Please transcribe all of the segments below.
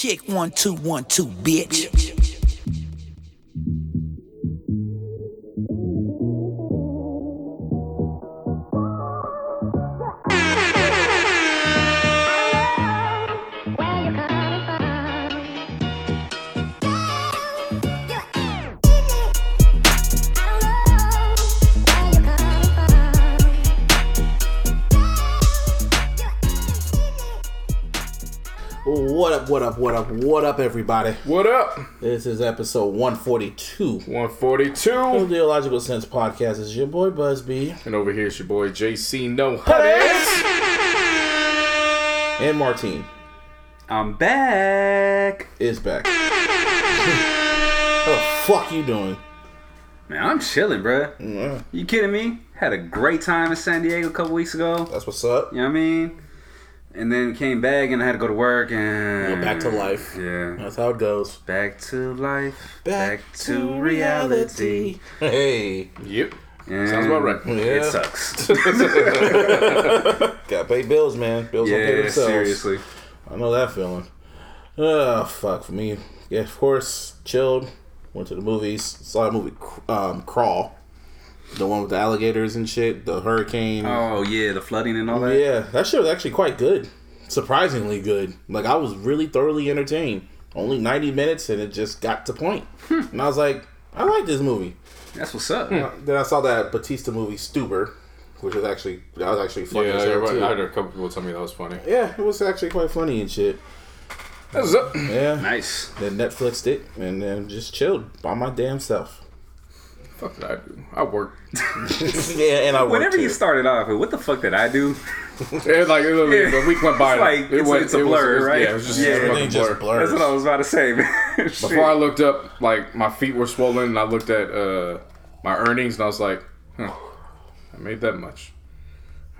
Check one, two, one, two, bitch. Where What up, what up, what up, what up, everybody? What up? This is episode 142 of 142. the Illogical Sense podcast. This is your boy Busby And over here is your boy JC No Huddles. and Martine I'm back. is back. oh, fuck you doing? Man, I'm chilling, bruh. Mm, You kidding me? Had a great time in San Diego a couple weeks ago. That's what's up. You know what I mean? And then came back and I had to go to work and Well, back to life. Yeah. That's how it goes. Back to life. Back, to reality. Hey, Yep. And Sounds about right. Yeah. It sucks. gotta pay bills, man. Bills don't pay yeah, themselves. seriously. I know that feeling. Oh, fuck for me. Yeah, of course, chilled. Went to the movies. Saw the movie um, Crawl. The one with the alligators and shit. The hurricane. Oh yeah, the flooding and all that. Yeah, that shit was actually quite good. Surprisingly good. Like I was really thoroughly entertained. Only ninety minutes and it just got to point. Hmm. And I was like, I like this movie. That's what's up. Then I saw that Bautista movie Stuber, which was actually that was actually funny. Yeah, as too. I heard a couple people tell me that was funny. yeah, it was actually quite funny and shit. That's up. Yeah. Nice. Then Netflixed it and then just chilled by my damn self. Fuck did I do? I worked. yeah, and I worked Whenever too. you started off, with what the fuck did I do? It, like it literally, Yeah. the week went by. It's like- it it's- went, it's a it blur, was- right? Yeah, it was just Yeah. a Everything just blur. blurs. That's what I was about to say, man. Before I looked up, like my feet were swollen, and I looked at uh, my earnings, and I was like, huh, I made that much.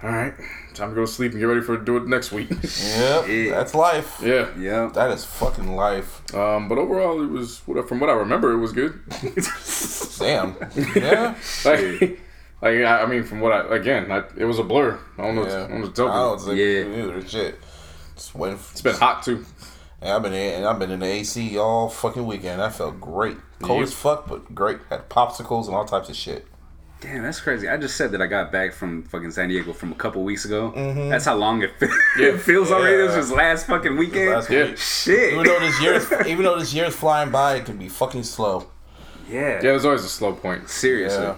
All right, time to go to sleep and get ready for do it next week. Yep, Yeah. that's life. yeah. yeah. That is fucking life. Um, but overall, it was what- from what I remember, it was good. Damn. Yeah. like, like I I mean, from what I again, I, it was a blur. I don't know. Yeah. What, I don't know what to tell I don't think Yeah. either. Shit. Just waiting. It's been hot too. Yeah, I've been in, and I've been in the AC all fucking weekend. I felt great. Cold Yep. as fuck, but great. Had popsicles and all types of shit. Damn, that's crazy. I just said that I got back from fucking San Diego from a couple weeks ago. That's how long it, fe- it feels already. This was just last fucking weekend. Last Yeah. week. Shit. Even though this year, is, even though this year is flying by, it can be fucking slow. yeah. Yeah, there's always a slow point. Seriously. Yeah.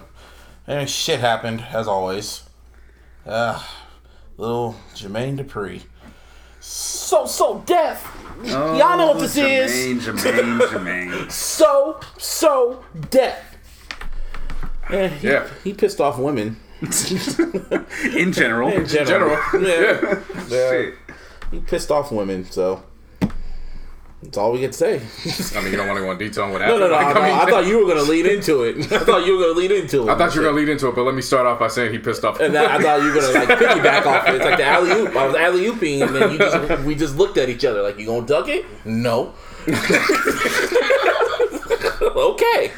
And shit happened as always. Ah, little Jermaine Dupri. So so Def. Oh, Y'all know what this Jermaine, is. Jermaine, Jermaine. So so Def. Yeah, he, Yeah. he pissed off women In general. in general. General. Yeah. yeah. Shit. He pissed off women, so that's all we can say. I mean, you don't want to go into detail on what no, happened. no, no. Like, I, I, mean, I thought you were gonna lead into it. I thought you were gonna lead into it. I thought you were gonna lead into it, but let me start off by saying he pissed off. And then I thought you were gonna like piggyback off it. It's like the alley oop. I was alley ooping, and then you just we just looked at each other like, "You gonna duck it? No." okay.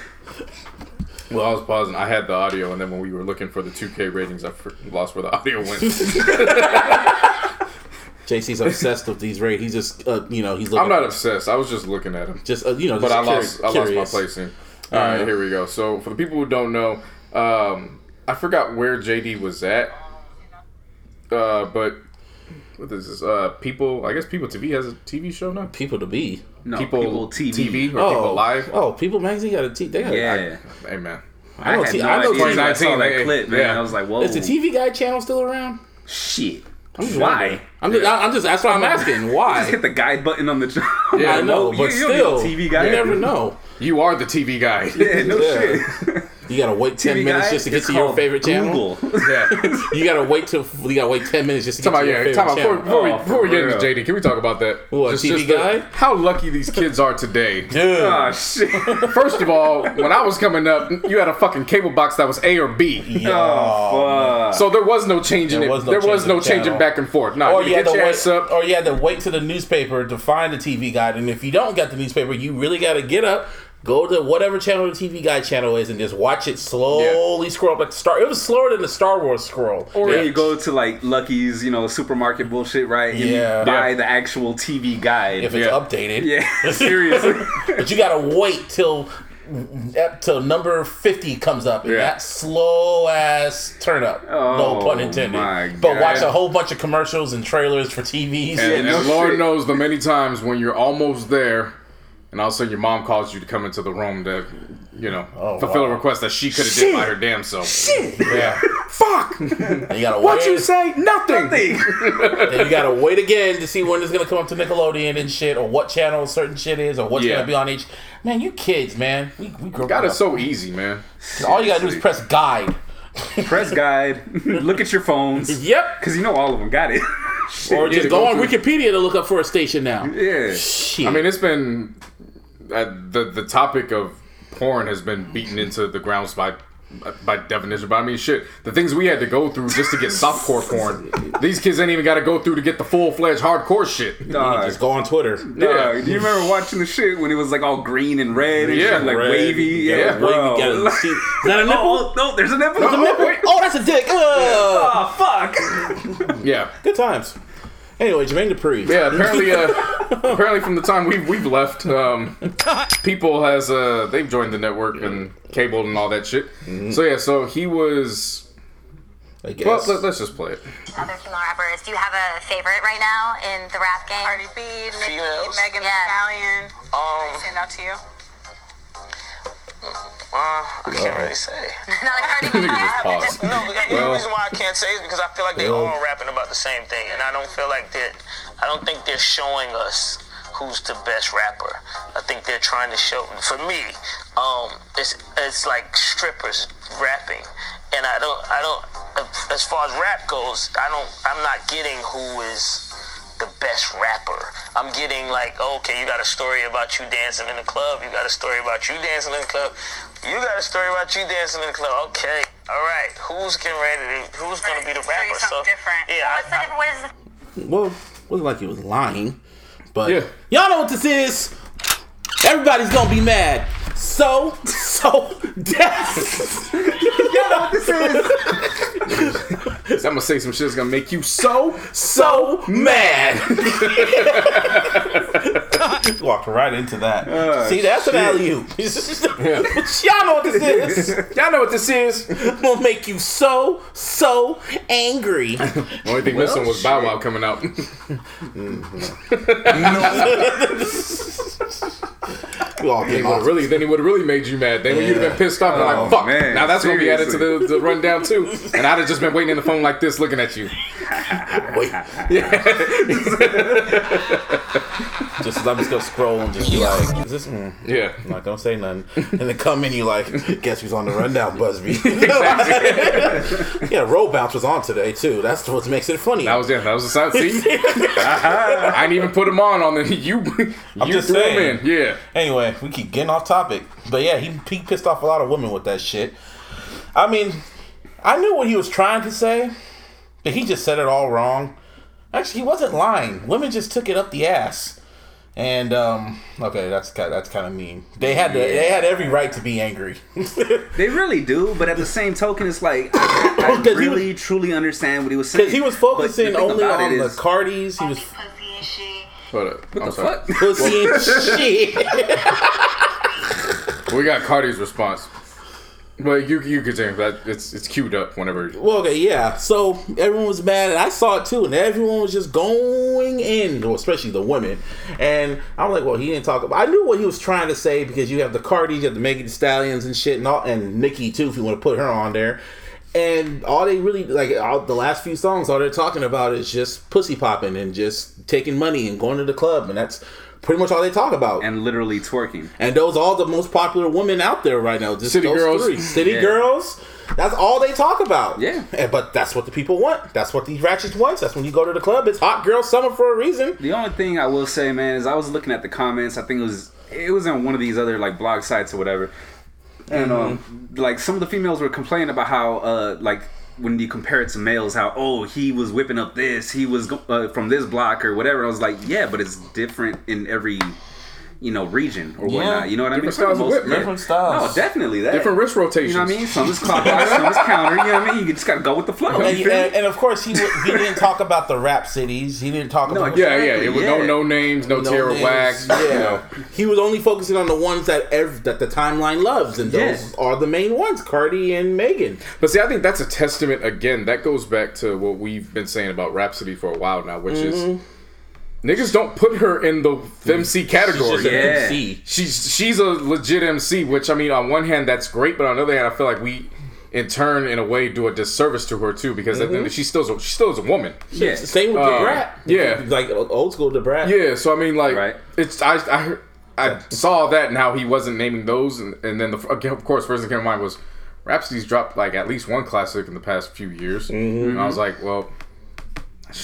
Well, I was pausing. I had the audio, and then when we were looking for the 2K ratings, I lost where the audio went. JC's obsessed with these rate. He's just, uh, you know, he's looking. I'm not obsessed. I was just looking at him. just, uh, you know, but just I lost I lost my placing. All right, Uh, here we go. So for the people who don't know, um, I forgot where JD was at, uh, but what is this? Uh, people, I guess People TV has a TV show now. People to be. No, People, people, TV. TV or Oh, People Live. Oh, People Magazine got a T. They got a- Yeah. Hey man, I, I know had T- no I know idea until I saw 2019, that hey, clip, man. yeah. I was like, whoa. Is the TV Guide channel still around? Shit. I'm just Why? I'm just, I'm just. That's what I'm asking. Why? just hit the guide button on the. Yeah, I know, but you don't need a still, TV guide. you never know. you are the TV guy. Yeah, no Yeah. shit. You gotta wait ten TV minutes guide just to get to your called favorite channel. Google. yeah. You gotta wait till you gotta wait ten minutes just to get Talk to about your yeah. favorite Talk about channel. before, before, we, Oh, before we get into. JD, can we talk about that? What, TV guy? How lucky these kids are today. Dude, oh ah, shit. First of all, when I was coming up, you had a fucking cable box that was A or B. Oh, fuck. So there was no changing There it. was no there was no the changing channel. back and forth. No, or you you had get to your wait, ass up. or you had to wait to the newspaper to find the TV guide, and if you don't get the newspaper, you really gotta get up, Go to whatever channel the TV Guide channel is and just watch it slowly scroll up like the Star. It was slower than the Star Wars scroll. Or Yeah. you go to like Lucky's, you know, supermarket bullshit, right? And Yeah. you buy Yeah. the actual TV guide. if it's Yeah. updated. yeah, seriously. But you gotta wait till up till number fifty comes up, and Yeah. that slow ass turn up. oh, no pun intended. my But watch a whole bunch of commercials and trailers for TVs. And, no and Lord shit. knows the many times when you're almost there, and all of a sudden your mom calls you to come into the room to, you know, Oh, fulfill wow. a request that she could have did by her damn self. Shit. yeah. Fuck! And you gotta What you say? Nothing. Then you gotta wait again to see when it's gonna come up to Nickelodeon and shit, or what channel certain shit is, or what's Yeah. gonna be on each. Man, you kids, man, we we grew God, up. it's so easy, man. All you gotta do is press guide. Press guide. Look at your phones. Yep. Because you know all of them got it. Or just go go on through- Wikipedia to look up for a station now. yeah. Shit. I mean, it's been Uh, the the topic of porn has been beaten into the grounds by by definition. But I mean, shit, the things we had to go through just to get softcore porn, these kids ain't even got to go through to get the full fledged hardcore shit. You Dog. just go on Twitter. Dog, Yeah. do you remember watching the shit when it was like all green and red and Yeah, shit, like Red, wavy? yeah, Yeah, wavy, bro. Is that a nipple? Oh, no, there's a nipple. Oh, wait. Oh, that's a dick. Ugh. Oh, fuck. Yeah. Good times. Anyway, Jermaine Dupri. Yeah, apparently, uh, apparently from the time we've we've left, um, people has uh they've joined the network and cable and all that shit. So yeah, so he was. I guess. Well, let, us just play it. Other female rappers. Do you have a favorite right now in the rap game? Cardi B, Nicki, Females? Megan Thee Yeah. Stallion. Um, Stand out to you. Uh, I can't really say. Not like Cardi B. Just. No, the the Well- reason why I can't say is because I feel like they Well- all rapping about the same thing, and I don't feel like that. I don't think they're showing us who's the best rapper. I think they're trying to show. For me, um, it's it's like strippers rapping, and I don't I don't. As far as rap goes, I don't. I'm not getting who is the best rapper. I'm getting like, oh, okay, you got a story about you dancing in the club. You got a story about you dancing in the club. You got a story about you dancing in the club. Okay, all right. Who's getting ready to? Who's gonna be the rapper? So different. yeah, What's the I, different? What is the well, wasn't like he was lying, but Yeah. y'all know what this is. Everybody's gonna be mad. So, so, that's you know what this is? I'm gonna say some shit that's gonna make you so. so mad. Walked right into that. Ah, See, that's an alley oop. Y'all know what this is. Y'all know what this is. Will make you so, so angry. Only thing missing was Bow Wow coming out. Mm, we all Then getting he would really, then he would have really made you mad. Then when you'd have been pissed off, and Oh, like, fuck. man, now that's gonna be added to the, the rundown too. And I'd have just been waiting in the phone like this, looking at you. Wait. just I'm just gonna scroll and just be like, is this? Mm, Yeah. I'm not gonna say nothing. And then come in, you like, guess who's on the rundown, Busby? yeah, roll bounce was on today too. That's what makes it funny. That was yeah. That was a sign. See, I didn't even put him on on the you. I'm you just threw saying. him in. Yeah. Anyway, we keep getting off topic. But yeah, he, he pissed off a lot of women with that shit. I mean, I knew what he was trying to say, but he just said it all wrong. Actually, he wasn't lying. Women just took it up the ass. And um, okay, that's kind that's kind of mean. They had to, they had every right to be angry. They really do, but at the same token, it's like I, I 'Cause he really truly understand what he was saying. Because he was focusing only on it the is- Cardis. He was Pussy and shit. What, up? What I'm the sorry. fuck? pussy and shit. We got Cardi's response. But you you could say that it's it's queued up whenever. Well, okay, yeah. So everyone was mad, and I saw it too, and everyone was just going in, especially the women. And I'm like, well, he didn't talk about. I knew what he was trying to say because you have the Cardis, you have the Megan Stallions and shit, and all, and Nikki too, if you want to put her on there. And all they really like, all, the last few songs, all they're talking about is just pussy popping and just taking money and going to the club, and that's pretty much all they talk about. And, and literally twerking. And those are all the most popular women out there right now. Just City girls. three. city Yeah. girls. That's all they talk about. Yeah. And, but that's what the people want. That's what these ratchets want. That's when you go to the club. It's hot girl summer for a reason. The only thing I will say, man, is I was looking at the comments. I think it was it was on one of these other like blog sites or whatever, and um, like some of the females were complaining about how uh like when you compare it to males, how oh he was whipping up this, he was go- uh, from this block or whatever. I was like, yeah, but it's different in every you know, region or Yeah. whatnot. You know what I mean? Different styles For of the whip, most- man. Different styles. No, definitely that. Different wrist rotations. You know what I mean? Some is clockwise, some is counter. You know what I mean? You just gotta go with the flow. And, You feel me? and, and of course, he w- he didn't talk about the rap cities. He didn't talk No, about Yeah, yeah. Exactly, It was yeah. no no names, no, no Tierra names. Whack. Yeah, You know. he was only focusing on the ones that ev- that the timeline loves, and those Yeah. are the main ones: Cardi and Megan. But see, I think that's a testament again. That goes back to what we've been saying about Rapsody for a while now, which Mm-hmm. is niggas don't put her in the MC category. She's just an Yeah. MC. she's she's a legit MC, which I mean, on one hand, that's great, but on the other hand, I feel like we, in turn, in a way, do a disservice to her too, because at the end, she still she still is a woman. yeah. Same with Uh, the brat. yeah. like old school the brat. Yeah, so I mean, like, Right. it's I I I saw that and how he wasn't naming those, and, and then the again, of course, first thing came to mind was Rapsody's dropped like at least one classic in the past few years, Mm-hmm. and I was like, well.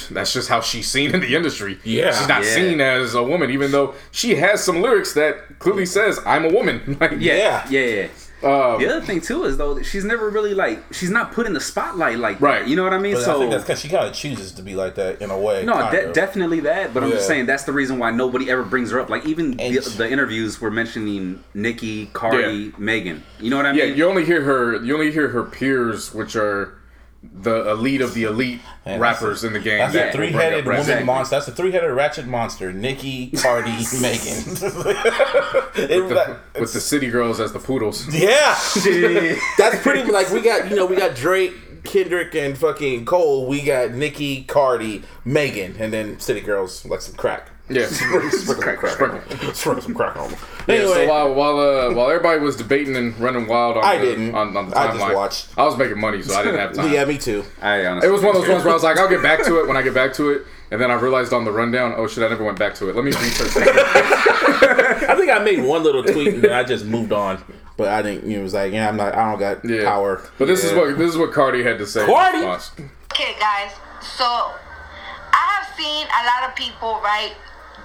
That's just how she's seen in the industry. Yeah. she's not Yeah. seen as a woman, even though she has some lyrics that clearly says "I'm a woman." Like, Yeah, Yeah. yeah, yeah. um, The other thing too is though that she's never really like she's not put in the spotlight like that. Right. You know what I mean? But I so think that's because she kind of chooses to be like that in a way. no, de- definitely that. But I'm just saying that's the reason why nobody ever brings her up. Like even the, the interviews were mentioning Nicki, Cardi, Yeah. Megan. You know what I Yeah, mean? you only hear her. You only hear her peers, which are the elite of the elite Man, rappers a- in the game. That's that a three headed woman. Monster. That's a three headed ratchet monster. Nikki, Cardi, Megan. with the, with the city girls as the poodles. yeah. That's pretty like we got you know we got Drake, Kendrick, and fucking Cole. We got Nikki, Cardi, Megan, and then City Girls like some crack. Yeah. Sprinkle some crack, Sprinkle. Sprinkle some crack on them. Yeah, Anyway, so while while uh, while everybody was debating and running wild on I the, didn't. on, on the I timeline, just watched. I was making money, so I didn't have time. yeah, me too. I honestly It was one of those ones where I was like, I'll get back to it when I get back to it, and then I realized on the rundown, oh shit, I never went back to it. Let me research that. I think I made one little tweet and then I just moved on. But I didn't. You know, it was like, yeah, I'm not. I don't got Yeah. power. But this is what this is what Cardi had to say. Cardi? Okay, guys. So I have seen a lot of people, right?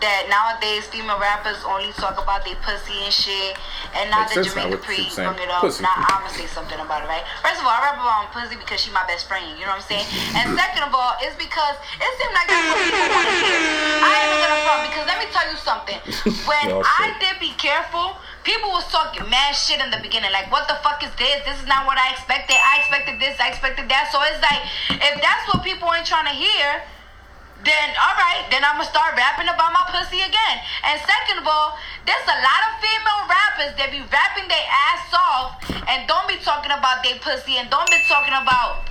That nowadays female rappers only talk about their pussy and shit, and now that Jamaica Pre bring it up, Pussy. now I'm gonna say something about it, right? First of all, I rap about my pussy because she's my best friend. You know what I'm saying? And second of all, it's because it seems like that's what people want to hear. I ain't gonna front because let me tell you something. When I did be careful. People was talking mad shit in the beginning, like, what the fuck is this? This is not what I expected. I expected this, I expected that. So it's like, if that's what people ain't trying to hear, then all right, then I'm gonna start rapping about my pussy again. And second of all, there's a lot of female rappers that be rapping their ass off and don't be talking about their pussy and don't be talking about,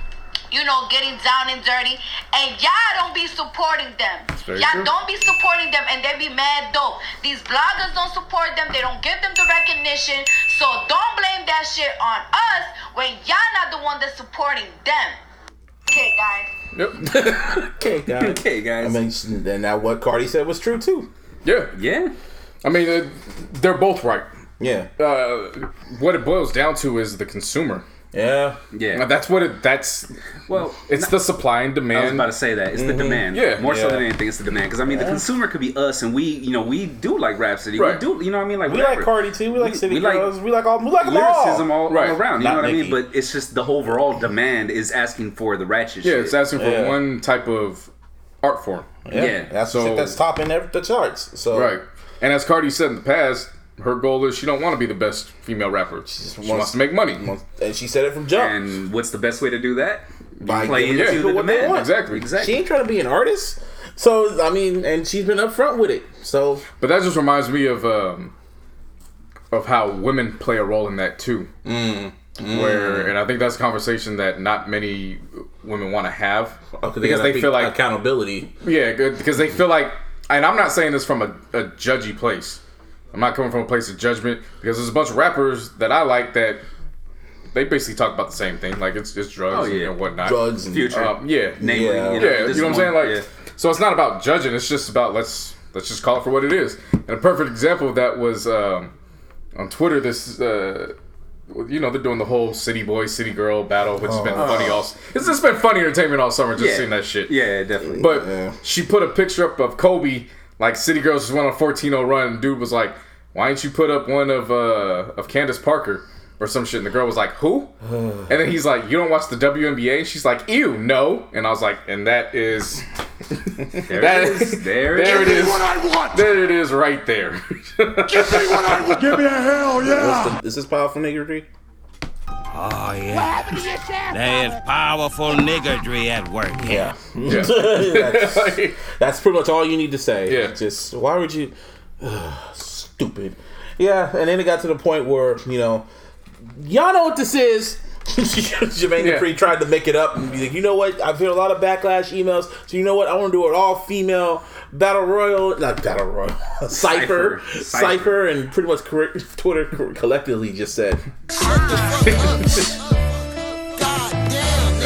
you know, getting down and dirty. And y'all don't be supporting them. Y'all true. don't be supporting them and they be mad dope. These bloggers don't support them, they don't give them the recognition. So don't blame that shit on us when y'all not the one that's supporting them. Okay, guys. Yep. Okay, guys. Okay, guys. I mean, then that what Cardi said was true too. yeah. yeah. I mean, uh, they're both right. Yeah. Uh, what it boils down to is the consumer. Yeah. Yeah. Now, That's what it. That's Well, it's the supply and demand. I was about to say that it's the mm-hmm. demand. Yeah. more so than anything, it's the demand. Because I mean, the consumer could be us, and we, you know, we do like Rapsody. Right. We do, you know, what I mean, like We whatever. like Cardi too. We like We- City we like Girls. we like all. We like them lyricism all. all, Right. all around. You Not know what I mean? But it's just the overall demand is asking for the ratchet yeah, shit. it's asking for Yeah. one type of art form. Yeah. Yeah. That's So- shit that's topping every, the charts. So Right. And as Cardi said in the past, her goal is she don't want to be the best female rapper. She, wants- wants to make money. And she said it from jump. and what's the best way to do that? By Play giving into people the what they want. Exactly. Exactly. She ain't trying to be an artist. So I mean, and she's been upfront with it. So But that just reminds me of um, of how women play a role in that too. Mm. Where and I think that's a conversation that not many women want to have because because they feel like accountability. yeah, good because they feel like and I'm not saying this from a, a judgy place. I'm not coming from a place of judgment because there's a bunch of rappers that I like that they basically talk about the same thing, like it's it's drugs Oh, and- yeah. and whatnot. Drugs and Future. Um, yeah, Namely, Yeah. you know, yeah, you know what I'm saying? Like, yeah. so it's not about judging. It's just about let's let's just call it for what it is. And a perfect example of that was um, on Twitter. This, uh, you know, they're doing the whole city boy, city girl battle, which has been funny all. It's just been funny entertainment all summer. Just Yeah. seeing that shit. Yeah, definitely. But Yeah. she put a picture up of Kobe, like City Girls just went on a 14-0 run, and dude was like, "Why didn't you put up one of uh of Candace Parker?" Or some shit, and the girl was like, "Who?" and then he's like, "You don't watch the WNBA?" And she's like, "Ew, no." And I was like, "And that is There That it is. There, it is. There it it is. is. There it is, right there. What's the, is this is powerful niggardry? Oh, yeah. There is powerful niggardry at work. Yeah. Yeah. that's, that's pretty much all you need to say. Yeah. Just why would you? Stupid. Yeah, and then it got to the point where you know, y'all know what this is. Jermaine Yeah. Dupri tried to make it up and be like, you know what? I've heard a lot of backlash emails. So you know what? I want to do an all female battle royal, not battle royal, cipher, Cypher. and pretty much Twitter collectively just said,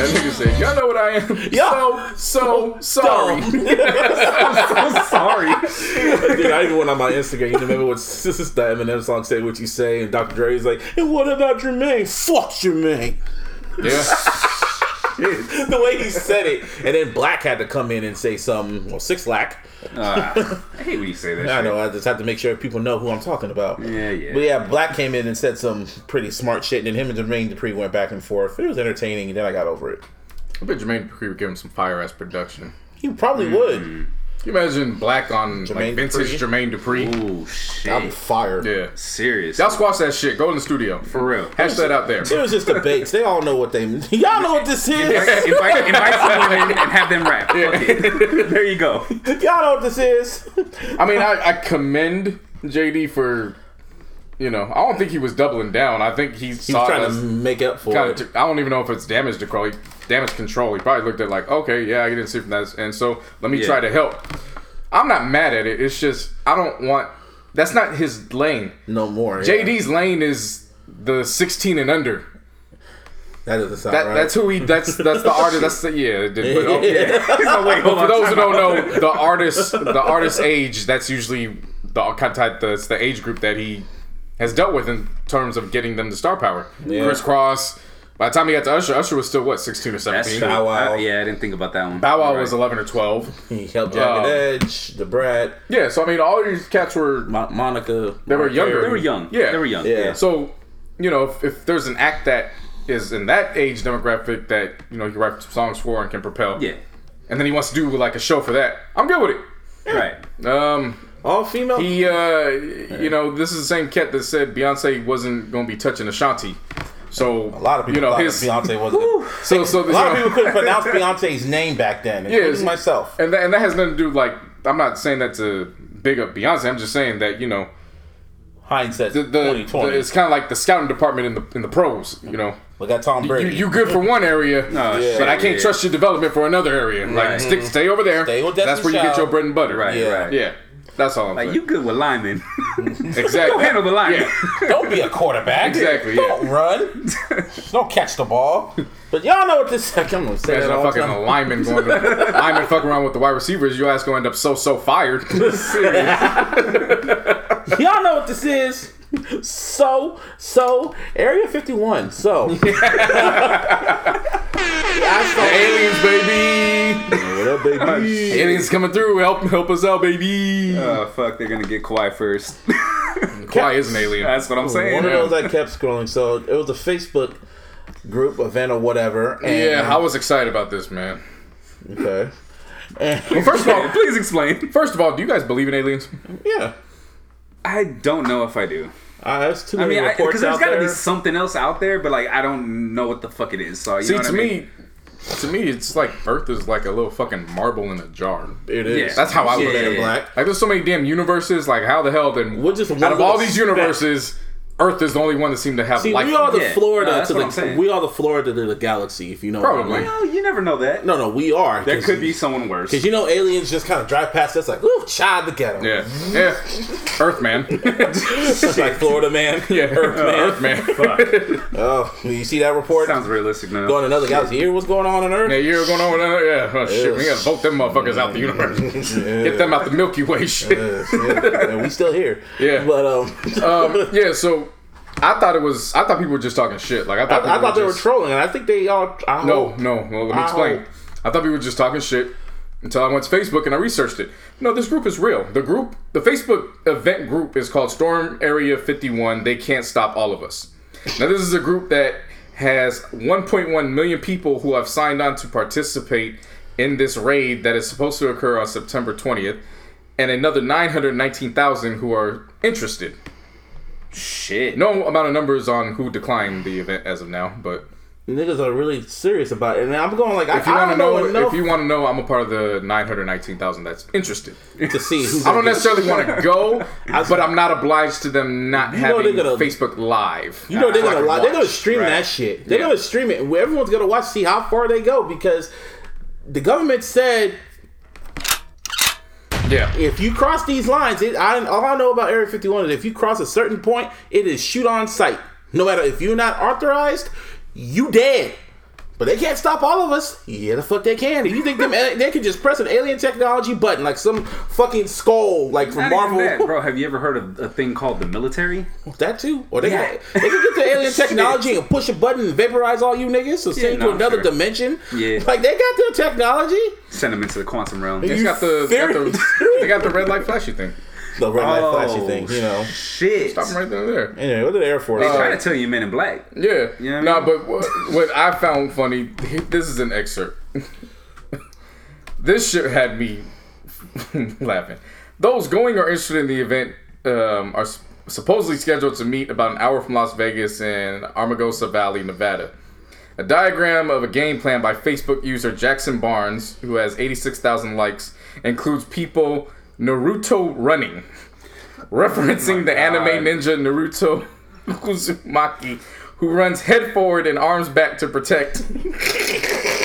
That nigga said, y'all know what I am? Yeah. So, so, sorry. I'm sorry. Dude, I even went on my Instagram. You remember what this is the Eminem song "Say What You Say" and Dr. Dre's like, "And what about Jermaine? Fuck Jermaine." Yeah. the way he said it, and then Black had to come in and say something. Well, Six Lack. Uh, I hate when you say that. I shit. know. I just have to make sure people know who I'm talking about. Yeah, yeah. But yeah, Black came in and said some pretty smart shit, and then him and Jermaine Dupri went back and forth. It was entertaining, and then I got over it. I bet Jermaine Dupri would give him some fire ass production. He probably Mm-hmm. would. Can you imagine Black on Jermaine like vintage Dupri? Jermaine Dupri? Ooh, shit. Shit. fired. Yeah. Serious. Y'all squash that shit. Go in the studio. For real. Hash that out there. It was just debates. They all know what they. Y'all know what this is. invite, invite some women and have them rap. Fuck it. There you go. Y'all know what this is. I mean, I, I commend JD for, you know, I don't think he was doubling down. I think he He saw trying to make up for it. I don't even know if it's damage control. Damage control. He probably looked at like, okay, yeah, I didn't see from that, and so let me Yeah. try to help. I'm not mad at it. It's just I don't want. That's not his lane. no more. yeah. JD's lane is the 16 and under. That doesn't sound That, right. That's who he. That's that's the artist. That's the yeah. it did- but, oh, Oh, wait, For those who don't know, the artist, the artist age, that's usually the kind of type, that's the age group that he has dealt with in terms of getting them to star power. Yeah. Kris Kross. By the time he got to Usher, Usher was still what, sixteen or seventeen. true. Bow Wow. I- yeah, I didn't think about that one. Bow Wow Right. was eleven or twelve. He helped Jagged Um, Edge, the Brat, Yeah, so I mean, all these cats were Mo- Monica. They were younger. They were young. Yeah. They were young. Yeah. So, you know, if, if there's an act that is in that age demographic that you know he writes songs for and can propel, Yeah. and then he wants to do like a show for that, I'm good with it. Right. Um, All female. He, uh, you know, this is the same cat that said Beyonce wasn't gonna be touching Ashanti. So a lot of people you know, his, Beyonce wasn't. so so a lot of you know, people couldn't pronounce Beyonce's name back then, including it's- myself. and that, and that has nothing to do like I'm not saying that to big up Beyonce. I'm just saying that you know Hindsight, the, the, 2020. the it's kind of like the scouting department in the in the pros. You know, Look at Tom Brady. you good for one area, Oh, Yeah. but I can't yeah. trust your development for another area. Like Right. stick, stay over there. Stay with That's where Destiny you get your bread and butter. Right. Yeah. Right. Yeah, that's all I'm Like saying. you good with linemen. exactly. Go handle the linemen. Yeah. Don't be a quarterback. Exactly, yeah. Don't run. Don't catch the ball. But y'all know what this. I'm gonna say Imagine that all the fucking time. lineman going to lineman fucking around with the wide receivers. Your ass gonna end up so so fired. Y'all know what this is. So, so, Area 51. So, Aliens, baby. what up, baby? Aliens coming through. Help help us out, baby. Oh fuck, they're gonna get Kawhi first. Kawhi is an alien. That's what I'm saying. One of those I kept scrolling. So, it was a Facebook group event or whatever. And, yeah, I was excited about this, man. Okay. And, First of all, Please explain. first of all, do you guys believe in aliens? yeah. I don't know if I do. Uh, there's too I mean, reports because there's out got to be something else out there, but like I don't know what the fuck it is. So you See, know what to I mean? me, to me, it's like Earth is like a little fucking marble in a jar. it is. Yeah. That's how I look Yeah, at it. yeah, Black. Like, there's so many damn universes. Like, how the hell then? We're just out of all these speck. universes, Earth is the only one that seemed to have See, life. we are the Yeah. Florida No, to the we are the Florida to the galaxy. If you know, Probably. What I mean. Well, you never know that. No, no, we are. There could be someone worse. because you know aliens just kind of drive past us like, ooh, child to get 'em." yeah, yeah. Earth man. It's like Florida man. yeah, Earth man. Oh, you see that report? Sounds realistic now. going to another galaxy. Hear what's going on on Earth? Yeah, you're going on with that? Yeah. Oh, shit, we gotta vote them motherfuckers out the universe. Get them out the Milky Way shit. Yes, yeah. And we still here. Yeah. But um, Um, yeah, so I thought it was. I thought people were just talking shit. Like I I, thought. I people thought they were trolling, and I think they all. I No, hope- no. Well, let me I explain. hope. I thought people were just talking shit until I went to Facebook and I researched it. No, this group is real. The group, the Facebook event group is called Storm Area 51. They can't stop all of us. Now, this is a group that has 1.1 million people who have signed on to participate in this raid that is supposed to occur on September 20th, and another 919,000 who are interested. Shit. No amount of numbers on who declined the event as of now, but Niggas are really serious about it, and I'm going like, if you I, I want to know, know, enough if you want to know, I'm a part of the 919,000 that's interested. to see who's. I don't necessarily want to go, but I'm not obliged to them not You having they're gonna- Facebook Live. You know they're gonna can. They're gonna stream Right. that shit. They're Yeah. gonna stream it, everyone's gonna watch, see how far they go because the government said Yeah. if you cross these lines, it, I, all I know about Area 51 is if you cross a certain point, it is shoot on sight. No matter if you're not authorized, you dead. But they can't stop all of us. Yeah, the fuck they can. You think them they could just press an alien technology button like some fucking skull like from Not Marvel? that, bro. Have you ever heard of a thing called the military? That too, or they Yeah. got, they can get the alien technology and push a button and vaporize all you niggas, so send you no, to another sure. dimension. Yeah. like they got their technology. Send them into the quantum realm. They got the, they got the they got the red light flashy thing. The red light Oh, flashy thing, you know. Shit. Stop 'em right there. there. Anyway, what did the Air Force? They say? try to tell you Men in Black. Yeah. Yeah, I no, mean- but what, what I found funny, this is an excerpt. this shit had me laughing. Those going or interested in the event um, are supposedly scheduled to meet about an hour from Las Vegas in Amargosa Valley, Nevada. A diagram of a game plan by Facebook user Jackson Barnes, who has 86,000 likes, includes people Naruto running, referencing oh the anime ninja Naruto Uzumaki, who runs head forward and arms back to protect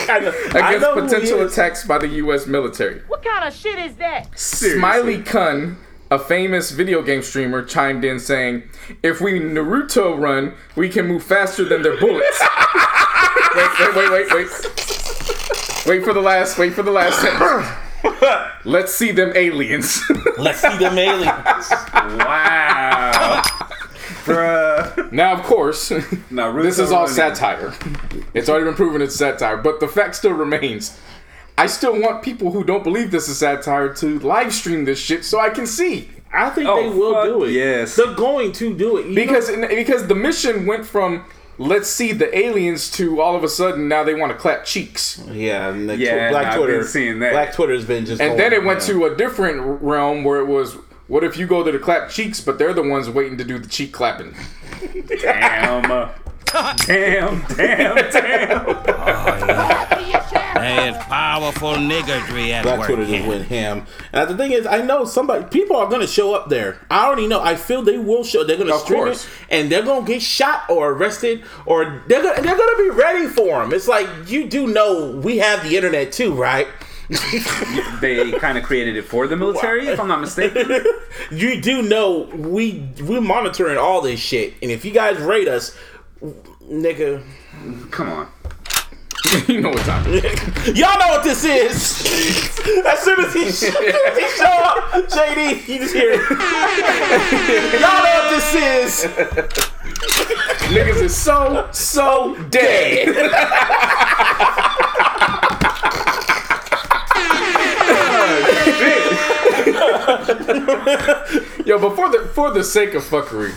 I know, I against know potential attacks by the U.S. military. What kind of shit is that? Smiley Kun, a famous video game streamer, chimed in saying, "If we Naruto run, we can move faster than their bullets." wait, wait, wait, wait, wait. Wait for the last. Wait for the last sentence. Let's see them aliens. Let's see them aliens. Wow. Bruh. now, of course, Naruto this is all running. satire. It's already been proven it's satire, but the fact still remains. I still want people who don't believe this is satire to live stream this shit so I can see. I think Oh, they will do it. yes. they're going to do it You because because the mission went from let's see the aliens to all of a sudden now they want to clap cheeks yeah, and the Yeah, tw- Black nah, I've Twitter, been seeing that. Black Twitter's been just, and going, then it went yeah. to a different realm where it was what if you go to the clap cheeks but they're the ones waiting to do the cheek clapping Damn. Damn, damn, damn. Oh, There's powerful niggardry at Black work. Twitter just here. went ham. And the thing is, I know somebody, people are gonna show up there. I already know. I feel they will show. They're gonna stream course. it, and they're gonna get shot or arrested, or they're gonna they're gonna be ready for them. It's like you do know we have the internet too, right? They kind of created it for the military, if I'm not mistaken. you do know we we're monitoring all this shit, and if you guys rate us, nigga, Come on. you know what time it is. y'all know what this is. as soon as he, as he show up, JD, you just hear it. y'all know what this is. niggas is so so dead Yo, but for the for the sake of fuckery,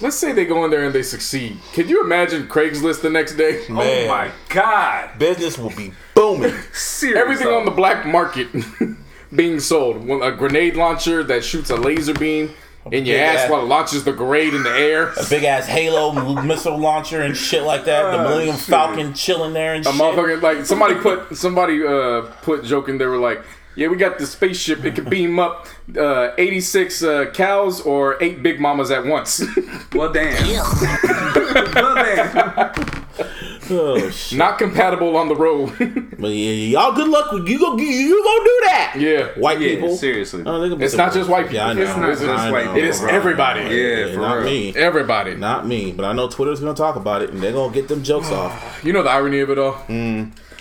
let's say they go in there and they succeed. Could you imagine Craigslist the next day? Oh my god. business will be booming. Seriously. Everything on the black market being sold. A grenade launcher that shoots a laser beam in your ass ass- while it launches the grenade in the air. A big ass Halo missile launcher and shit like that. The Millennium shit. Falcon chilling there and A shit. motherfucker like somebody put somebody uh put joking they were like yeah we got the spaceship it could beam up uh 86 uh, cows or eight big mamas at once Well, damn. well, damn. Oh shit! not compatible on the road But yeah, y'all, good luck. You go, you go do that. yeah White Yeah, people. seriously. Oh, they gonna be It's some- not just white people. Yeah, I know. It's not just white people, it is everybody Yeah, for not real. me. everybody Not me, but I know Twitter's gonna talk about it and they're gonna get them jokes off. you know the irony of it all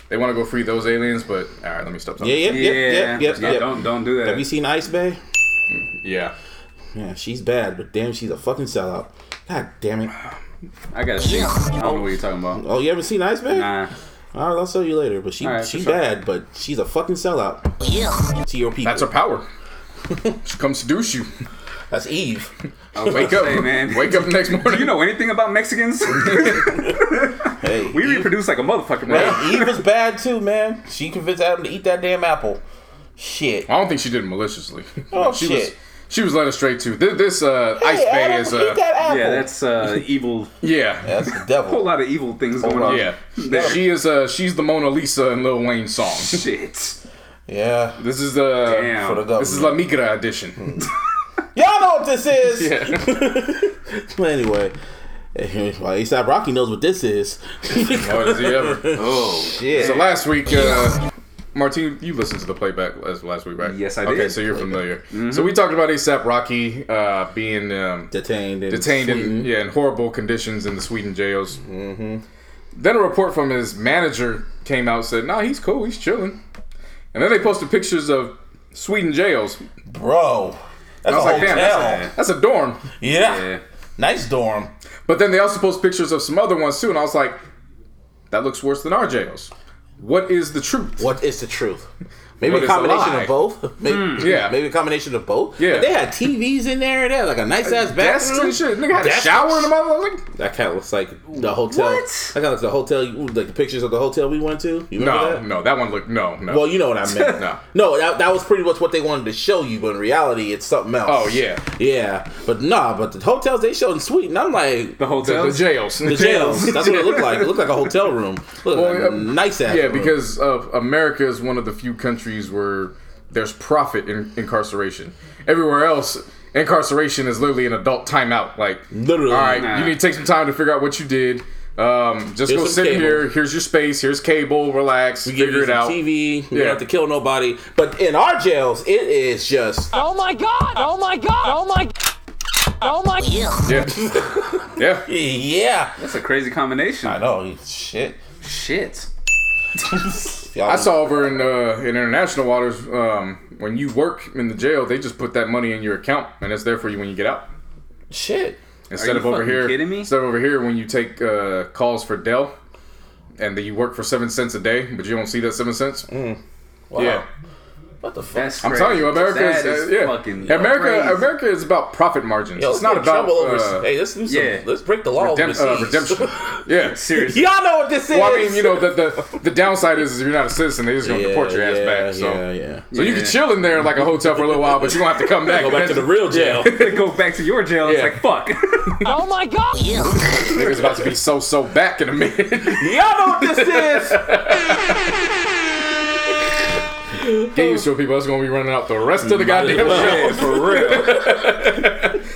they want to go free those aliens but all right let me stop talking. Yeah, yep, Yeah, yep, yep, yep, yeah, don't don't do that. Have you seen ICE Bae? Mm, yeah Yeah, she's bad, but damn, she's a fucking sellout. God damn it. I gotta see. I don't know what you're talking about. Oh, you haven't seen ICE Bae? Nah. All right, I'll show you later. But she, All right, she for sure. bad, but she's a fucking sellout. To your people. that's her power she comes seduce you That's Eve. I wake up say, man. wake up next morning Do you know anything about Mexicans? Hey, Hey, We Eve- reproduce like a motherfucker, bro. Hey, Eve was bad too, man. She convinced Adam to eat that damn apple. Shit. I don't think she did it maliciously. Oh, she shit. was she was led astray too. This, this uh, Ice Hey, Bay is eat uh, that. Yeah, that's uh, evil. yeah. That's the devil. A whole lot of evil things going on. on. Yeah, she is. Uh, she's the Mona Lisa in Lil Wayne's song. Shit. Yeah. This is the Damn. For the government. this is La Migra edition. Y'all know what this is. yeah. But anyway, well, ASAP Rocky knows what this is. Oh, does he ever? Oh. Shit. So last week, uh, Martine, you listened to the playback last, last week, right? Yes, I did. Okay, so you're familiar. So we talked about ASAP Rocky uh, being um, detained in detained in yeah in horrible conditions in the Sweden jails. Mm-hmm. Then a report from his manager came out said, "Nah, he's cool, he's chilling." And then they posted pictures of Sweden jails. Bro. That's I was a like, hotel. "Damn, that's, that's a dorm." yeah. Yeah. Nice dorm. But then they also post pictures of some other ones too, and I was like, "That looks worse than our jails." What is the truth? What is the truth? Maybe What a is a combination of both. Maybe, yeah. maybe a combination of both. Yeah. but they had TVs in there. They had like a nice ass bathroom. and shit. Nigga had a shower in the mother. Like, That kind of looks like the hotel. What? That kind of looks the hotel. Like the pictures of the hotel we went to. You no, that? no, that one looked no, no. Well, you know what I meant. No. no, that, that was pretty much what they wanted to show you, but in reality, it's something else. oh yeah, yeah. But nah, but the hotels they showed in Sweden, I'm like The the, the jails. the jails. That's what it looked like. It looked like a hotel room. Look Well, like a nice ass. Yeah, room. because uh, America is one of the few countries where there's profit in incarceration. Everywhere else, incarceration is literally an adult timeout. Like, Literally. all right, Nah. you need to take some time to figure out what you did. Um, just Here's go sit cable. here. Here's your space. Here's cable. Relax. we figure you it out. TV. We Yeah. don't have to kill nobody. But in our jails, it is just Oh my god! Oh my god! Oh my Oh my Yeah, yeah. yeah. That's a crazy combination. I know. Shit. Shit. Y'all- I saw over in uh, in international waters um, when you work in the jail, they just put that money in your account and it's there for you when you get out. shit. Instead you of over here, kidding me? instead of over here when you take uh, calls for Dell, and then you work for seven cents a day, but you don't see that seven cents. Wow. Yeah, What the fuck? That's I'm crazy. telling you, America That is, is uh, yeah. fucking America. crazy. America is about profit margins. Yo, it's not let's get about over. uh, hey, let's do some. yeah. Let's break the law redemp- uh, overseas. redemption. yeah, Seriously. Y'all know what this is. Well, I mean, you know, the the, the downside is, is if you're not a citizen, they're just gonna deport your ass back. So, yeah, yeah. so you can chill in there like a hotel for a little while, but you're gonna have to come back. Go back to the real jail. Go back to your jail. It's like fuck. Oh my god! Niggas about to be so so back in a minute. Y'all know what this is. Get used to it, people. That's gonna be running out the rest of the goddamn well. show. For real.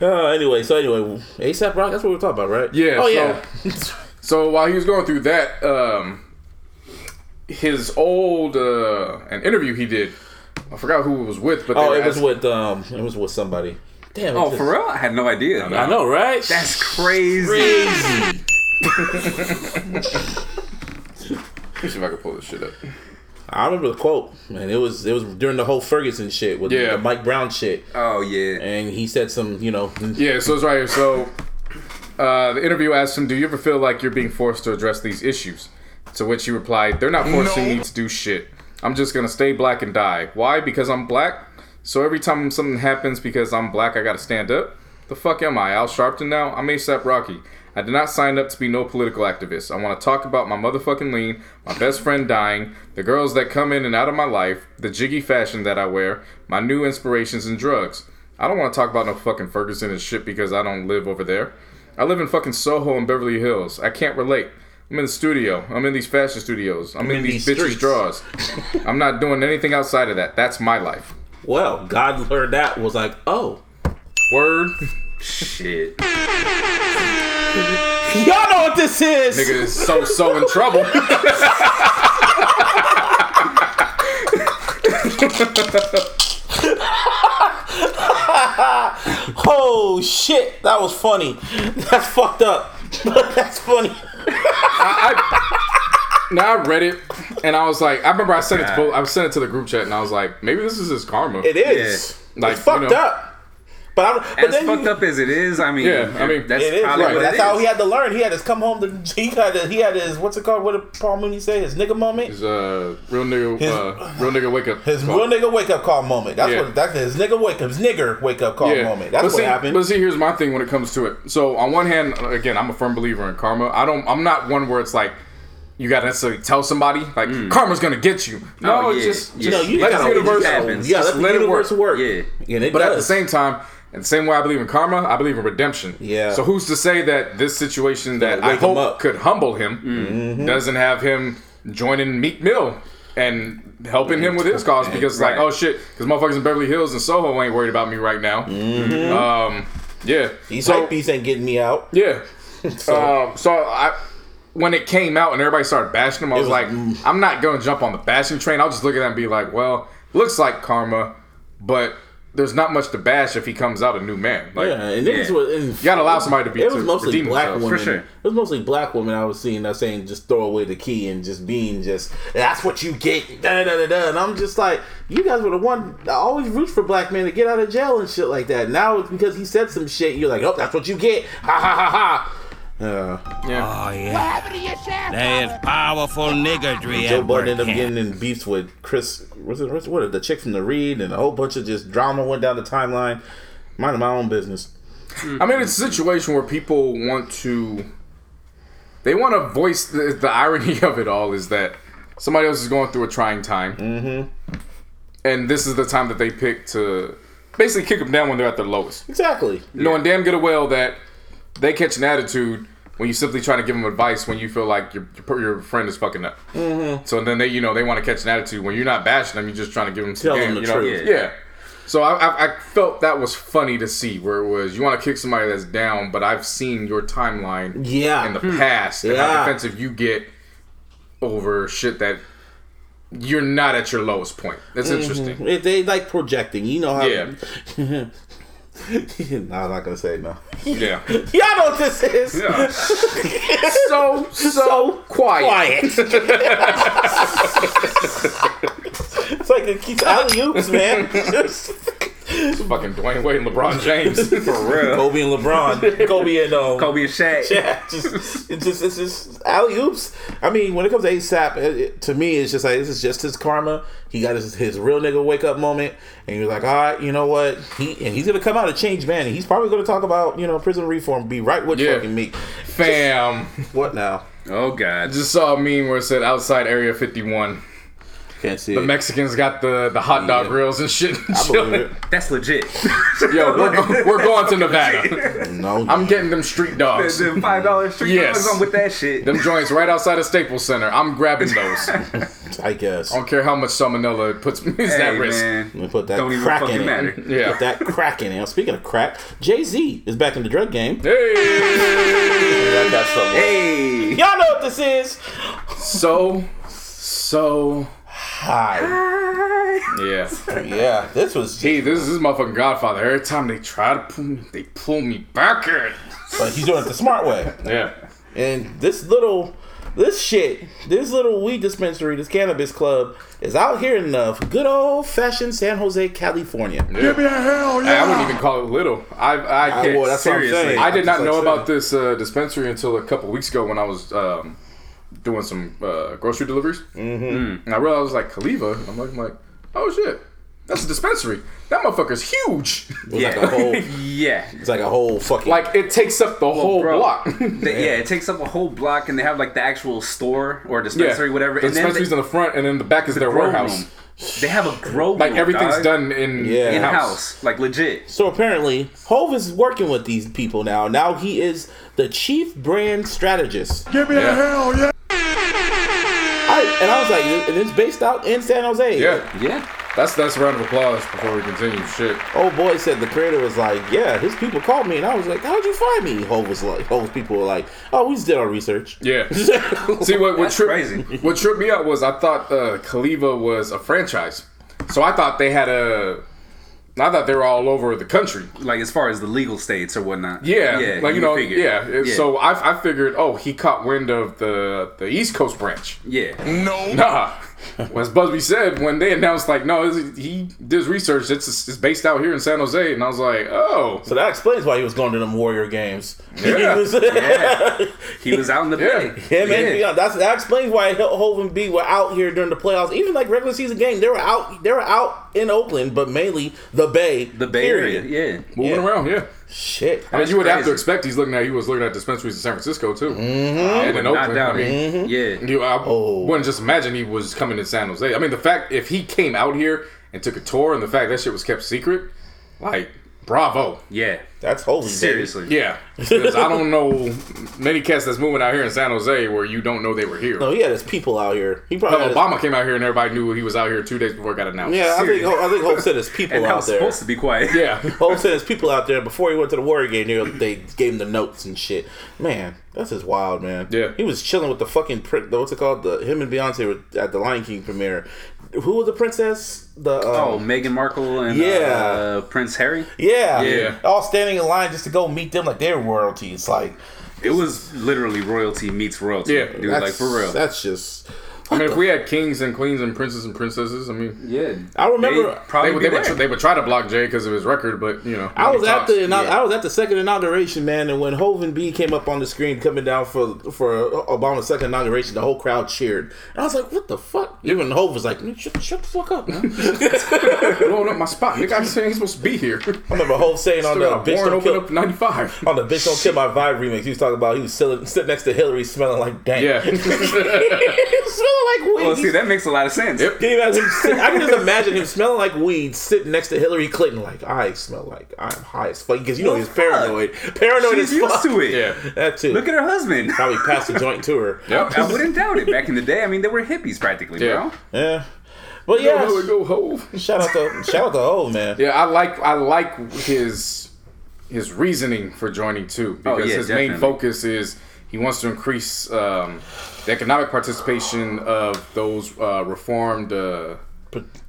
Uh, anyway, so anyway, ASAP Rock. That's what we're talking about, right? Yeah, Oh so- yeah. So while he was going through that, um, his old uh, an interview he did, I forgot who it was with, but oh, were it was with um, it was with somebody. Damn. Oh, just- for real? I had no idea. I know, right? That's crazy. crazy. Let me see if I can pull this shit up. I remember the quote, man. It was it was during the whole Ferguson shit with Yeah. the Mike Brown shit, Oh yeah. and he said some, you know, Yeah, so it's right here. So uh, the interview asked him, "Do you ever feel like you're being forced to address these issues?" To which he replied, "They're not forcing me to do shit. I'm just gonna stay black and die. Why? Because I'm black. So every time something happens because I'm black, I gotta stand up. The fuck am I? Al Sharpton now? I'm ASAP Rocky. I did not sign up to be no political activist. I want to talk about my motherfucking lean, my best friend dying, the girls that come in and out of my life, the jiggy fashion that I wear, my new inspirations and drugs. I don't want to talk about no fucking Ferguson and shit because I don't live over there. I live in fucking Soho and Beverly Hills. I can't relate. I'm in the studio. I'm in these fashion studios. I'm, in, in these, these bitches' drawers. I'm not doing anything outside of that. That's my life. well, God heard that was like, oh, Word. Shit. y'all know what this is. Nigga is so so in trouble. Oh shit, that was funny. That's fucked up. That's funny. now I read it and I was like, I remember I sent it to both, I sent it to the group chat and I was like, maybe this is his karma. It is. Like, it's fucked you know. up. But, I'm, but As then fucked you, up as it is, I mean, Yeah, I mean, that's it is, probably right, what but it how is. he had to learn. He had to come home. To, he had to, he had his what's it called? What did Paul Mooney say? His nigga moment. His uh, real nigga, His- uh, real nigga wake up. His call. real nigga wake up call moment. That's Yeah. what that's his nigga wake up. His nigger wake up call moment. That's but what see, happened. But see, here's my thing when it comes to it. So on one hand, again, I'm a firm believer in karma. I don't. I'm not one where it's like you gotta necessarily tell somebody like karma's gonna get you. No, Oh, it's yeah, just, yeah. just no, you let gotta, the you universe. gotta, happens. yeah, Just let the let it universe work. work. Yeah. and it But at the same time, and the same way I believe in karma, I believe in redemption. Yeah. So who's to say that this situation that I hope could humble him Mm-hmm. doesn't have him joining Meek Mill and helping him with his cause because like oh shit because motherfuckers in Beverly Hills and Soho ain't worried about me right now. Mm-hmm. Um, yeah. these so, hype beats ain't getting me out. yeah. So- um, so I when it came out and everybody started bashing him, I was, was- like, I'm not gonna jump on the bashing train. I'll just look at that and be like, well, looks like karma, but there's not much to bash if he comes out a new man. Like, Yeah, and niggas Yeah. was. And you gotta allow somebody to be. It to was mostly black themselves. women. For sure. It was mostly black women I was seeing that saying just throw away the key and just being just that's what you get. Da da da da. And I'm just like, you guys were the one I always root for black men to get out of jail and shit like that. Now it's because he said some shit. You're like, oh, that's what you get. Ha ha ha ha. Uh, Yeah. Oh, yeah. There's powerful niggardry Joe at. Budden ended up here. getting in beefs with Chris. Was it what's- what? The chick from the Read and a whole bunch of just drama went down the timeline. Minding my own business. I mean, it's a situation where people want to. They want to voice the, the irony of it all is that somebody else is going through a trying time, mm-hmm. and this is the time that they pick to basically kick them down when they're at their lowest. Exactly. knowing damn good and well that they catch an attitude when you simply try to give them advice when you feel like your your, friend is fucking up. Mm-hmm. So then they you know they want to catch an attitude when you're not bashing them, you're just trying to give them some Tell game. them the you know? truth. Yeah. So I, I, I felt that was funny to see where it was you want to kick somebody that's down, but I've seen your timeline Yeah. in the past and Yeah. how defensive you get over shit that you're not at your lowest point. That's interesting. It, they like projecting. You know how. Yeah. no, I'm not gonna say no. Yeah. Y'all know what this is. so so quiet. Quiet. it's like it keeps alley oops, man. Fucking Dwyane Wade and LeBron James. For real. Kobe and LeBron. Kobe and um, Kobe and Shaq. Yeah, just it's just it's just alley oops. I mean, when it comes to ASAP, it, it- to me, it's just like this is just his karma. He got his, his real nigga wake up moment, and he was like, all right, you know what? He and he's gonna come out a changed man, and he's probably gonna talk about you know prison reform, be right with Yeah. fucking me. Fam. What now? Oh God. Just saw a meme where it said outside Area 51. Can't see The it. Mexicans got the, the hot dog Yeah. grills and shit. I believe it. That's legit. Yo, we're, we're going to Nevada. No, I'm getting them street dogs. Them five dollars street Yes. dogs, I'm with that shit. Them joints right outside of Staples Center. I'm grabbing those. I guess. I don't care how much salmonella it puts me is hey, at risk. man. Let me put that Don't even crack in fucking it. matter. Yeah. Put that crack in it. Now, Speaking of crack, Jay Z is back in the drug game. Hey. I got something. Hey. Y'all know what this is. So, so, Hi. yeah. Yeah, this was. Hey, this is my motherfucking Godfather. Every time they try to pull me, they pull me backward. But he's doing it the smart way. Yeah. And this little, this shit, this little weed dispensary, this cannabis club, is out here in the good old fashioned San Jose, California. Give me a hell yeah. I, wouldn't even call it little. I, I, I, can't. well, that's what I'm seriously. saying. I did I'm not just know like about saying. this uh, dispensary until a couple weeks ago when I was um, doing some uh, grocery deliveries. Mm-hmm. And I realized I was like, Caliva. I'm like, I'm like, oh shit, that's a dispensary. That motherfucker's huge. It was like a whole, Yeah. it's like a whole fucking. like it takes up the whole bro, block. They- yeah, it takes up a whole block, and they have like the actual store or dispensary, whatever. The and then dispensary's they, in the front, and then the back is their warehouse. room. They have a grow Like room, everything's dog. done in Yeah. in in house. house, like legit. so apparently, Hov is working with these people now. Now he is the chief brand strategist. Give me a hell yeah. I, and I was like, and it's based out in San Jose. Yeah, Yeah. That's that's a round of applause before we continue. Shit. Old boy said the creator was like, yeah, his people called me, and I was like, how'd you find me? Hov was like, Hov's people were like, oh, we just did our research. Yeah. See what what tripped crazy. what tripped me out was I thought uh, Caliva was a franchise, so I thought they had a. I thought they were all over the country. Like as far as the legal states or whatnot. Yeah, yeah. like you know, figured. yeah. So I, I figured, oh, he caught wind of the the East Coast branch. yeah. No, nah, as Busby said, when they announced like, no, this- he did research. It's it's based out here in San Jose, and I was like, oh, So that explains why he was going to them Warrior games. Yeah. He was- He was out in the Yeah. bay. Yeah, man. Yeah. That's, that explains why Ho- Hov and B were out here during the playoffs. Even like regular season game, they were out. They were out in Oakland, but mainly the Bay. The Bay period. Area, yeah. moving Yeah. around, yeah. Shit. I mean, you would have to expect he's looking at he was looking at dispensaries in San Francisco too, Mm-hmm. and in Not Oakland. I doubting. mean, Yeah. You, I Oh. wouldn't just imagine he was coming to San Jose. I mean, the fact if he came out here and took a tour, and the fact that shit was kept secret, like, bravo. Yeah. That's holy. baby. Seriously. Yeah, because I don't know many cats that's moving out here in San Jose where you don't know they were here. No, he had his people out here. He probably Hell, had his- Obama came out here and everybody knew he was out here two days before it got announced. Yeah, I think I think Hov said his people And out there. supposed to be quiet. yeah. Hov said his people out there before he went to the Warrior game. They, they gave him the notes and shit. Man, that's just wild, man. Yeah. he was chilling with the fucking print. What's it called? The him and Beyonce were at the Lion King premiere. Who was the princess? The Oh, um, Meghan Markle and Yeah. uh, Prince Harry. yeah, Yeah. all standing in line just to go meet them like they're royalty. It's like It was literally royalty meets royalty. Yeah. dude, like for real. That's just. I mean, if we had kings and queens and princes and princesses, I mean, yeah. I remember- They'd they, probably they, would, they would try to block Jay because of his record, but you know, I was at talks. the yeah. I was at the second inauguration, man, and when Hov and B came up on the screen coming down for for Obama's second inauguration, the whole crowd cheered. And I was like, "What the fuck?" Even Hov was like, "Shut, shut the fuck up, man." blowing up my spot. Nigga, I'm saying he's supposed to be here. I remember Hov saying on Still the got a bitch warrant don't open kill up ninety five. on the bitch don't kill my vibe remix. He was talking about he was sitting, sitting next to Hillary, smelling like dank. Yeah. smelling like weed. Well, see, that makes a lot of sense. Yep. Can you imagine I can just imagine him smelling like weed, sitting next to Hillary Clinton, like I smell like I'm high as fuck because you know he's paranoid, paranoid She's as used fuck. to it. Yeah. That too. Look at her husband. Probably passed a joint to her. Yep. I wouldn't doubt it. Back in the day, I mean, they were hippies practically, Yeah. bro. Yeah. But Yeah, yeah, go Hov. shout out to shout out to Hov, man. Yeah, I like I like his his reasoning for joining too oh, because Oh, yeah, his main focus is he wants to increase um, the economic participation of those uh, reformed uh,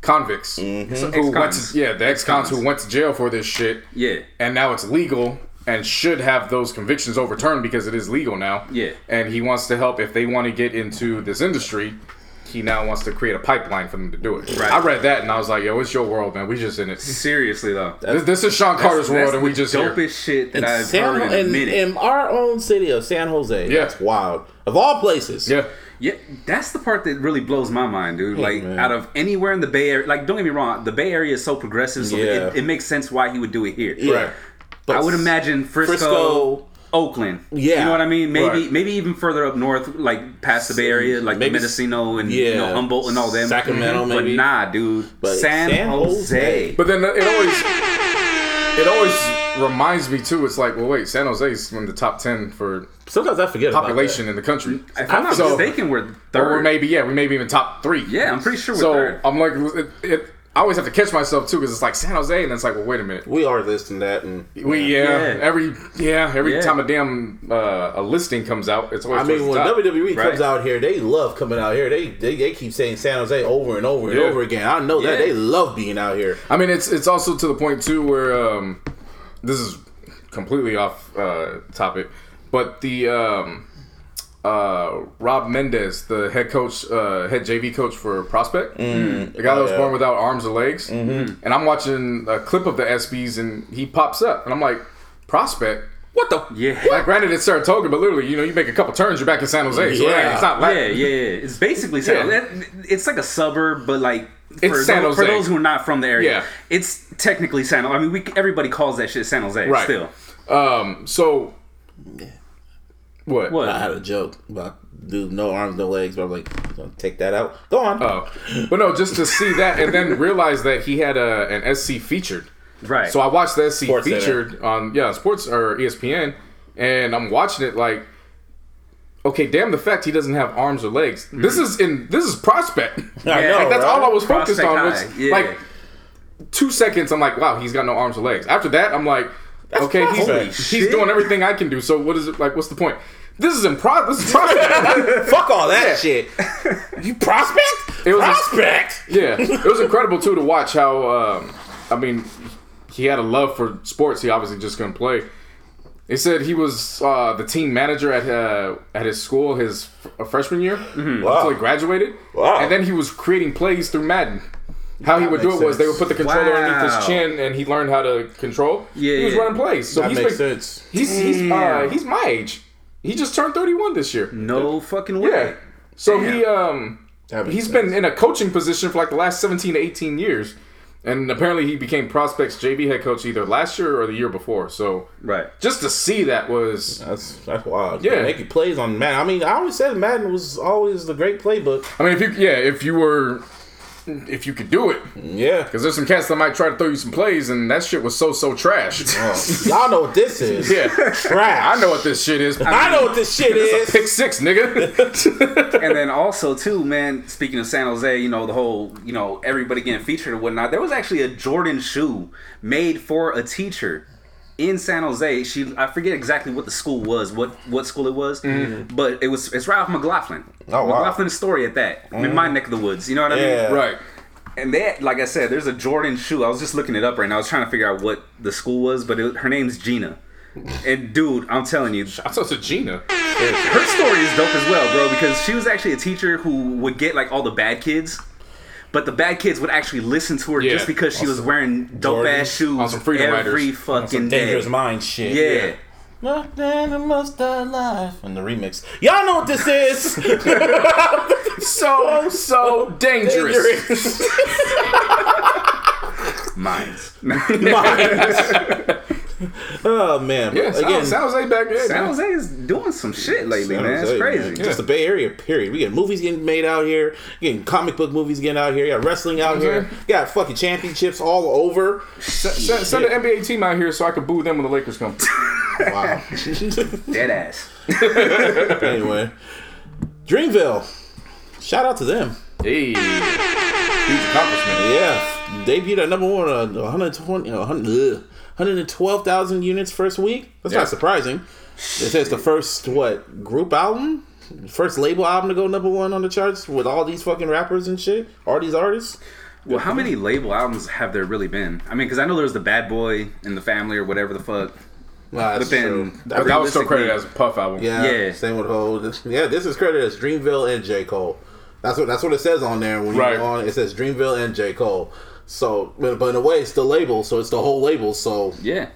convicts Mm-hmm. So who went to yeah the ex-cons who Ex-cons. went to jail for this shit Yeah. and now it's legal and should have those convictions overturned because it is legal now Yeah. and he wants to help if they want to get into this industry he now wants to create a pipeline for them to do it. Right. I read that and I was like, "Yo, it's your world, man. We just in it. Seriously though, This, this is Sean Carter's world, and we just the here. shit that In, I've San, heard in a in, minute. in our own city of San Jose. Yeah. That's wild. Of all places. Yeah, Yeah, that's the part that really blows my mind, dude. Like, man. out of anywhere in the Bay Area, like, don't get me wrong, the Bay Area is so progressive, so Yeah. it, it makes sense why he would do it here. Yeah. Right. But I would imagine Frisco, Frisco- Oakland. Yeah. you know what I mean. Maybe, Right. maybe even further up north, like past the Bay Area, like Maybe- Mendocino and you know Humboldt and all them. Sacramento, mm-hmm. maybe. But nah, dude, But San, San Jose. Jose. but then it always it always reminds me too. It's like, well, wait, San Jose's in the top ten for Sometimes I forget about population in the country. If I'm not So- mistaken, we're third. we're maybe yeah, we maybe even top three. yeah, I'm pretty sure we're So third. I'm like, it, it, I always have to catch myself too because it's like San Jose, and it's like, well, wait a minute. We are this and that, and We yeah, Yeah. every yeah every Yeah. time a damn uh, a listing comes out, it's always I mean, when top. WWE comes out here, they love coming out here. They they, they keep saying San Jose over and over and over again. I know that Yeah. they love being out here. I mean, it's it's also to the point too where um, this is completely off uh, topic, but the um, uh, Rob Mendez, the head coach, uh, head JV coach for Prospect, the guy that Oh, was yeah. born without arms or legs, and I'm watching a clip of the ESPYs, and he pops up, and I'm like, Prospect. What the? Yeah. Like, granted, it's Saratoga, but literally, you know, you make a couple turns, you're back in San Jose. So, Yeah. yeah, it's not like yeah, yeah, yeah. It's basically San Yeah. It's like a suburb, but like for, It's San those, for those who are not from the area, Yeah. it's technically San. Jose. I mean, we everybody calls that shit San Jose. Right. Still, Um, so what? what? I had a joke about dude no arms, no legs, but I'm like, gonna take that out. Go on. Oh, but no, just to see that and then realize that he had a an SC featured. Right. So I watched the SC SportsCenter. featured on yeah sports or ESPN, and I'm watching it like, okay, damn the fact he doesn't have arms or legs. Hmm. This is in this is prospect. I Yeah, know, Like that's right? all I was focused Prospect on. Was yeah. like two seconds. I'm like, wow, he's got no arms or legs. After that, I'm like, okay, he's he's shit. doing everything I can do. So what is it like? What's the point? This is in pro. This is prospect. Fuck all that Yeah. shit. You prospect? It was a- prospect. Yeah, it was incredible too to watch how. Um, I mean, he had a love for sports. He obviously just couldn't play. They said he was uh, the team manager at uh, at his school his f- freshman year Wow. until he graduated. Wow. And then he was creating plays through Madden. How he would do it makes was they would put the controller Wow. underneath his chin, and he learned how to control. Yeah, he was running plays. So that he's makes been- sense. He's he's uh, he's my age. He just turned thirty one this year. No fucking way. Yeah. So Damn. he um That makes he's sense. been in a coaching position for like the last 17 to 18 years. And apparently he became Prospects JV head coach either last year or the year before. So Right. just to see that was That's that's wild. Yeah. making plays on Madden. I mean, I always said Madden was always the great playbook. I mean if you yeah, if you were if you could do it. Yeah. Because there's some cats that might try to throw you some plays and that shit was so so trash. Oh, y'all know what this is. yeah. Trash. I know what this shit is. I know what this shit is. Pick six, nigga. and then also too, man. Speaking of San Jose, you know the whole, you know, everybody getting featured and whatnot. There was actually a Jordan shoe made for a teacher in San Jose. She, I forget exactly what the school was, what what school it was, mm-hmm. but it was it's Ralph McLaughlin. Oh, wow. McLaughlin's story at that in my mm-hmm. neck of the woods. You know what I Yeah. mean? right. And that, like I said, there's a Jordan shoe. I was just looking it up right now. I was trying to figure out what the school was, but it, her name's Gina. And dude, I'm telling you, I thought it was Gina. her story is dope as well, bro, because she was actually a teacher who would get like all the bad kids. But the bad kids would actually listen to her Yeah. just because she was wearing dope Jordans. ass shoes On some Freedom every Writers. fucking day. Dangerous Mind shit. Yeah. Nothing in most of life. And the remix. Y'all know what this is. So so dangerous. Dangerous. Mines. oh man. Yeah, San, Again, San Jose back there. San man. Jose is doing some shit lately, San man. It's crazy. man. Just the Bay Area, period. We got movies getting made out here. You getting comic book movies getting out here. You got wrestling out here. Mhm. You got fucking championships all over. Send, send the NBA team out here so I can boo them when the Lakers come. Wow. Dead ass. anyway, Dreamville. Shout out to them. hey, huge accomplishment. Yeah, debuted at number one, uh, 120, uh, 100, ugh, 112,000 units first week. That's Yeah. not surprising. It says the first what group album, first label album to go number one on the charts with all these fucking rappers and shit, all these artists. Well, how many label albums have there really been? I mean, because I know there was the Bad Boy and the Family or whatever the fuck. Nah, that's But then- true. But that was still Realistically- credited as a Puff album. Yeah, Yeah. Same with Ho. This- Yeah, this is credited as Dreamville and J Cole. That's what that's what it says on there. When you Right. go on, it says Dreamville and J Cole. So, but but in a way, it's the label, so it's the whole label. So, Yeah.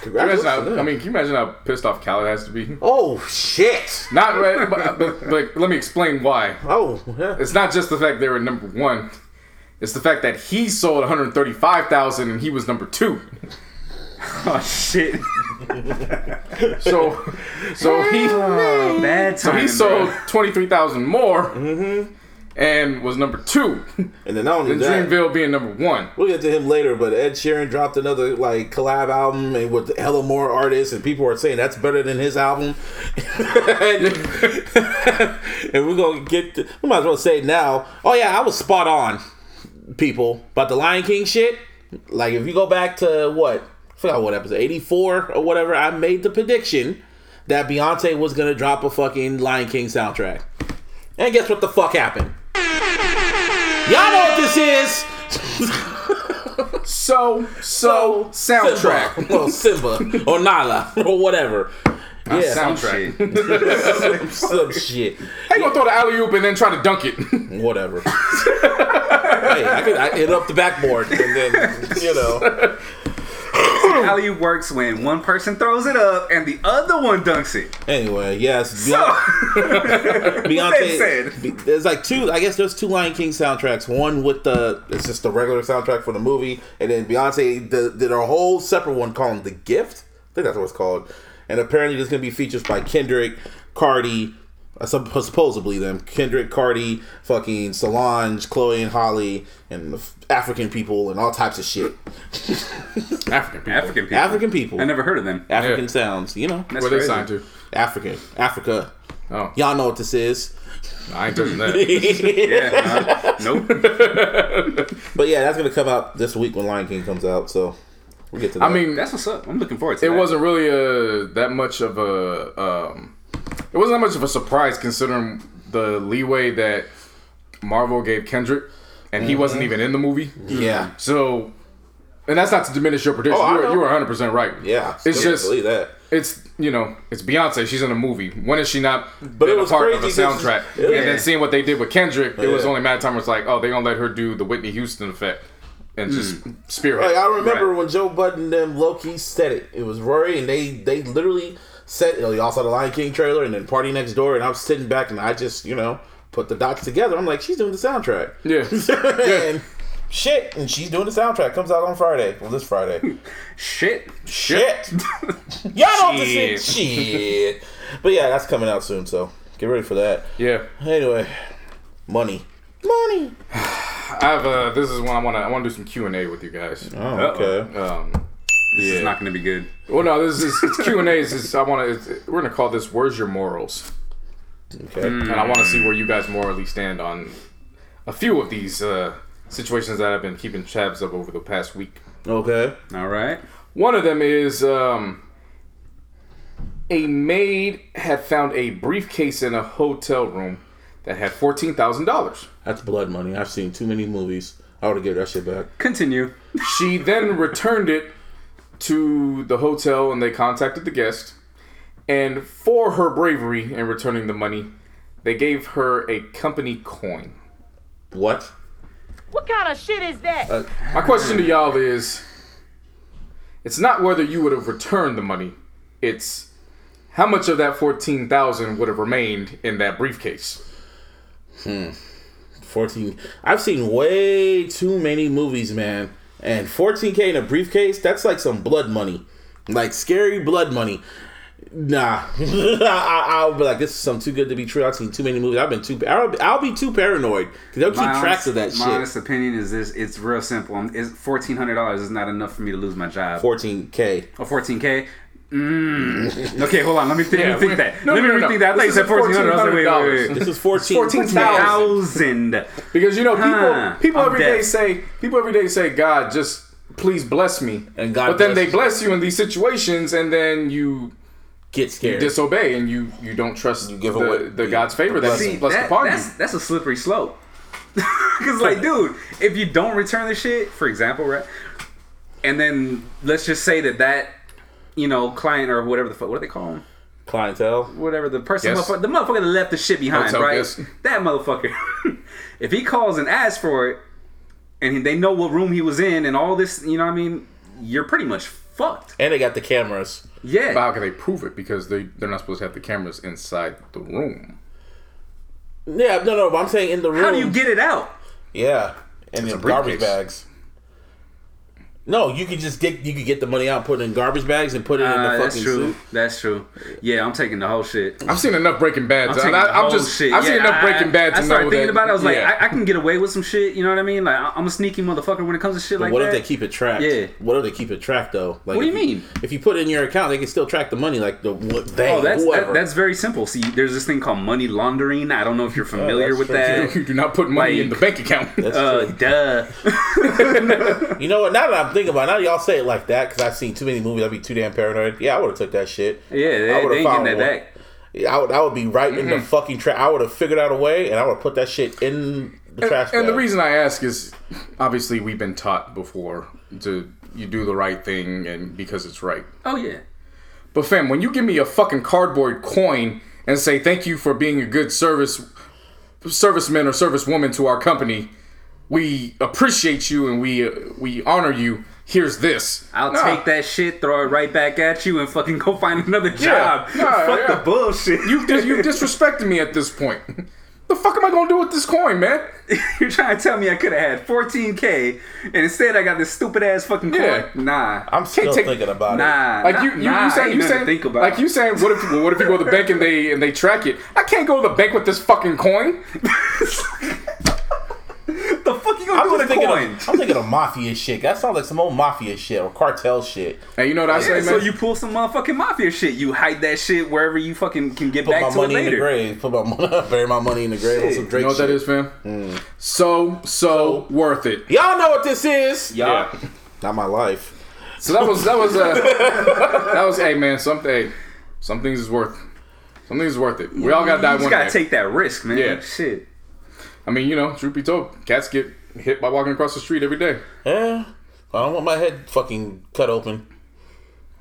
Can you imagine congratulations. how. I mean, can you imagine how pissed off Khaled has to be? oh shit! Not, right, but, but, but let me explain why. Oh, yeah. It's not just the fact they were number one. It's the fact that he sold 135,000 and he was number two. Oh shit. So, so he, Oh, bad so time. he sold 23,000 more mm-hmm. And was number two. And then not only And that, Dreamville being number one. we'll get to him later. But Ed Sheeran dropped another like collab album and with hella more artists, and people are saying that's better than his album. and, and we're gonna get. To, we might as well say now. Oh yeah, I was spot on, people. About the Lion King shit. Like if you go back to what I forgot what episode eighty four or whatever, I made the prediction that Beyonce was gonna drop a fucking Lion King soundtrack. And guess what the fuck happened? Y'all know what this is. So, so, soundtrack. Simba. Well, Simba or Nala or whatever. Uh, yeah, some, soundtrack. Shit. some shit. How you gonna throw the alley oop and then try to dunk it? Whatever. hey, I could I hit up the backboard and then you know. Alley works when one person throws it up and the other one dunks it. Anyway, yes, So, Beyonce. Said. Be- There's like two. I guess there's two Lion King soundtracks. One with the it's just the regular soundtrack for the movie, and then Beyonce did, did a whole separate one called The Gift. I think that's what it's called. And apparently, there's gonna be features by Kendrick, Cardi. Uh, sup- supposedly them Kendrick, Cardi, fucking Solange, Chloe and Halle, and African people and all types of shit. African people. African people. African people, I never heard of them. African Yeah. sounds. You know, That's Where they signed to? African, Africa. Oh, Y'all know what this is. I ain't touching that. Yeah, uh, nope. But yeah, that's gonna come out this week when Lion King comes out. So we'll get to that. I mean, That's what's up. I'm looking forward to it that. wasn't really a that much of a um, it wasn't that much of a surprise considering the leeway that Marvel gave Kendrick, and he wasn't mm-hmm. even in the movie. yeah, So, and that's not to diminish your prediction. Oh, I you, were, know. you were 100 percent right. yeah. it's still just believe that. it's you know it's Beyonce. She's in a movie. When is she not But been it was a part of a crazy 'cause soundtrack? she's- And then seeing what they did with Kendrick, it was Yeah. only a matter of time. It's like, oh, they gonna let her do the Whitney Houston effect and mm. just spearhead. Like, I remember Right. when Joe Budden and them low key said it. It was Rory, and they they literally said you all saw the Lion King trailer and then PartyNextDoor, and I was sitting back and I just you know put the dots together. I'm like, she's doing the soundtrack. Yeah. and shit, and she's doing the soundtrack. Comes out on Friday. Well, this Friday. Shit. shit. Y'all don't Shit. shit. shit. But yeah, that's coming out soon. So get ready for that. Yeah, Anyway, money, money. I have. Uh, this is one I want to. I want to do some Q and A with you guys. Oh, okay. Um, This yeah. is not gonna be good. well, no, this is it's Q and A's. Is I want to. We're gonna call this "Where's Your Morals," Okay. and I want to see where you guys morally stand on a few of these uh, situations that I've been keeping tabs of over the past week. Okay. All right. One of them is um, a maid had found a briefcase in a hotel room that had fourteen thousand dollars. That's blood money. I've seen too many movies. I would have given that shit back. Continue. She then returned it to the hotel and they contacted the guest. And for her bravery in returning the money, they gave her a company coin. What? What kind of shit is that? My question to y'all is it's not whether you would have returned the money, it's how much of that 14,000 would have remained in that briefcase. Hmm. 14. I've seen way too many movies, man. And 14K in a briefcase, that's like some blood money. Like scary blood money. Nah. I, I'll be like, this is something too good to be true. I've seen too many movies. I've been too, I'll, I'll be too paranoid. Because they'll keep My tracks of that My shit. honest opinion is this: it's real simple. It's fourteen hundred dollars is not enough for me to lose my job. 14K. Or fourteen k. Oh, Mm. Okay, hold on. Let me, think Yeah, let me think that. no, let me no, no, rethink no. that. I thought you This said fourteen hundred. I was like, wait, wait, wait. $1,400. This is 14 14,000. Because you know, people Huh. people I'm every day deaf. say people every day say, God, just please bless me. And God but then they bless you in these situations and then you Get scared. you disobey and you you don't trust You give the, away the the- God's favor that's See, blessed that, upon that's you. that's a slippery slope. Because, like, dude, if you don't return the shit, for example, right, and then let's just say that that you know client or whatever the fuck, what do they call him? Clientele. Whatever the person, Yes. motherfucker, the motherfucker that left the shit behind, Hotel right? guest. That motherfucker. if he calls and asks for it, and they know what room he was in, and all this, you know, what I mean, you're pretty much fucked. And they got the cameras. Yeah. But how can they prove it? Because they they're not supposed to have the cameras inside the room. Yeah, no, no, but I'm saying in the room. How do you get it out? Yeah, and It's in a garbage briefcase. bags. No, you could just get you could get the money out, put it in garbage bags, and put it in the Uh, fucking that's true. suit. That's true. Yeah, I'm taking the whole shit. I've seen enough Breaking Bad. I'm I, taking I, the I'm just shit. I've seen Yeah, enough I- Breaking Bad to I started know thinking that. about it. I was like. I, I can get away with some shit. You know what I mean? Like, I- I'm a sneaky motherfucker when it comes to shit like what that. if they keep it tracked? Yeah. What if they keep it tracked though? Like, What do you mean? If you put it in your account, they can still track the money. Like the what they Oh, that's that, that's very simple. See, there's this thing called money laundering. I don't know if you're familiar that's with true, that. you do not put money in the bank account. That's Uh, true. duh. You know what? Now that I'm thinking about, it, now y'all say it like that, because I've seen too many movies, I'd be too damn paranoid. Yeah, I would have took that shit. Yeah, they, I they ain't found that one. back. Yeah, I would. I would be right in the fucking trap. I would have figured out a way, and I would have put that shit in the and, trash. and the reason I ask is obviously we've been taught before to you do the right thing and because it's right. Oh yeah. But fam, when you give me a fucking cardboard coin and say thank you for being a good service serviceman or servicewoman to our company, we appreciate you and we uh, we honor you. Here's this. I'll Nah. take that shit, throw it right back at you, and fucking go find another job. Nah, Fuck yeah. the bullshit. You dis- you disrespected me at this point. The fuck am I gonna do with this coin, man? You're trying to tell me I could have had 14k, and instead I got this stupid ass fucking coin. Yeah. Nah. I'm still take- thinking about it. Nah. Like nah, you, you, nah, you saying, ain't you nothing saying, think about. like you saying, what if, what if you go to the bank and they and they track it? I can't go to the bank with this fucking coin. the fuck you gonna I'm do with a thinking. coin? Of, I'm thinking of mafia shit. That sounds like some old mafia shit or cartel shit. Hey, you know what I say, Yeah, man? so you pull some motherfucking mafia shit. You hide that shit wherever you fucking can get Put back my to it money in the grave. Put my money, bury my money in the grave on some Drake You know what that shit. is, fam? Hmm. So, so worth it. Y'all know what this is. Y'all, Not my life. So that was that was uh that was hey man, something some things is worth some things is worth it. We all gotta die you just one gotta day. take that risk, man. Yeah. Shit. I mean, you know, truth be told, cats get hit by walking across the street every day. Yeah. I don't want my head fucking cut open.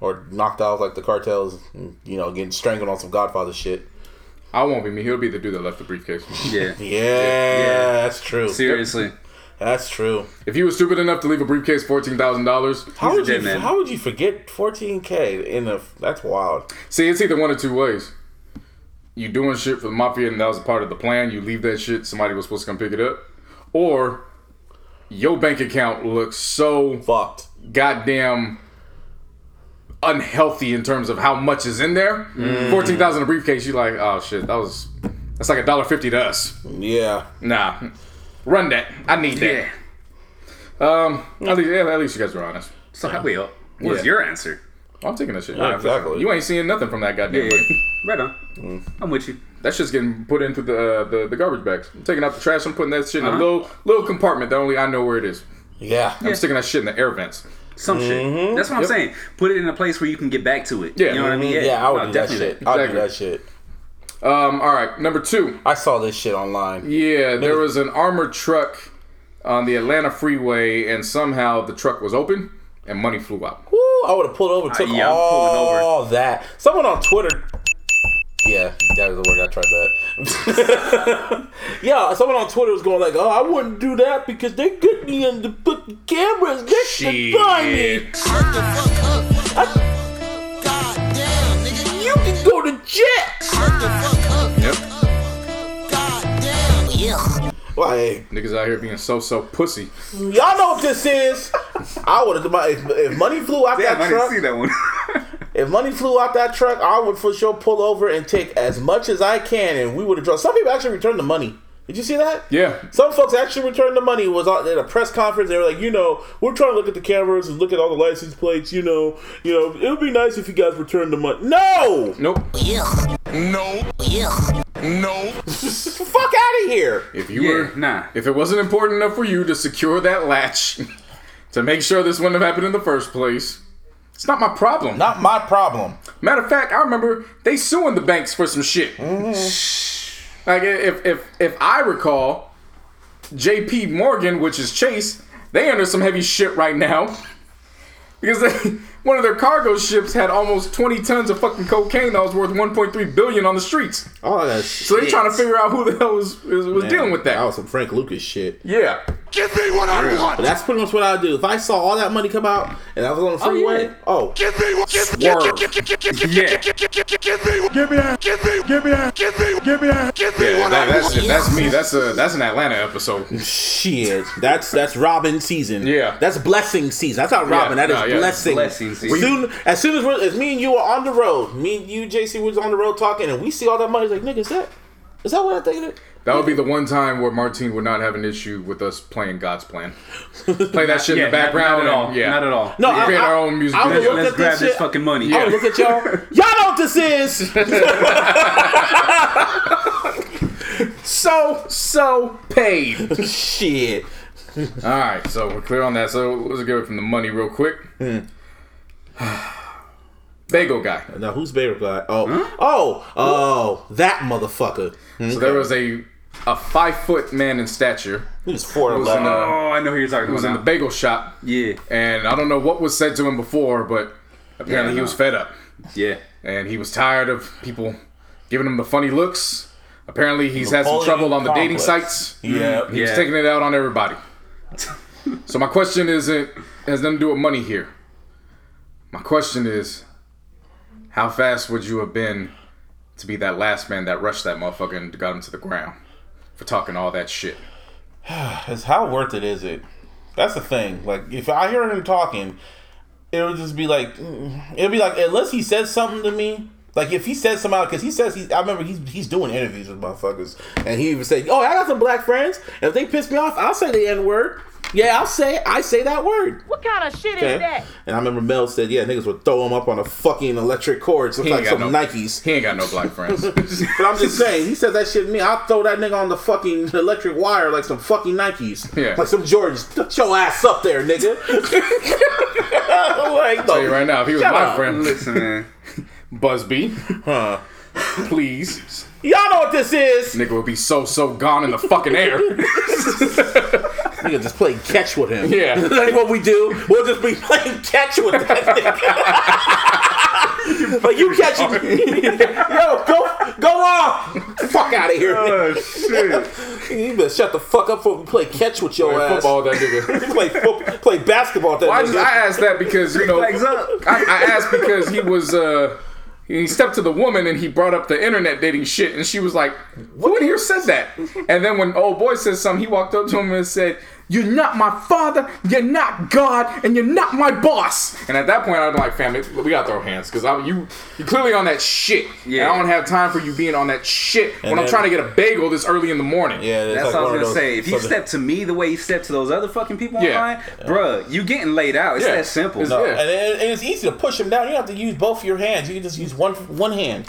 or knocked out like the cartels. You know, getting strangled on some Godfather shit. I won't be me. He'll be the dude that left the briefcase. Yeah. Yeah, that's true. Seriously. That's true. If he was stupid enough to leave a briefcase fourteen thousand dollars, How would you? man. How would you forget 14k in a? That's wild. see, it's either one of two ways. You doing shit for the mafia, and that was a part of the plan. You leave that shit. Somebody was supposed to come pick it up, or your bank account looks so Fucked. goddamn unhealthy in terms of how much is in there. Fourteen thousand a briefcase. You like, oh shit, that was that's like a dollar fifty to us. Yeah. Nah, run that. I need that. Yeah. Um, at least, yeah, at least you guys are honest. So how we up? What's Yeah. your answer? I'm taking that shit. Yeah, Nah, exactly. You ain't seeing nothing from that goddamn. Yeah. thing. Right on. Mm. I'm with you. That shit's getting put into the, uh, the the garbage bags. I'm taking out the trash. I'm putting that shit in Uh-huh. a little little compartment that only I know where it is. Yeah. I'm sticking that shit in the air vents. Some shit. That's what I'm Yep. saying. Put it in a place where you can get back to it. Yeah. You know what I mean? Mm-hmm. Yeah, I would No, do that definitely shit. I'd do that shit. Um, all right, number two. I saw this shit online. Yeah, there was an armored truck on the Atlanta freeway, and somehow the truck was open and money flew out. Woo, I would have pulled over, took Uh, yeah, I'm pulling over. all that. Someone on Twitter. Yeah, that was the word. I tried that. yeah, someone on Twitter was going like, "Oh, I wouldn't do that because they get me in the fucking cameras next to find me. You can go to jail." Yep. Like, Niggas out here being so so pussy. y'all know what this is. I would have. If, if money flew out Damn, that I truck, didn't see that one. If money flew out that truck, I would for sure pull over and take as much as I can, and we would have drawn. Some people actually returned the money. Did you see that? Yeah. Some folks actually returned the money. It was at a press conference. They were like, you know, we're trying to look at the cameras and look at all the license plates. You know, you know, it would be nice if you guys returned the money. No, Nope. No. No. Fuck out of here. If you Yeah, were nah. if it wasn't important enough for you to secure that latch to make sure this wouldn't have happened in the first place, it's not my problem. Not my problem. Matter of fact, I remember they suing the banks for some shit. Mm-hmm. Like if if if I recall, J.P. Morgan, which is Chase, they under some heavy shit right now because they, one of their cargo ships had almost 20 tons of fucking cocaine that was worth 1.3 billion on the streets. Oh, that So they trying to figure out who the hell was was, was dealing with That that. was some Frank Lucas shit. Yeah. But that's pretty much what I do. If I saw all that money come out and I was on the freeway, yeah. oh, Word. yeah. Yeah, that, that's that's me. That's a that's an Atlanta episode. Shit, that's that's Robbin' season. Yeah. that's blessing season. That's not Robbin'. Yeah, that is no, yeah. blessing. Blessing season. Soon, as soon as we're, as me and you are on the road, me and you, JC, was on the road talking, and we see all that money. Like, nigga, is that is that what I think it is? That would be the one time where Martine would not have an issue with us playing God's plan. Play that shit in the Yeah, not- background. Not, at all. and- yeah. Not at all. No, We I, create I, our own music I would look Let's at grab this this fucking money. I would look at y'all. Y'all know what this is. So so paid. shit. All right, so we're clear on that. So let's get away from the money real quick. Hmm. Bagel guy. Now who's bagel guy? Oh, oh, oh, that motherfucker. So there was a a five foot man in stature He was four was in eleven. a- Oh, I know who you're talking He was about. in the bagel shop, yeah. and I don't know what was said to him before, but apparently Yeah, he was fed up. Yeah. and he was tired of people giving him the funny looks. Apparently, he's had some trouble on the dating sites. Yeah. He's Yeah. taking it out on everybody. so my question isn't has nothing to do with money here. My question is, how fast would you have been to be that last man that rushed that motherfucker and got him to the ground for talking all that shit? Is how worth it is it? That's the thing. Like if I hear him talking, it would just be like mm, it'd be like unless he says something to me. Like if he says something because he says he, I remember he's he's doing interviews with motherfuckers, and he even say, "Oh, I got some black friends. And if they piss me off, I'll say the n word. Yeah, I'll say I say that word. What kind of shit Okay. is that? And I remember Mel said, "Yeah, niggas would throw him up on a fucking electric cord, so like some no Nikes." He ain't got no black friends. But I'm just saying, he said that shit to me. I'll throw that nigga on the fucking electric wire like some fucking Nikes. Yeah. Like some Jordans. Put your ass up there, nigga. like, tell you right now, if he was Shut my up. friend, Listen, man. Busby, Huh. please, Y'all know what this is. nigga would be so so gone in the fucking air. Nigga just play catch with him. Yeah. That's what we do. We'll just be playing catch with that nigga. like you catch him. Yo, go go on. Fuck out of here. Oh shit! You better shut the fuck up before we play catch with your Play ass. football that nigga. play foot, play basketball that Well, I nigga. just I asked that because you know I, I asked because he was uh he stepped to the woman and he brought up the internet dating shit and she was like, "Who in here said that?" And then when old boy says something, he walked up to him and said, "You're not my father, you're not God, and you're not my boss." And at that point, I'd be like, "Family, we gotta throw hands because I'm you you clearly on that shit. Yeah. And I don't have time for you being on that shit when I'm trying to get a bagel this early in the morning." yeah, it's That's like what I was gonna say. If you so the- step to me the way you step to those other fucking people Yeah. online, bruh, you getting laid out. It's Yeah. that simple. It's- No, Yeah. and, and it's easy to push him down. You don't have to use both your hands. You can just use one one hand.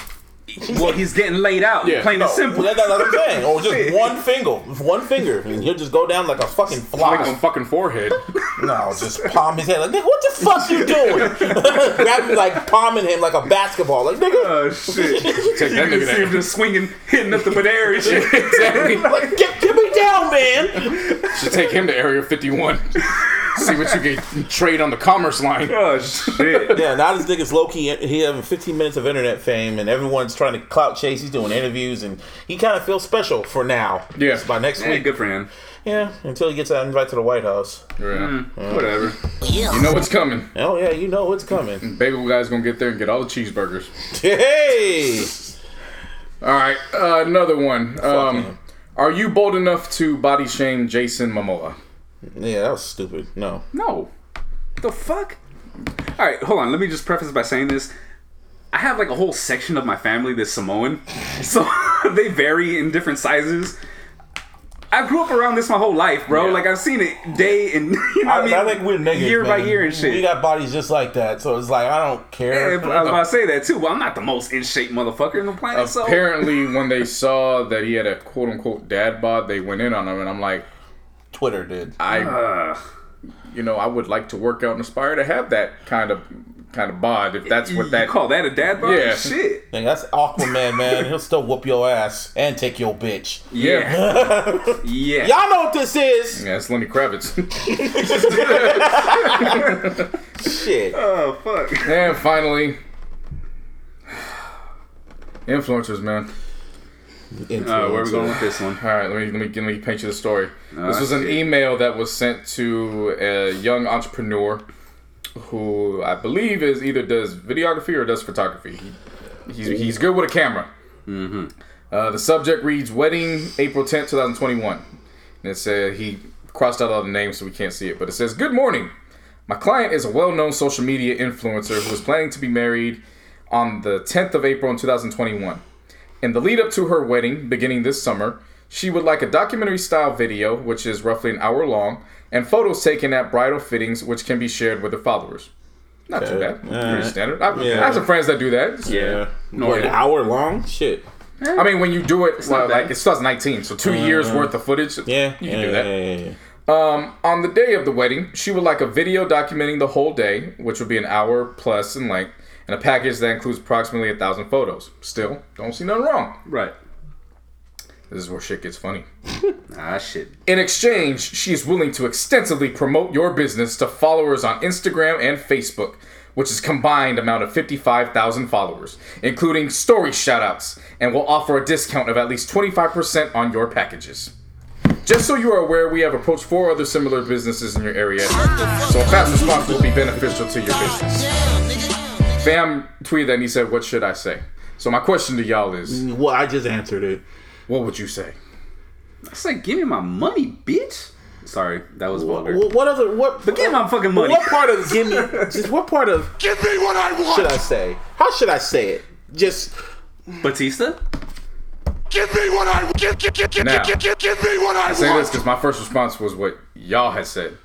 Well, he's getting laid out. Yeah. Plain No, and simple. that- that's what I'm saying. Or just one finger, one finger, and he'll just go down like a fucking Like fly. on fucking forehead. No, just palm his head like, nigga, what the fuck you doing? Grab him like palming him like a basketball, like nigga. Oh shit! Take that You see him just swinging, hitting up the midair and shit. there. exactly. Like, get, get me down, man. Should take him to Area 51. See what you can trade on the commerce line. Oh shit! Yeah, now this nigga's low key. He having 15 minutes of internet fame, and everyone's trying to clout chase. He's doing interviews, and he kind of feels special for now. Yeah. by next Hey, week. good for him. Yeah, until he gets that invite to the White House. Yeah. Whatever. Yeah. You know what's coming. Oh yeah, you know what's coming. Bagel guy's gonna get there and get all the cheeseburgers. Hey, All right, uh, another one. Um, are you bold enough to body shame Jason Momoa? Yeah, that was stupid. No, No. The fuck? All right, hold on. Let me just preface by saying this. I have like a whole section of my family that's Samoan, so they vary in different sizes. I grew up around this my whole life, bro. Yeah. Like I've seen it day and you know I, what I mean, I think we're niggas, year by year and shit. We got bodies just like that, so it's like I don't care. Yeah, but I was about to say that too, Well, I'm not the most in shape motherfucker in the planet. So Apparently, when they saw that he had a quote unquote dad bod, they went in on him, and I'm like, Twitter did. I, uh, you know, I would like to work out and aspire to have that kind of kind of bod if that's what you that. call that a dad bod? Yeah. Shit. Nigga, that's Aquaman, man. He'll still whoop your ass and take your bitch. Yeah. yeah. Y'all know what this is. Yeah, it's Lenny Kravitz. Shit. Oh fuck. and finally, influencers, man. Uh, where are we going with this one? All right, let me let me let me paint you the story. this was an email that was sent to a young entrepreneur who I believe is either does videography or does photography. He, he's, he's good with a camera. Mm-hmm. Uh, the subject reads "Wedding, April tenth, two thousand twenty-one," and it said he crossed out all the names so we can't see it, but it says, "Good morning. My client is a well-known social media influencer who is planning to be married on the 10th of April in 2021. In the lead up to her wedding, beginning this summer, she would like a documentary style video, which is roughly an hour long, and photos taken at bridal fittings, which can be shared with her followers. Not too Okay. bad. Pretty standard. I, Yeah. I have some friends that do that. Yeah. What, an hour long? Shit. I mean, when you do it, well, not bad. like it's 2019, so 2 years worth of footage. Yeah. you yeah, can do that. Yeah, yeah, yeah. Um, on the day of the wedding, she would like a video documenting the whole day, which would be an hour plus in length, and a package that includes approximately a thousand photos. Still, don't see nothing wrong. Right. This is where shit gets funny. Ah shit. In exchange, she is willing to extensively promote your business to followers on Instagram and Facebook, which is combined amount of 55,000 followers, including story shoutouts, and will offer a discount of at least 25% on your packages. Just so you are aware, we have approached four other similar businesses in your area, so a fast response will be beneficial to your business. Fam tweeted that and he said, What should I say? So, my question to y'all is, Well, I just answered it. what would you say? I said, give me my money, bitch. Sorry, that was vulgar. What, what other what? But give my fucking money. What part of give me? Just what part of Give me what I want. should I say? How should I say it? Just Bautista? Give me what I give, give, give, give, Now. give, give, give me what I I say this want. because my first response was what y'all had said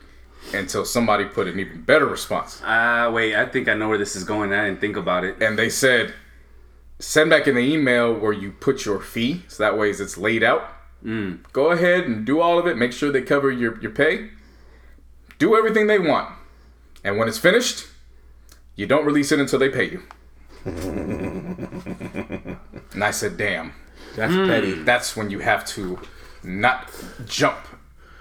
until somebody put an even better response. Ah, wait, I think I know where this is going. I didn't think about it. And they said, send back in the email where you put your fee, so that way it's laid out. Go ahead and do all of it. Make sure they cover your, your pay. Do everything they want. And when it's finished, you don't release it until they pay you. and I said, damn. that's petty. That's when you have to not jump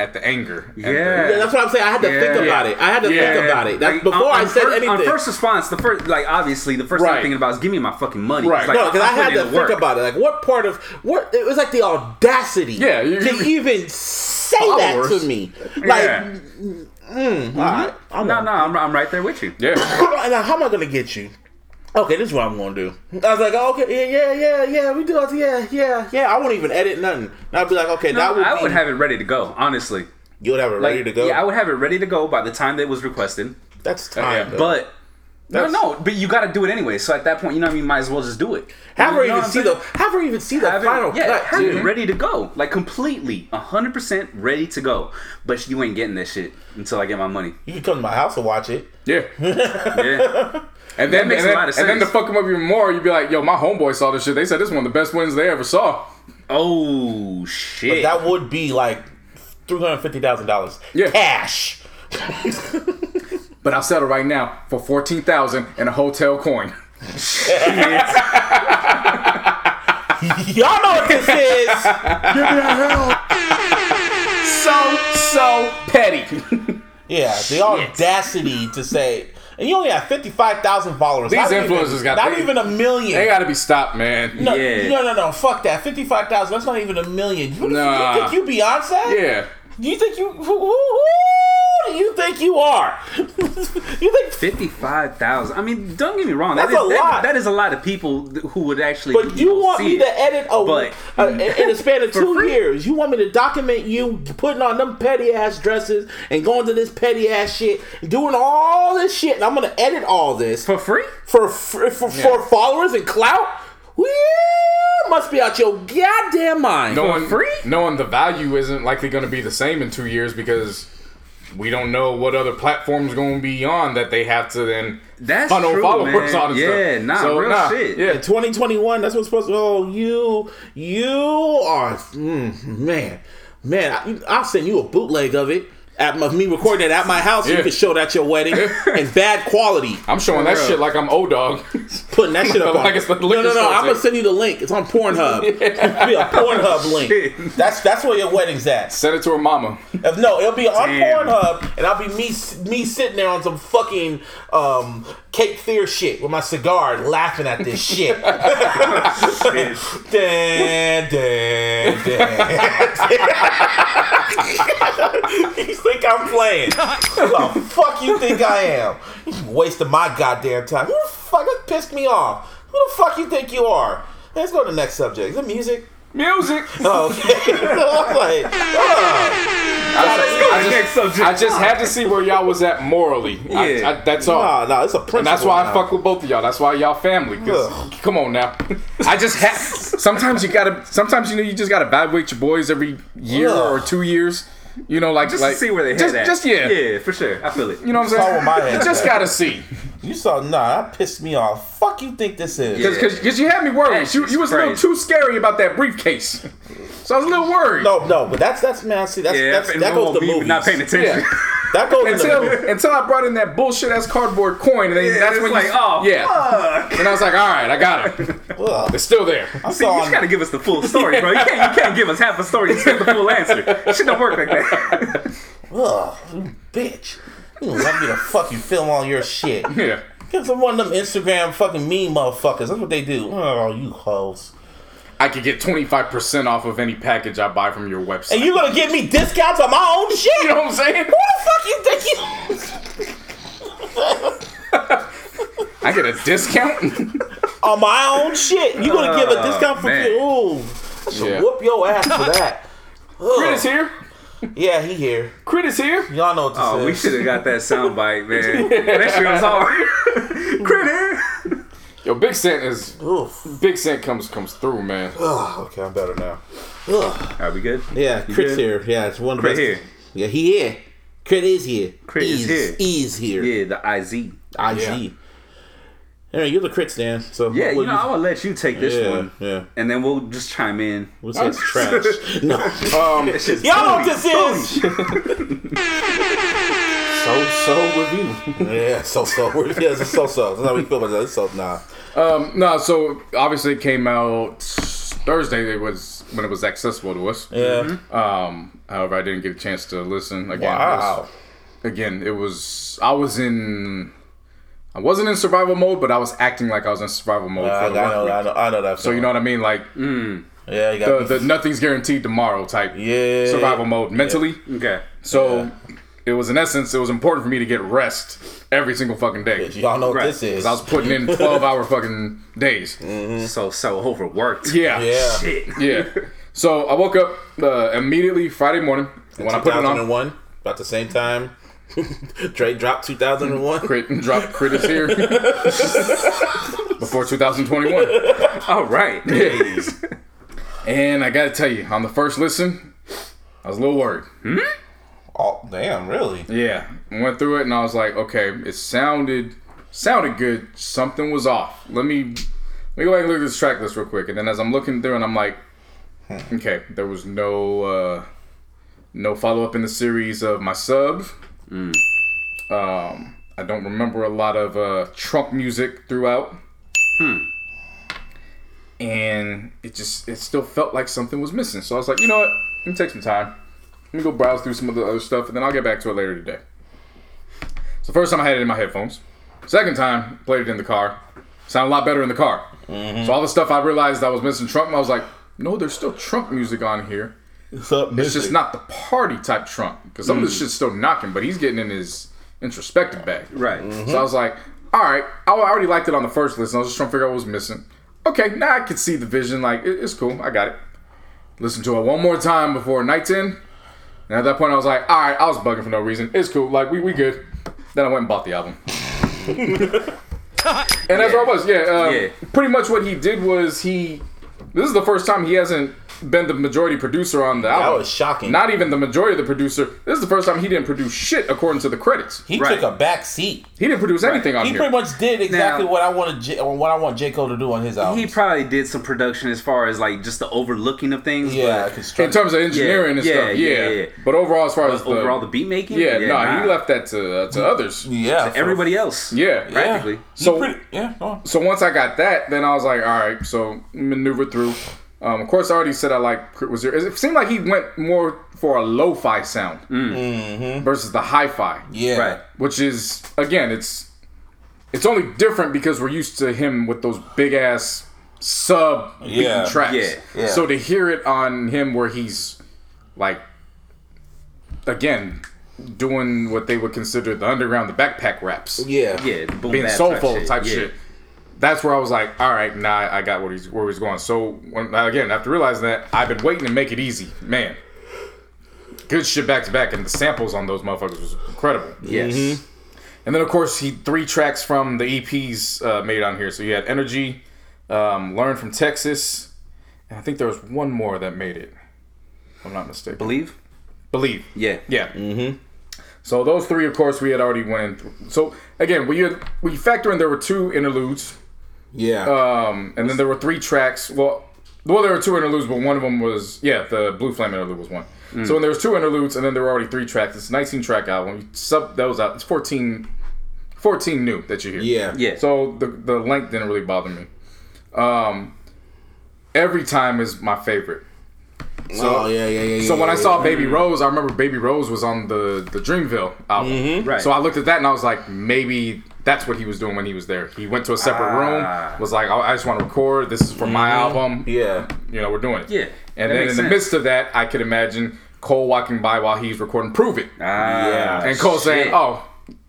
at the anger. and the- Yeah. Yeah, that's what I'm saying. I had to Yeah. think about it. I had to Yeah. think about it. That's Like, before on- I said first, anything. On first response, the first, like, obviously, the first thing I'm thinking about is give me my fucking money. Right. Like, no, because I I'm had to in think work. about it. Like, what part of what? It was like the audacity. Yeah, you- to you- even say Followers. that to me. Like, Yeah. mm, all right, I'm No, no, I'm, I'm right there with you. Yeah. now, how am I gonna get you? Okay, this is what I'm gonna do. I was like, okay, yeah, yeah, yeah, yeah, we do it, yeah, yeah, yeah. I won't even edit nothing. And I'd be like, okay, No, that would I be, would have it ready to go, honestly. you would have it Like, ready to go. Yeah, I would have it ready to go by the time that it was requested. That's uh, Yeah, time. though. But That's- no, but you got to do it anyway. So at that point, you know what I mean. Might as well just do it. have You her even see saying? the have her even see the Have final it, yeah, cut. have dude. it ready to go, like completely, hundred percent ready to go. But you ain't getting that shit until I get my money. You can come to my house and watch it. Yeah. Yeah, And then, makes and, a then lot of and then to fuck them up even more, you'd be like, yo, my homeboy saw this shit. They said this is one of the best wins they ever saw. Oh But shit! that would be like three hundred fifty thousand dollars Yeah. cash. But I'll settle right now for 14000 and a hotel coin. Y'all know what this is. Give me a hell. So, so petty. Yeah, the audacity to say, and you only have fifty five thousand followers. These not even- influencers got- not they- even a million. they gotta be stopped, man. no, Yeah. no, no, no, fuck that. Fifty five thousand. That's not even a million. You, Nah. you think you Beyonce? Yeah. You think you? Who, do you think you are? you think? Fifty-five thousand. I mean, don't get me wrong. That's that is, a that- lot. that is a lot of people who would actually. But you know, want me it. to edit a, But- uh, in a span of two free. years? You want me to document you putting on them petty ass dresses and going to this petty ass shit, doing all this shit, and I'm gonna edit all this for free? for for, for, for followers and clout? Well, must be out your goddamn mind. Knowing, free? knowing the value isn't likely going to be the same in two years because we don't know what other platforms going to be on that they have to then That's funnel true, followers man. on and Yeah, stuff. nah, so, real nah, shit. Yeah. In 2021, that's what's supposed to. Oh, you, you are, mm, man, man. I, I'll send you a bootleg of it. At my, me recording it at my house, so you can show that at your wedding in bad quality. I'm showing that shit like I'm old Dog. Putting that shit up. on, Like it's the no, no, no. store I'm gonna send you the link. It's on Pornhub. It'll be a Pornhub link. That's that's where your wedding's at. Send it to her mama. If, no, it'll be on Damn. Pornhub, and I'll be me me sitting there on some fucking um, Cape Fear shit with my cigar, laughing at this shit. Dan, dan, dan. You think I'm playing? Who the fuck you think I am? You wasting my goddamn time. Who the fuck that pissed me off? Who the fuck you think you are? Let's go to the next subject. Is it music? Music. Oh, okay. I'm like, oh. I, to the just. I just had to see where y'all was at morally. Yeah. I- that's all. No, no, it's a principle. And that's why I fuck with both of y'all. That's why y'all family. 'cause- Ugh. come on now. I just have. Sometimes you gotta. Sometimes you know you just gotta evaluate your boys every year Ugh. or two years. You know, like Just like to see where they head just, at. Just yeah. yeah, for sure. I feel it. You know what I'm saying? where my head's you just at. gotta see. You saw, nah, that pissed me off. Fuck you think this is? Yeah. Because because you had me worried. You, you just was a little too scary about that briefcase. So I was a little worried. No, no, but that's that's man. See, that's Yeah, that's, and that one goes to movies. not paying attention. Yeah. That goes Until until I brought in that bullshit ass cardboard coin, and then Yeah, that's it's when like, you, oh, yeah. fuck. And I was like, all right, I got it. Ugh. It's still there. I See, you saw just gotta give us the full story, bro. You can't, you can't give us half a story and expect the full answer. Shit don't work like that. Ugh, you bitch. You don't want me to fucking film all your shit. Yeah. Give some one of them Instagram fucking mean motherfuckers. That's what they do. Oh, you hoes. I could get 25% off of any package I buy from your website. And you gonna give me discounts on my own shit? You know what I'm saying? Who the fuck you think you? I get a discount. on my own shit. You gonna give a Oh, discount for oh, man. Ooh. So Yeah. whoop your ass for that. Ugh. Crit is here. Yeah, he here. Crit is here. Y'all know what this Oh, is. we should have got that sound bite, man. That shit was hard. Critter. Yo, Big Cent is Oof. Big Cent comes comes through, man. Ugh, okay, I'm better now. Ugh. Are we good? Yeah, You Crit's good? here. Yeah, it's one of the Crit best. here. Yeah, he here. Crit is here. Crit is Ease, here. Ease here. Yeah, the IZ. IG. Yeah. Anyway, you're the Crit stand. So Yeah, what you know, you- I'm gonna let you take this yeah, one, yeah. and then we'll just chime in. What's that trash? no. Um, That shit's Y'all know what this is? so so review. yeah, so so. Yeah, it's so so. That's how we feel about that. It's so nah. Um, no, so obviously it came out Thursday. It was when it was accessible to us. Yeah. Um, however, I didn't get a chance to listen again. It Wow. was- again, it was I was in. I wasn't in survival mode, but I was acting like I was in survival mode I, for I the know, work I know, I know that. So you know what I mean, like yeah, you got the nothing's guaranteed tomorrow type yeah survival mode mentally. Okay. So it was in essence, it was important for me to get rest every single fucking day. Y'all know what Right. this is. I was putting in twelve hour fucking days. So so overworked. Yeah, yeah. Shit. yeah. So I woke up uh, immediately Friday morning when I put it on. 2001, about the same time. Dre dropped 2001. Crit and drop crit is here before 2021. All right. And I gotta tell you, on the first listen, I was a little worried. Oh, damn, really? Yeah, went through it and I was like, okay, it sounded sounded good. Something was off. Let me let me go back and look at this track list real quick. And then as I'm looking through, and I'm like, okay, there was no uh, no follow up in the series of my sub. Um, I don't remember a lot of uh, trunk music throughout. Hmm. And it just it still felt like something was missing. So I was like, you know what? Let me take some time. Let me go browse through some of the other stuff, and then I'll get back to it later today. So first time I had it in my headphones. Second time, played it in the car. Sounded a lot better in the car. So all the stuff I realized I was missing trunk, I was like, no, there's still trunk music on here. It's it's just not the party type trunk because some of this shit's still knocking, but he's getting in his introspective bag. Right. So I was like, all right, I already liked it on the first listen. I was just trying to figure out what was missing. Okay, now I can see the vision. Like, it's cool. I got it. Listen to it one more time before night's in. And at that point, I was like, all right, I was bugging for no reason. It's cool. Like, we, we good. Then I went and bought the album. and that's what I was. Yeah, um, Yeah. Pretty much what he did was he. This is the first time he hasn't been the majority producer on the album. That was shocking. Not even the majority of the producer. This is the first time he didn't produce shit according to the credits. he Right. took a back seat. He didn't produce anything on He here. He pretty much did exactly Now- what I wanted. J- what I want J Cole to do on his album. He probably did some production as far as like just the overlooking of things. yeah, but in terms of engineering and Yeah, stuff, yeah. yeah, yeah. But overall, as far as the, overall the beat making. yeah, no, nah. he left that to uh, to others. yeah, for- everybody else. Yeah, yeah. practically. He So- pretty, yeah, go on. So once I got that, then I was like, all right, so maneuver through. Um, of course, I already said I like was there. It seemed like he went more for a lo-fi sound versus the hi-fi, yeah, Right. which is again, it's it's only different because we're used to him with those big ass sub beaten Yeah. tracks. Yeah. Yeah. So to hear it on him where he's like again doing what they would consider the underground, the backpack raps yeah, Yeah, boom, being bap soulful type, Yeah. shit. That's where I was like, all right, now I got what he's where he's going. So when, again, after realizing that, I've been waiting to make it easy, man. Good shit back to back, and the samples on those motherfuckers was incredible. Yes. And then of course he three tracks from the EPs uh, made on here. So you had Energy, um, Learn from Texas, and I think there was one more that made it. If I'm not mistaken. Believe. Believe. Yeah. Yeah. Mm-hmm. So those three, of course, we had already went. Through. So again, we had, we factor in there were two interludes, yeah. um, and then there were three tracks. Well, well, there were two interludes, but one of them was yeah, the Blue Flame interlude was one. So when there was two interludes, and then there were already three tracks. It's a 19 track album. You sub those out. It's 14, 14 new that you hear. yeah, Yeah. So the the length didn't really bother me. Um, every time is my favorite. So oh yeah, yeah, yeah. so yeah, when I saw yeah. Baby Rose, I remember Baby Rose was on the the Dreamville album. Right. So I looked at that and I was like, maybe that's what he was doing when he was there. He went to a separate Ah. room, was like, I I just want to record. This is for my album. yeah, You know, we're doing it. Yeah, And that then in makes the sense. midst of that, I could imagine Cole walking by while he's recording "Prove It," Ah, Yeah. and Cole saying, "Oh,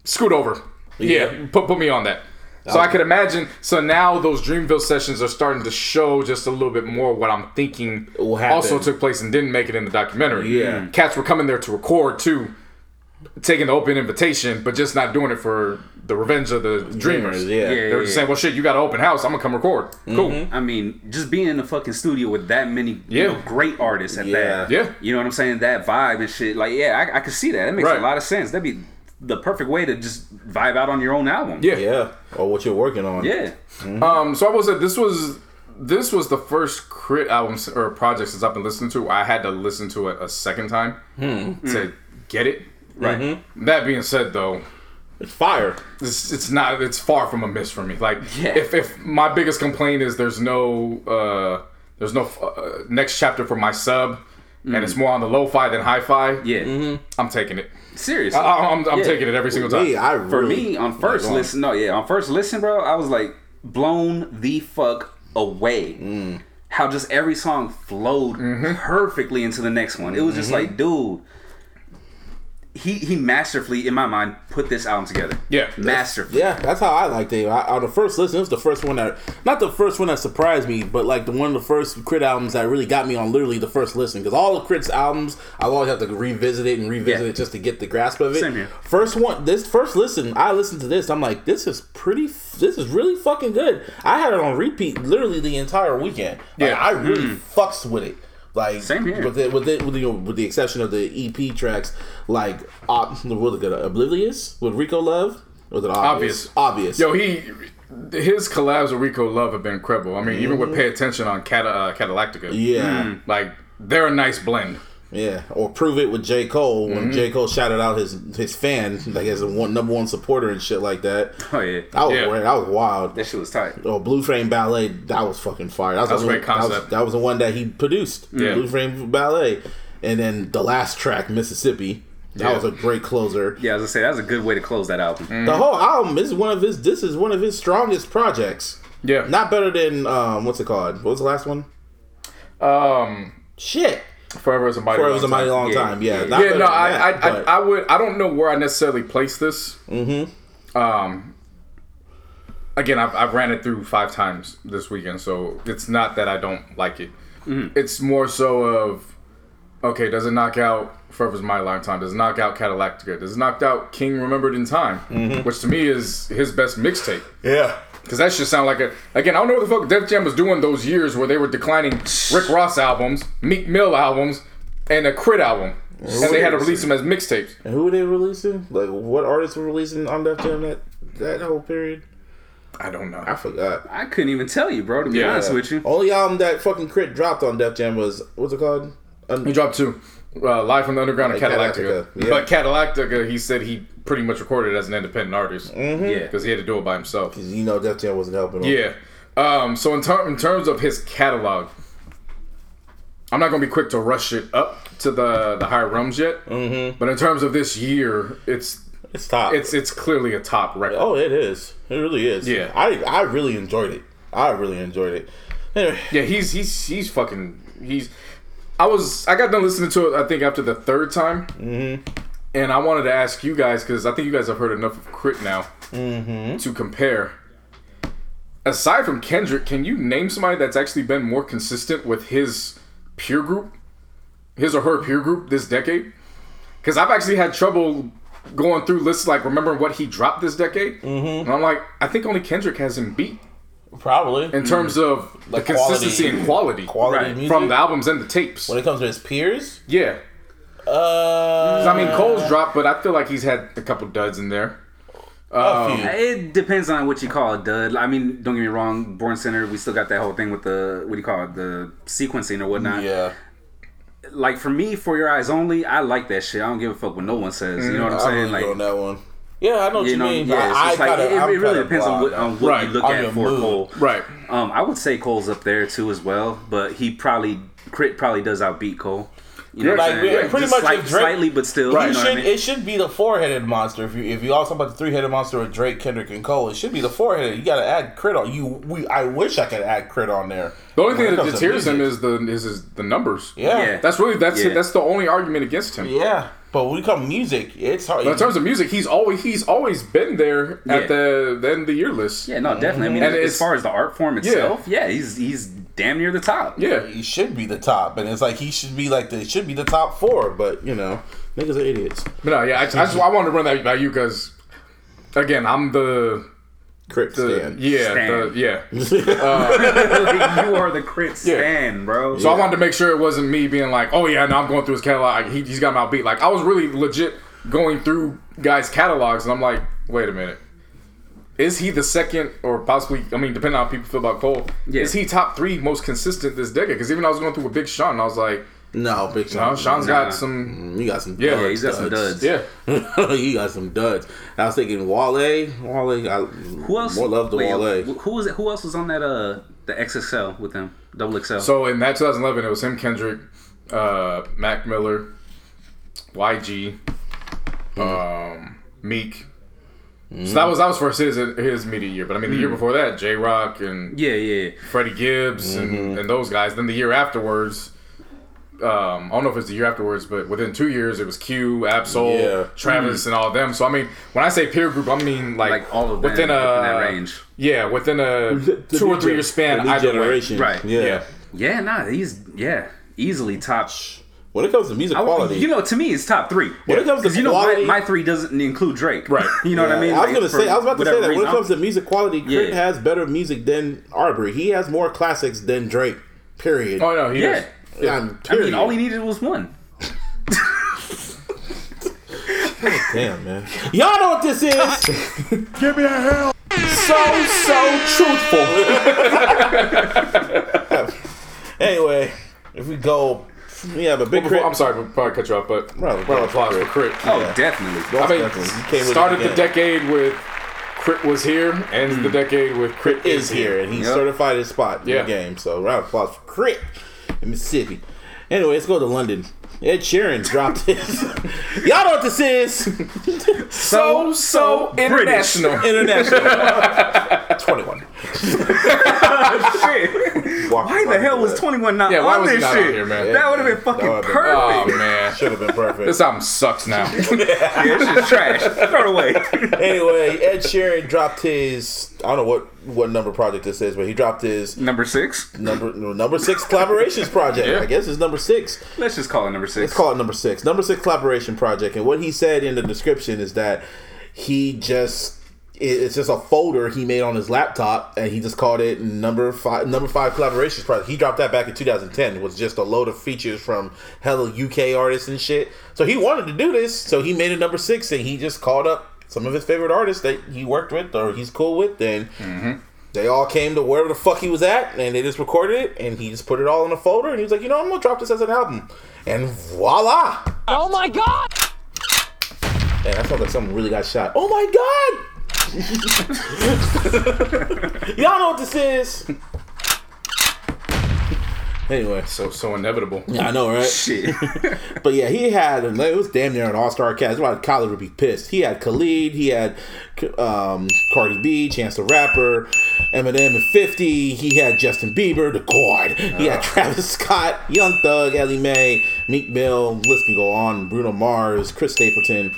scoot over." Yeah, Yeah. put put me on that. So I could imagine. So now those Dreamville sessions are starting to show just a little bit more what I'm thinking also took place and didn't make it in the documentary. Yeah. cats were coming there to record too, taking the open invitation, but just not doing it for the revenge of the dreamers. Dreamers, yeah. they were just saying, "Well, shit, you got an open house. I'm gonna come record." Mm-hmm. Cool. I mean, just being in the fucking studio with that many Yeah. you know, great artists at Yeah. that. Yeah. You know what I'm saying? That vibe and shit. Like, yeah, I, I could see that. That makes Right. a lot of sense. That'd be the perfect way to just vibe out on your own album. Yeah. yeah, or what you're working on. Yeah. Mm-hmm. Um, so I was this was this was the first crit album or project since I've been listening to. I had to listen to it a second time hmm. to get it. Right. That being said, though, it's fire. it's, it's not. It's far from a miss for me. Like Yeah. if if my biggest complaint is there's no uh there's no uh, next chapter for my sub, and it's more on the lo-fi than hi-fi. Yeah, I'm taking it. seriously. I, I'm, I'm Yeah. taking it every single time. Me, I For me, on first listen, no, yeah, on first listen, bro, I was like blown the fuck away. Mm. How just every song flowed Mm-hmm. perfectly into the next one. It was just like, dude, he he masterfully, in my mind, put this album together. Yeah. masterfully. Yeah, that's how I liked it. I, on the first listen, it was the first one that, not the first one that surprised me, but like the one of the first Crit albums that really got me on literally the first listen. Because all the Crit's albums, I always have to revisit it and revisit Yeah. it just to get the grasp of it. Same here. First one, this first listen, I listened to this. I'm like, this is pretty. This is really fucking good. I had it on repeat literally the entire weekend. Like, Yeah. I really mm. fucks with it. Like Same here. With it, with it, with, the, with the exception of the EP tracks, like uh, what was it, Oblivious with Rico Love. Was it obvious? Obvious. Obvious. Yo, he his collabs with Rico Love have been incredible. I mean, even with pay attention on Cat uh, Cadillactica. Yeah, Like they're a nice blend. Yeah. Or prove it with J Cole Mm-hmm. when J Cole shouted out his his fan like as a one number one supporter and shit like that. Oh yeah, That was Yeah. weird. that was wild. that shit was tight. Oh, Blue Frame Ballet, that was fucking fire. That was, That's the a one- great That was, concept. that was the one that he produced. Yeah. Blue Frame Ballet, and then the last track, Mississippi. That Yeah. was a great closer. Yeah, as I say that was a good way to close that album. Mm. The whole album is one of his. This is one of his strongest projects. Yeah. Not better than um, what's it called? What was the last one? Um. Shit. Forever is a mighty. For it long was a mighty time. long Yeah. time. Yeah. Yeah. not Yeah, no, I, that, I, but- I, I would, I don't know where I necessarily place this. Mm-hmm. Um, again, I've, I've ran it through five times this weekend, so it's not that I don't like it. It's more so of, okay, does it knock out Forever's My Lifetime? Does it knock out Cadillactica? Does it knock out King Remembered in Time? Which to me is his best mixtape. yeah. Because that should sound like a. Again, I don't know what the fuck Def Jam was doing those years where they were declining Rick Ross albums, Meek Mill albums, and a Crit album. And they had to release them as mixtapes. And who were they releasing? Like what artists were releasing on Def Jam that that whole period? I don't know. I forgot. I couldn't even tell you, bro. To be Yeah. honest with you, Only album that fucking Crit dropped on Def Jam was what's it called? Un- He dropped two. Uh, Live from the Underground and Like Cadillactica. Cadillactica, yeah. But Cadillactica, he said he pretty much recorded as an independent artist. Mm-hmm. yeah. Because he had to do it by himself. you know Def Jam wasn't helping him. Yeah. Um, so in, ter- in terms of his catalog, I'm not gonna be quick to rush it up to the the higher realms yet. Mm-hmm. But in terms of this year, it's It's top. it's it's clearly a top record. oh, it is. It really is. Yeah. I I really enjoyed it. I really enjoyed it. Anyway, Yeah, he's he's he's fucking he's. I was I got done listening to it. I think after the third time, mm-hmm. And I wanted to ask you guys because I think you guys have heard enough of Crit now to compare. Aside from Kendrick, can you name somebody that's actually been more consistent with his peer group, his or her peer group this decade? Because I've actually had trouble going through lists like remembering what he dropped this decade, mm-hmm. and I'm like, I think only Kendrick has him beat probably in terms of Like the consistency quality- and quality, quality Right. music? from the albums and the tapes. when it comes to his peers. Yeah, Uh, I mean Cole's dropped, but I feel like he's had a couple duds in there. a few. It depends on what you call a dud. I mean, don't get me wrong. Born Sinner, we still got that whole thing with the what do you call it, the sequencing or whatnot. yeah. Like for me, for your eyes only, I like that shit. I don't give a fuck what no one says. You know what I'm I'm saying? Like, on that one. Yeah, I know what you you, know, mean. yeah. but I like, kinda- it, I'm it really depends on what, blind on what Right. you look On at your for mood. Cole. Right. Um, I would say Cole's up there too as well, but he probably Crit probably does outbeat Cole. You know, Like, I'm yeah, pretty much slight- Drake- slightly, but still. Right. You know it, I should, mean? it should be the four headed monster. If you if you all talk about the three headed monster with Drake, Kendrick, and Cole, it should be the four headed. You got to add crit on. You we I wish I could add crit on there. The only When thing that comes to deters him is the is, is the numbers. yeah. Yeah. That's really that's Yeah. that's the only argument against him. Yeah, but when it comes to music, it's hard. But in terms of music, he's always he's always been there Yeah. at the the end of the year list. Yeah, no, definitely. I mean, And as far as the art form itself, yeah, he's he's damn near the top. Yeah. he should be the top, and it's like he should be like the should be the top four. But you know, niggas are idiots. But no, yeah, I, I just I wanted to run that by you because again, I'm the Crit the stand. yeah Stan. the yeah. Uh, you are the crit stan, bro. So I wanted to make sure it wasn't me being like, oh yeah, no, I'm going through his catalog. He, he's got my beat. Like I was really legit going through guys' catalogs, and I'm like, wait a minute. Is he the second, or possibly? I mean, depending on how people feel about Cole, Yeah. is he top three most consistent this decade? Because even I was going through with Big Sean, and I was like, No, Big Sean. No, Sean's Nah. got some. He got some. Yeah, Yeah, he's got some duds. Yeah, he got some duds. I was thinking Wale. Wale. I, Who else? More love to wait, Wale. Who was it? Who else was on that? Uh, the XXL with them, double XL. So in that 2011, it was him, Kendrick, uh, Mac Miller, YG, um, Meek. So that was that was first his his media year. But I mean, the year before that, Jay Rock and yeah, yeah. Freddie Gibbs and, and those guys. Then the year afterwards, um, I don't know if it's the year afterwards, but within two years, it was Q, Ab-Soul, Yeah. Travis, and all of them. So I mean, when I say peer group, I mean like, Like all of them within a within that range. Yeah, within a The two or three gen- year span, the new either way. Right. Yeah. Yeah. Yeah, nah, he's yeah, easily top. When it comes to music I would- quality, you know, to me, it's top three. When it comes to Because you know, my, quality- my three doesn't include Drake. Right. you know what I mean? I was Like, gonna say, I was about to say whatever that when it comes to music quality, Crit Yeah. has better music than Aubrey. He has more classics than Drake. Period. Oh no, he Yeah. is. Yeah, I mean, all he needed was one. Damn, man. Y'all know what this is. Give me the hell. So, so truthful. anyway, if we go, we have a big Before, crit. I'm sorry, we'll probably cut you off, but Round round of of applause for Crit. Crit. Oh, definitely. I mean, Definitely. You came with started the decade with Crit was here, ends the decade with Crit, Mm. is here, and he Yep. certified his spot in Yeah. the game. So round of applause for Crit in Mississippi. Anyway, let's go to London. Ed Sheeran dropped his. Y'all know what this is. So so international. International. 21. Why the hell was 21 not Yeah, why on was this not on shit? here, man? That would have been fucking been- perfect. Oh man, Should have been perfect. this album sucks now. yeah, this shit's trash. Throw it away. anyway, Ed Sheeran dropped his. I don't know what what number project this is, but he dropped his number six. number number six collaborations project. Yeah. I guess it's number six. Let's just call it number six. Let's call it number six. Number six collaboration project. And what he said in the description is that he just it- it's just a folder he made on his laptop, and he just called it number five. Number five collaborations project. He dropped that back in 2010. It was just a load of features from hella UK artists and shit. So he wanted to do this, so he made it number six, and he just called up some of his favorite artists that he worked with or he's cool with, and. Mm-hmm. They all came to wherever the fuck he was at, and they just recorded it, and he just put it all in a folder, and he was like, you know, I'm gonna drop this as an album, and voila! Oh my god! Man, that sounds like someone really got shot. Oh my god! Y'all know what this is. Anyway, So so inevitable. yeah, I know, right? Shit. But yeah, he had it was damn near an all star cast. Why Khaled would be pissed. He had Khalid, he had um, Cardi B, Chance the Rapper, Eminem and Fifty. He had Justin Bieber, the God. He had Travis Scott, Young Thug, Ella Mai, Meek Mill. List can go on. Bruno Mars, Chris Stapleton.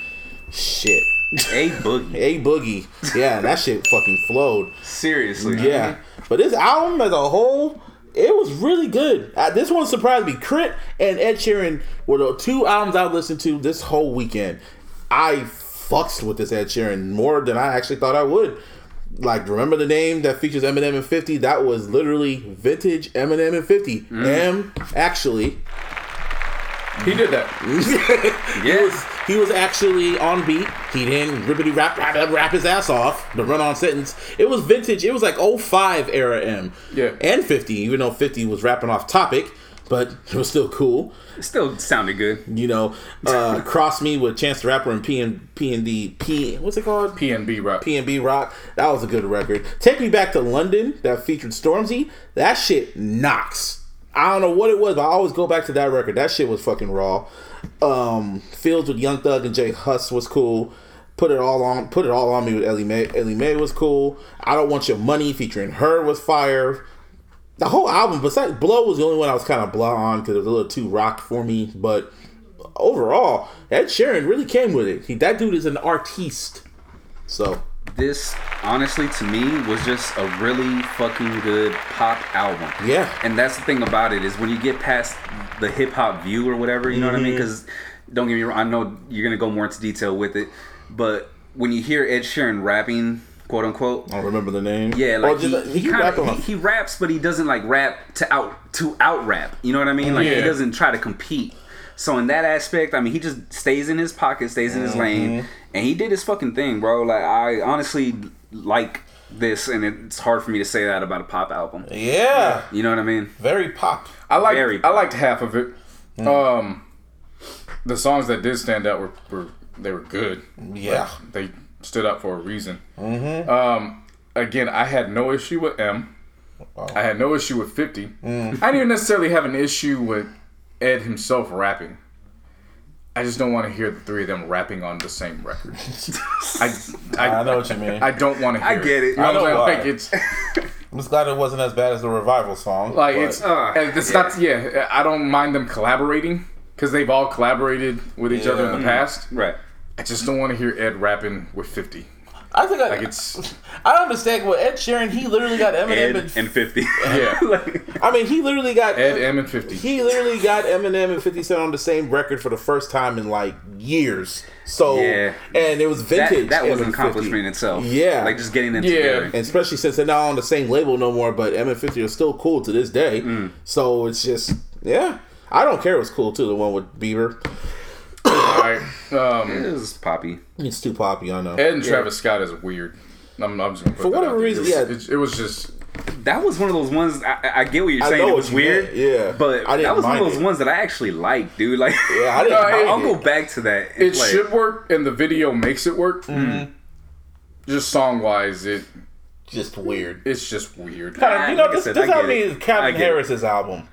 Shit. A boogie. A Boogie. Yeah, that shit fucking flowed. Seriously. Yeah, but this album as a whole, it was really good. Uh, this one surprised me. Crit and Ed Sheeran were the two albums I listened to this whole weekend. I fucks with this Ed Sheeran more than I actually thought I would. Like, remember the name that features Eminem and 50? That was literally vintage Eminem and 50. M, actually, He did that. Yes. He was actually on beat. He didn't rippity rap, rap, rap, his ass off. The run on sentence. It was vintage. It was like 05 era M. Yeah. And 50, even though 50 was rapping off topic, but it was still cool. It still sounded good. You know, uh, Cross Me with Chance the Rapper and P and P and D P. What's it called? PNB Rock. P and B Rock. That was a good record. Take Me Back to London that featured Stormzy. That shit knocks. I don't know what it was, but I always go back to that record. That shit was fucking raw. Um, Fields with Young Thug and J Hus was cool. Put it all on. Put it all on me with Ella Mai. Ella Mai was cool. I don't want your money featuring her was fire. The whole album, besides Blow, was the only one I was kind of blah on because it was a little too rock for me. But overall, Ed Sheeran really came with it. He, that dude is an artiste. So This, honestly, to me, was just a really fucking good pop album. Yeah. And that's the thing about it is when you get past the hip hop view or whatever, you know what I mean? Mm-hmm. Because don't get me wrong, I know you're gonna go more into detail with it, but when you hear Ed Sheeran rapping, quote unquote, I don't remember the name. yeah, like just- he, he, rap kinda, he, he raps, but he doesn't like rap to out to out rap. You know what I mean? Like he doesn't try to compete. So in that aspect, I mean, he just stays in his pocket, stays in his Mm-hmm. lane, and he did his fucking thing, bro. Like I honestly like this, and it's hard for me to say that about a pop album. yeah, You know what I mean? very pop. I liked Very I liked half of it. Um, the songs that did stand out were, were they were good. Yeah. They stood out for a reason. Mm-hmm. Um, again, I had no issue with M. I had no issue with 50. I didn't necessarily have an issue with Ed himself rapping. I just don't want to hear the three of them rapping on the same record. I, I, I know what you mean. I don't want to hear I get it. You know I know what I'm why. Like, it's I'm just glad it wasn't as bad as the revival song. like but- it's Uh, and it's not yeah i don't mind them collaborating because they've all collaborated with each other in the past Right. i just don't want to hear ed rapping with 50 I think I, like it's I understand with Ed Sheeran. He literally got Eminem. Ed and, and 50. yeah Like, I mean, he literally got ed m and 50 He literally got Eminem and 50 Cent on the same record for the first time in like years. So Yeah. and it was vintage. that was an accomplishment in itself. Yeah. Like just getting them Yeah. together. And especially since they're not on the same label no more, but M and 50 are still cool to this day. Mm. So it's just yeah. I don't care. It was cool too. The one with Bieber. All right um It was poppy. It's too poppy. I know. ed and travis scott is weird i'm, I'm just gonna put For that whatever out there. reason, yeah. it, it was just That was one of those ones. I, I get what you're I saying. know It what was you weird. meant, yeah. But I didn't that was one of those it. ones that I actually liked, dude. Like, yeah, I didn't. No, mind it- I'll it. go back to that. it play should work and the video makes it work Mm-hmm. just song wise it just weird. it's just weird Kind of, you know, Like I this, said, this I album is it. I Calvin get it. Harris's album.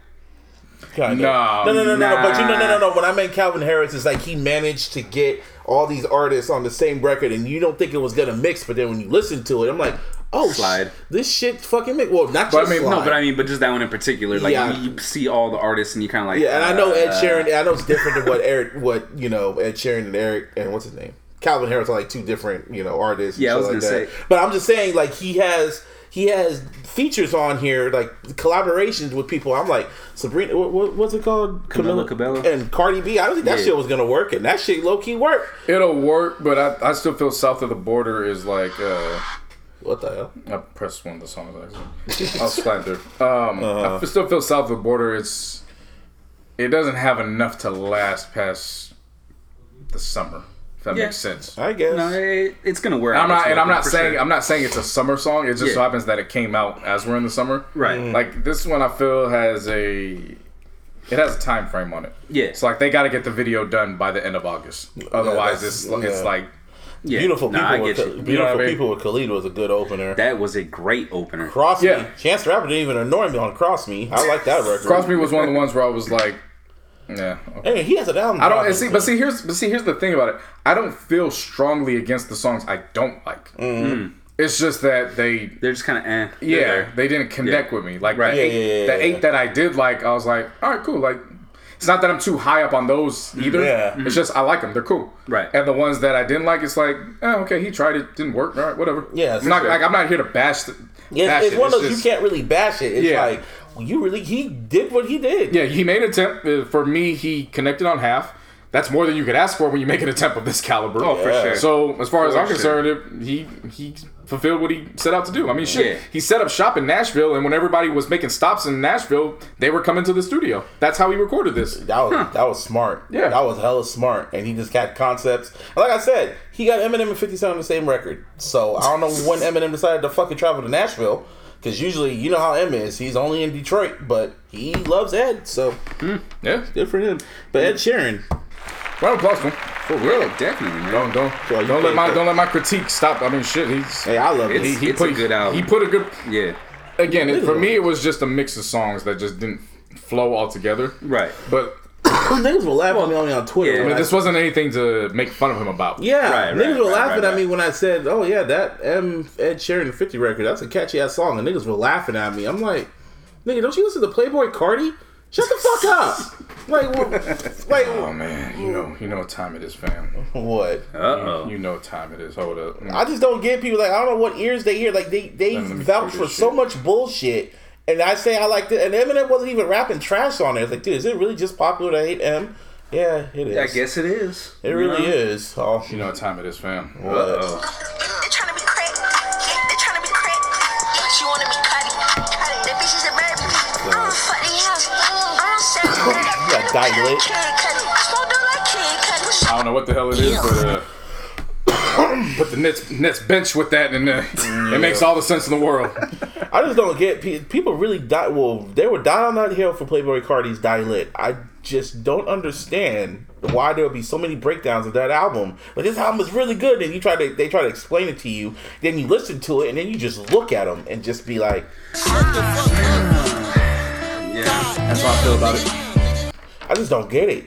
Kinda. No, no, no, no, no, no. But you know, no, no, no. When I meant Calvin Harris, it's like he managed to get all these artists on the same record, and you don't think it was gonna mix, but then when you listen to it, I'm like, oh, sh- this shit fucking mix. Well, not But I just mean, no, slide. No, but I mean, but just that one in particular. Like Yeah. you, you see all the artists, and you kind of like. yeah, and I know Ed uh, Sheeran. I know it's different than what Eric, what you know, Ed Sheeran and Eric, and what's his name, Calvin Harris are like two different, you know, artists. Yeah, I was like gonna that. say. But I'm just saying, like he has. He has features on here, like collaborations with people. I'm like Sabrina, what, what, what's it called? Camila Cabello? and Cardi B. I don't think that Yeah. shit was gonna work, and that shit low key worked. it'll work but I, I still feel south of the border is like uh What the hell? I pressed one of the songs actually. I'll slide through. Um, Uh-huh. I still feel south of the border. It's it doesn't have enough to last past the summer. If that Yeah. makes sense. I guess. No, it, it's gonna work. I'm not, and I'm not saying sure. I'm not saying it's a summer song. It just so happens that it came out as we're in the summer. Right. Mm. Like this one, I feel has a it has a time frame on it. Yeah. It's like they got to get the video done by the end of August. Otherwise, that's- it's it's like Yeah. Beautiful Nah, people. I with, get Kha- you. Beautiful You know what I mean? people with Khalid was a good opener. That was a great opener. Cross Yeah. Me. Chance the Rapper didn't even annoy me on Cross Me. I like that record. Cross Me was one of the ones where I was like, yeah. Okay. Hey, he has an album. I don't see, but see, here's but see, here's the thing about it. I don't feel strongly against the songs I don't like. Mm-hmm. It's just that they, They're just kind of eh. Yeah, there. they didn't connect with me. Like Right. the, Yeah, eight, yeah, yeah, the yeah. eight that I did like, I was like, all right, cool. Like, it's not that I'm too high up on those either. Yeah. It's just I like them. They're cool. Right. And the ones that I didn't like, it's like, eh, okay, he tried it, didn't work. All right, whatever. Yeah, I'm not sure. like I'm not here to bash. The, Yeah, bash it's it. one of those just- you can't really bash it. It's Yeah. like well, you really he did what he did. Yeah, he made an attempt. Uh, For me, he connected on half. That's more than you could ask for when you make an attempt of this caliber. Oh, for sure. So as far as I'm sure. concerned, it, he he fulfilled what he set out to do. I mean, shit, Yeah. he set up shop in Nashville, and when everybody was making stops in Nashville, they were coming to the studio. That's how he recorded this. That was that was smart. Yeah. that was hella smart, and he just got concepts. And like I said, he got Eminem and Fifty Cent on the same record. So I don't know when Eminem decided to fucking travel to Nashville, because usually you know how M is. He's only in Detroit, but he loves Ed, so hmm, Yeah, good for him. But Ed Sheeran, round of applause for him. for real. Yeah, definitely, man. Don't don't Well, don't let my that- don't let my critique stop. I mean, shit, he's Hey, I love it. he, he it's put a good album. He put a good Yeah. again. It, for me, it was just a mix of songs that just didn't flow all together. Right. But Niggas were laughing at me on Twitter. yeah. I when mean, I- this wasn't anything to make fun of him about. Yeah, Right, niggas right, were right, laughing right, at me when I said, "Oh yeah, that M Ed Sheeran 50 record. That's a catchy ass song." And niggas were laughing at me. I'm like, "Nigga, don't you listen to Playboi Carti? Shut the fuck up!" Like, what- like Oh man, you know you know what time it is, fam. what? Uh oh. You know what time it is. Hold up. I just don't get people like I don't know what ears they hear. Like they they vouch for so shit. much bullshit. And I say I like it, and Eminem wasn't even rapping trash on it. It's like, dude, is it really just popular to hate M? Yeah, it is. I guess it is. it really is. Oh, You know what time it is, fam. what? Uh-oh. They tryna be crack. They tryna be crack. She wanna be cutty. Cutty. That bitch is a baby. I'm fucking house. I'm saying. You got dilate. Kid Cudi. Smoke dope like Kid Cudi. I don't know what the hell it is, but uh, put the Nets Nets bench with that, and uh, it makes all the sense in the world. I just don't get people really die. Well, they were dying on that hill for Playboi Carti's "Die Lit." I just don't understand why there would be so many breakdowns of that album. Like this album is really good, and you try to they try to explain it to you, then you listen to it, and then you just look at them and just be like, Yeah, that's how I feel about it. I just don't get it.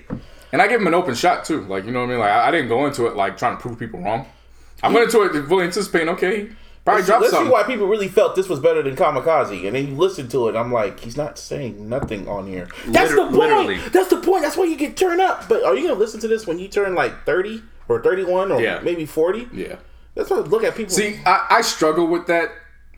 And I give him an open shot too. Like you know what I mean? Like I, I didn't go into it like trying to prove people wrong. I went into it fully anticipating. Okay, probably Let's, drop let's see why people really felt this was better than Kamikaze, and then you listen to it. I'm like, he's not saying nothing on here. That's Liter- the point. literally. That's the point. That's why you get turned up. But are you gonna listen to this when you turn like 30 or 31 or Yeah. maybe 40? Yeah. That's why I look at people. See, I, I struggle with that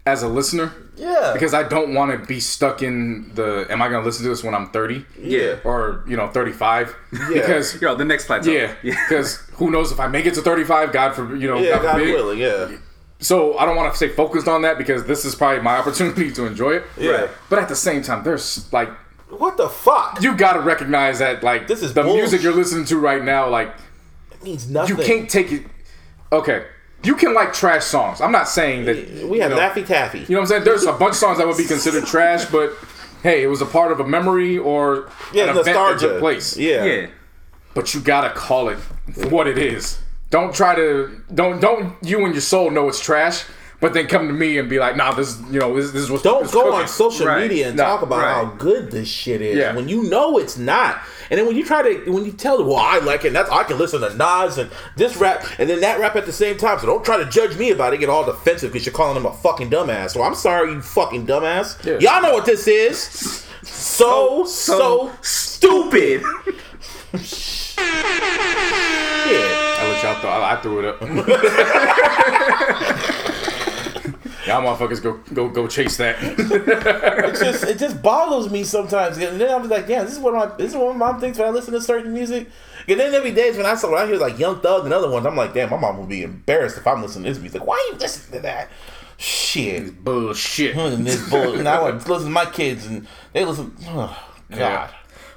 as a listener yeah, because I don't want to be stuck in the. Am I going to listen to this when I'm 30 yeah. or you know 35? Yeah. Because Yo, the next plateau. yeah, because who knows if I make it to 35? God for you know. Yeah, God God forbid. willing, yeah. So I don't want to stay focused on that because this is probably my opportunity to enjoy it. Yeah. But at the same time, there's like What the fuck? you got to recognize that like This is the bullshit. music you're listening to right now. Like It means nothing. you can't take it. Okay, you can like trash songs. I'm not saying that We have you know, Laffy Taffy. You know what I'm saying? There's a bunch of songs that would be considered trash, but hey, it was a part of a memory or yeah, an event that nostalgia. took place. Yeah. Yeah. But you gotta call it what it is. Don't try to don't don't you and your soul know it's trash, but then come to me and be like, nah, this is you know this, this is what Don't this go cooking. on social Right. media and No, talk about right. how good this shit is Yeah. when you know it's not. And then when you try to, when you tell them, well, I like it, and that's I can listen to Nas and this rap and then that rap at the same time. So don't try to judge me about it. Get all defensive because you're calling him a fucking dumbass. So I'm sorry, you fucking dumbass. Yeah. Y'all know what this is. So so, stupid. yeah. I let y'all throw. I, I threw it up. y'all motherfuckers go go go chase that. it just it just bothers me sometimes. And then I'm like, yeah, this is what my this is what my mom thinks when I listen to certain music. And then there'll days when I saw when I hear like Young Thug and other ones, I'm like, damn, my mom would be embarrassed if I'm listening to this music. Why are you listening to that? Shit. Bullshit. And this bull. now I listen to my kids and they listen. Oh, God. Yeah.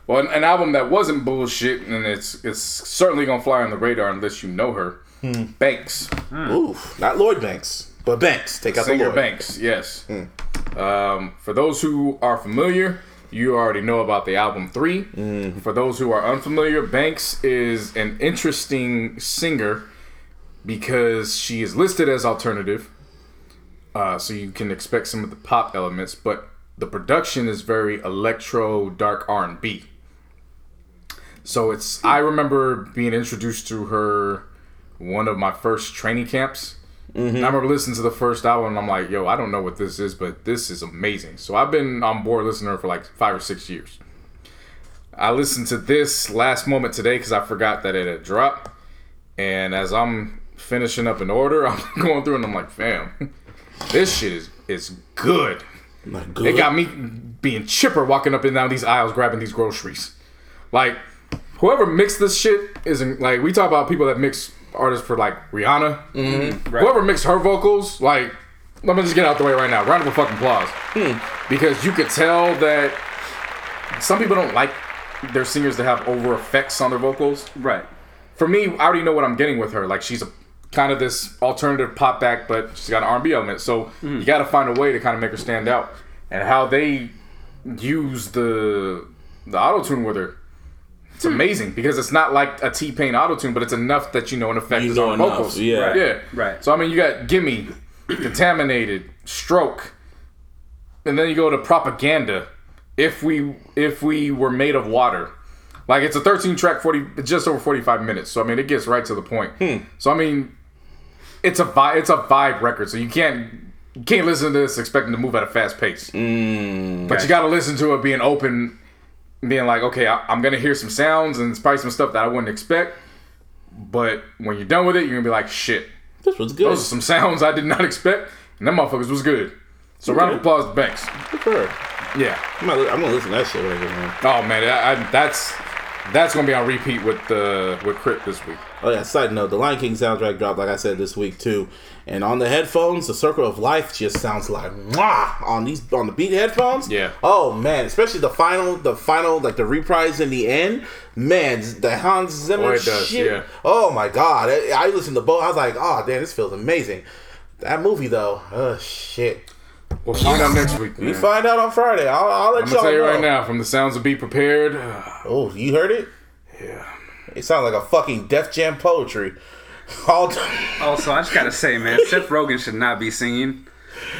Well, an, an album that wasn't bullshit, and it's it's certainly gonna fly on the radar unless you know her. Hmm. Banks, Oof. Not Lloyd Banks, but Banks. Take out the singer Lloyd. Banks. Yes. Um, for those who are familiar, you already know about the album 3 For those who are unfamiliar, Banks is an interesting singer because she is listed as alternative. Uh, so you can expect some of the pop elements, but the production is very electro, dark R and B. So it's I remember being introduced to her one of my first training camps. Mm-hmm. And I remember listening to the first album and I'm like, yo, I don't know what this is, but this is amazing. So I've been on board listening to her for like five or six years. I listened to this last moment today because I forgot that it had dropped. And as I'm finishing up an order, I'm going through and I'm like, fam, this shit is is good. Not good. It got me being chipper walking up and down these aisles grabbing these groceries. Like, whoever mixed this shit isn't like we talk about people that mix artists for like Rihanna. Mm-hmm. Whoever mixed her vocals, like, let me just get out the way right now. Round of a fucking applause. Because you could tell that some people don't like their singers to have over effects on their vocals Right. for me, I already know what I'm getting with her. Like she's a kind of this alternative pop back, but she's got an R&B element. So you got to find a way to kind of make her stand out. And how they use the the auto tune with her, it's amazing because it's not like a T Pain auto tune, but it's enough that you know an effect You is know on enough, vocals. yeah. Right, yeah, right. So I mean, you got Gimme, Contaminated, Stroke, and then you go to Propaganda. If we if we were made of water. Like it's a 13 track 40 just over 45 minutes. So I mean it gets right to the point. Hmm. So I mean it's a vibe it's a vibe record. So you can't you can't listen to this expecting to move at a fast pace. Mm. but you got to listen to it being open being like okay, I, I'm going to hear some sounds and it's probably some stuff that I wouldn't expect. But when you're done with it, you're to be like shit. This was good. Those are some sounds I did not expect and them motherfuckers was good. So round of applause to Banks. Good for her. Yeah. I'm gonna, I'm gonna listen to that shit right here, man. Oh man, I, I, that's that's gonna be on repeat with the with Crit this week. Oh yeah. Side note: the Lion King soundtrack dropped, like I said, this week too. And on the headphones, the Circle of Life just sounds like mwah on these on the Beat headphones. Yeah. Oh man, especially the final, the final, like the reprise in the end. Man, the Hans Zimmer Oh, it does, shit. yeah. Oh my god, I, I listened to both. I was like, oh damn, this feels amazing. That movie though, oh shit. We'll find out next week. We find out on Friday. I'll, I'll let I'm y'all gonna tell you know. right now, from the sounds of Be Prepared, uh, Oh, you heard it? yeah. It sounds like a fucking Def Jam poetry. All Also, I just gotta say, man, Seth Rogen should not be singing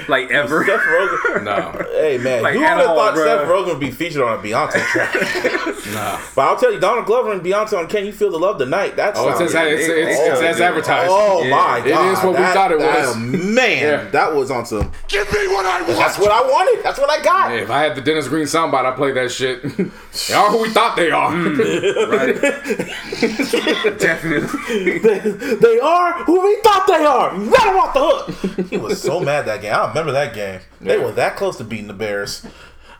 like ever. Seth Rogen. No. Hey man, Like who would have thought bruh. Seth Rogen would be featured on a Beyonce track? no. but I'll tell you, Donald Glover and Beyonce on "Can You Feel the Love Tonight." That's Oh, it's, as, it's, it's, oh, it's as advertised. Oh Yeah. my It god, is what we thought it that- was. man, Yeah. that was on some. Give me what I want. That's what I wanted. That's what I got. Hey, if I had the Dennis Green soundbite, I'd play that shit. they are who we thought they are. Mm, right. Definitely. they are who we thought they are. You let them off the hook. he was so mad that game. I remember that game. They were that close to beating the Bears.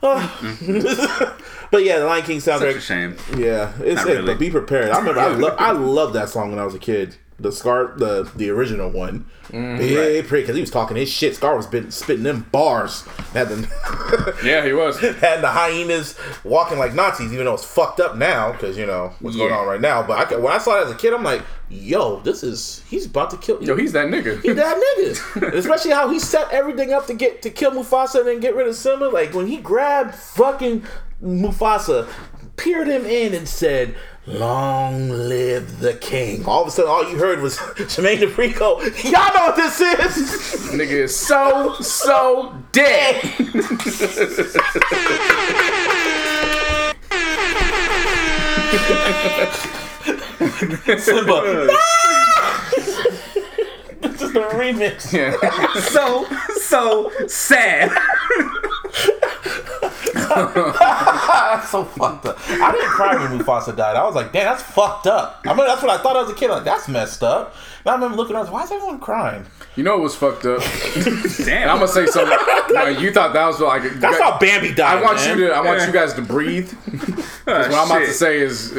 Ah. but yeah, the Lion King Such a soundtrack. shame. Yeah, it's it, really. but be prepared. I remember I love I love that song when I was a kid. The Scar, the the original one. Mm, Be because he was talking his shit. Scar was spitting, spitting them bars. Had the yeah, he was. had the hyenas walking like Nazis, even though it's fucked up now because you know what's going on right now. But I, when I saw it as a kid, I'm like, yo, this is he's about to kill. Yo, he's that nigga. He that nigga. Especially how he set everything up to get to kill Mufasa and then get rid of Simba. Like when he grabbed fucking Mufasa, peered him in and said, Long live the king. All of a sudden all you heard was Jermaine DeFrico. Y'all know what this is. nigga is so, so dead. Simba. this is the remix. Yeah. So, so sad. That's so fucked up. I didn't cry when Mufasa died. I was like, damn, that's fucked up. I mean, that's what I thought as a kid. Like, that's messed up. And I remember looking I around, why is everyone crying? You know what was fucked up? Damn. And I'm gonna say something. No, you thought that was like. That's how Bambi died. I want man. you to. I want you guys to breathe. 'Cause what I'm about to say is,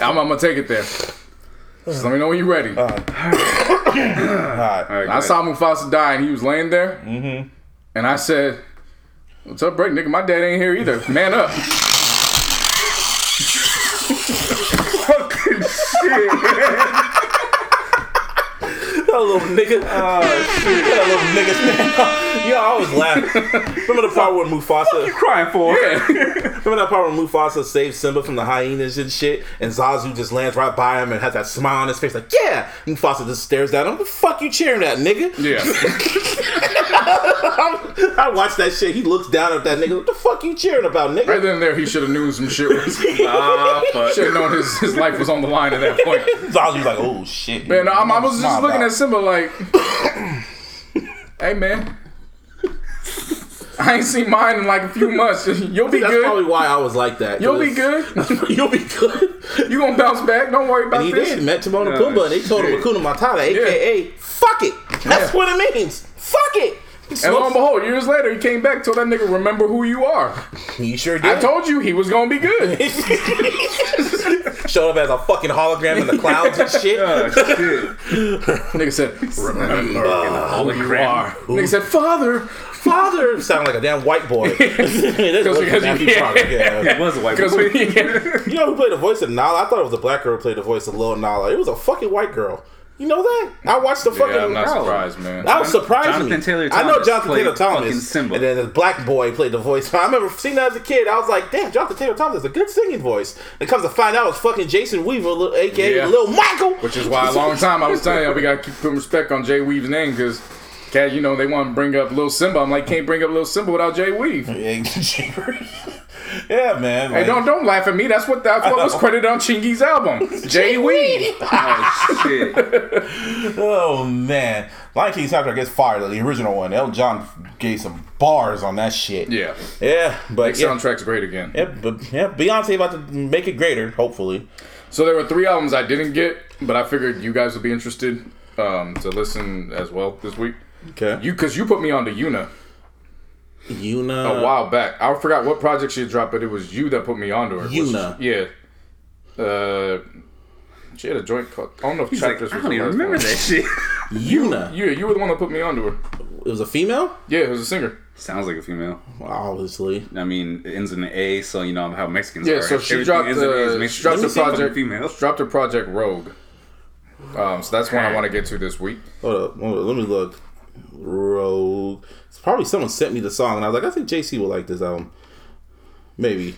I'm, I'm gonna take it there. Just let me know when you're ready. Alright. I saw Mufasa die, and he was laying there, Mm-hmm. and I said, "What's up, Brett? Nigga, my dad ain't here either. Man up." Fucking shit. That little nigga. Oh, shit. That little nigga. Man. Know, I always laugh. Remember the part where Mufasa. you Crying for. Him. Remember that part where Mufasa saves Simba from the hyenas and shit, and Zazu just lands right by him and has that smile on his face, like, yeah. Mufasa just stares at him. What the fuck you cheering at, nigga? Yeah. I watched that shit. He looks down at that nigga. What the fuck you cheering about, nigga? Right then and there, he should have knew some shit was. Ah, fuck. Should have known his, his life was on the line at that point. Zazu's like, oh shit. Man, I'm, I was just looking about at Simba like, hey man, I ain't seen mine in like a few months. You'll be That's good. That's probably why I was like that. You'll be good. You'll be good. You gonna bounce back? Don't worry about And he this. did. Met Timon and Pumbaa, and they told him shit. Hakuna Matata, aka "fuck it." That's Yeah. what it means. Fuck it. And lo and behold, years later, he came back, told that nigga, "Remember who you are." he sure did. I told you he was gonna be good. Showed up as a fucking hologram in the clouds and shit. Oh, shit. nigga said, "Remember who you are." Nigga said, "Father." Father sounded like a damn white boy. because because you- yeah. It was a white Because boy. we, You know who played the voice of Nala? I thought it was a black girl who played the voice of Lil Nala. It was a fucking white girl. You know that? I watched the fucking. yeah, I'm not Bro. surprised, man. That was surprising Jonathan me. Taylor I know Thomas Jonathan played Taylor fucking Thomas, Simba. and then the black boy played the voice. I remember seeing that as a kid. I was like, "Damn, Jonathan Taylor Thomas has a good singing voice." And comes to find out, it's fucking Jason Weaver, li- aka Yeah. Lil Michael. Which is why a long time I was telling you we gotta keep putting respect on Jay Weave's name because, cat, you know they want to bring up Lil Simba. I'm like, can't bring up Lil Simba without Jay Weave. Yeah, man. like- don't don't laugh at me. That's what that's what was credited on Chingy's album. Jay Weave. Oh, shit. Oh man, Lion King soundtrack gets fired. The original one, Elton John gave some bars on that shit. Yeah, yeah, but yeah, soundtrack's great again. yeah, but yeah, Beyonce about to make it greater, hopefully. So there were three albums I didn't get, but I figured you guys would be interested um, to listen as well this week. Okay, You because you put me on to Yuna Yuna. a while back. I forgot what project she had dropped, but it was you that put me onto her. Was- Yuna. yeah. Uh, She had a joint called. I don't know if He's like, chapters. I don't even remember one. that shit. Yuna. You, you were the one that put me onto her. It was a female? Yeah, it was a singer. Sounds like a female. Obviously. I mean, it ends in an A, so you know how Mexicans Yeah, are. so she Everything dropped ends in A the she dropped Let the me see if I'm a project female. dropped the project Rogue. Um, so that's one I want to get to this week. Hold up, hold up. Let me look. Rogue. It's probably someone sent me the song, and I was like, I think JC will like this album. Maybe.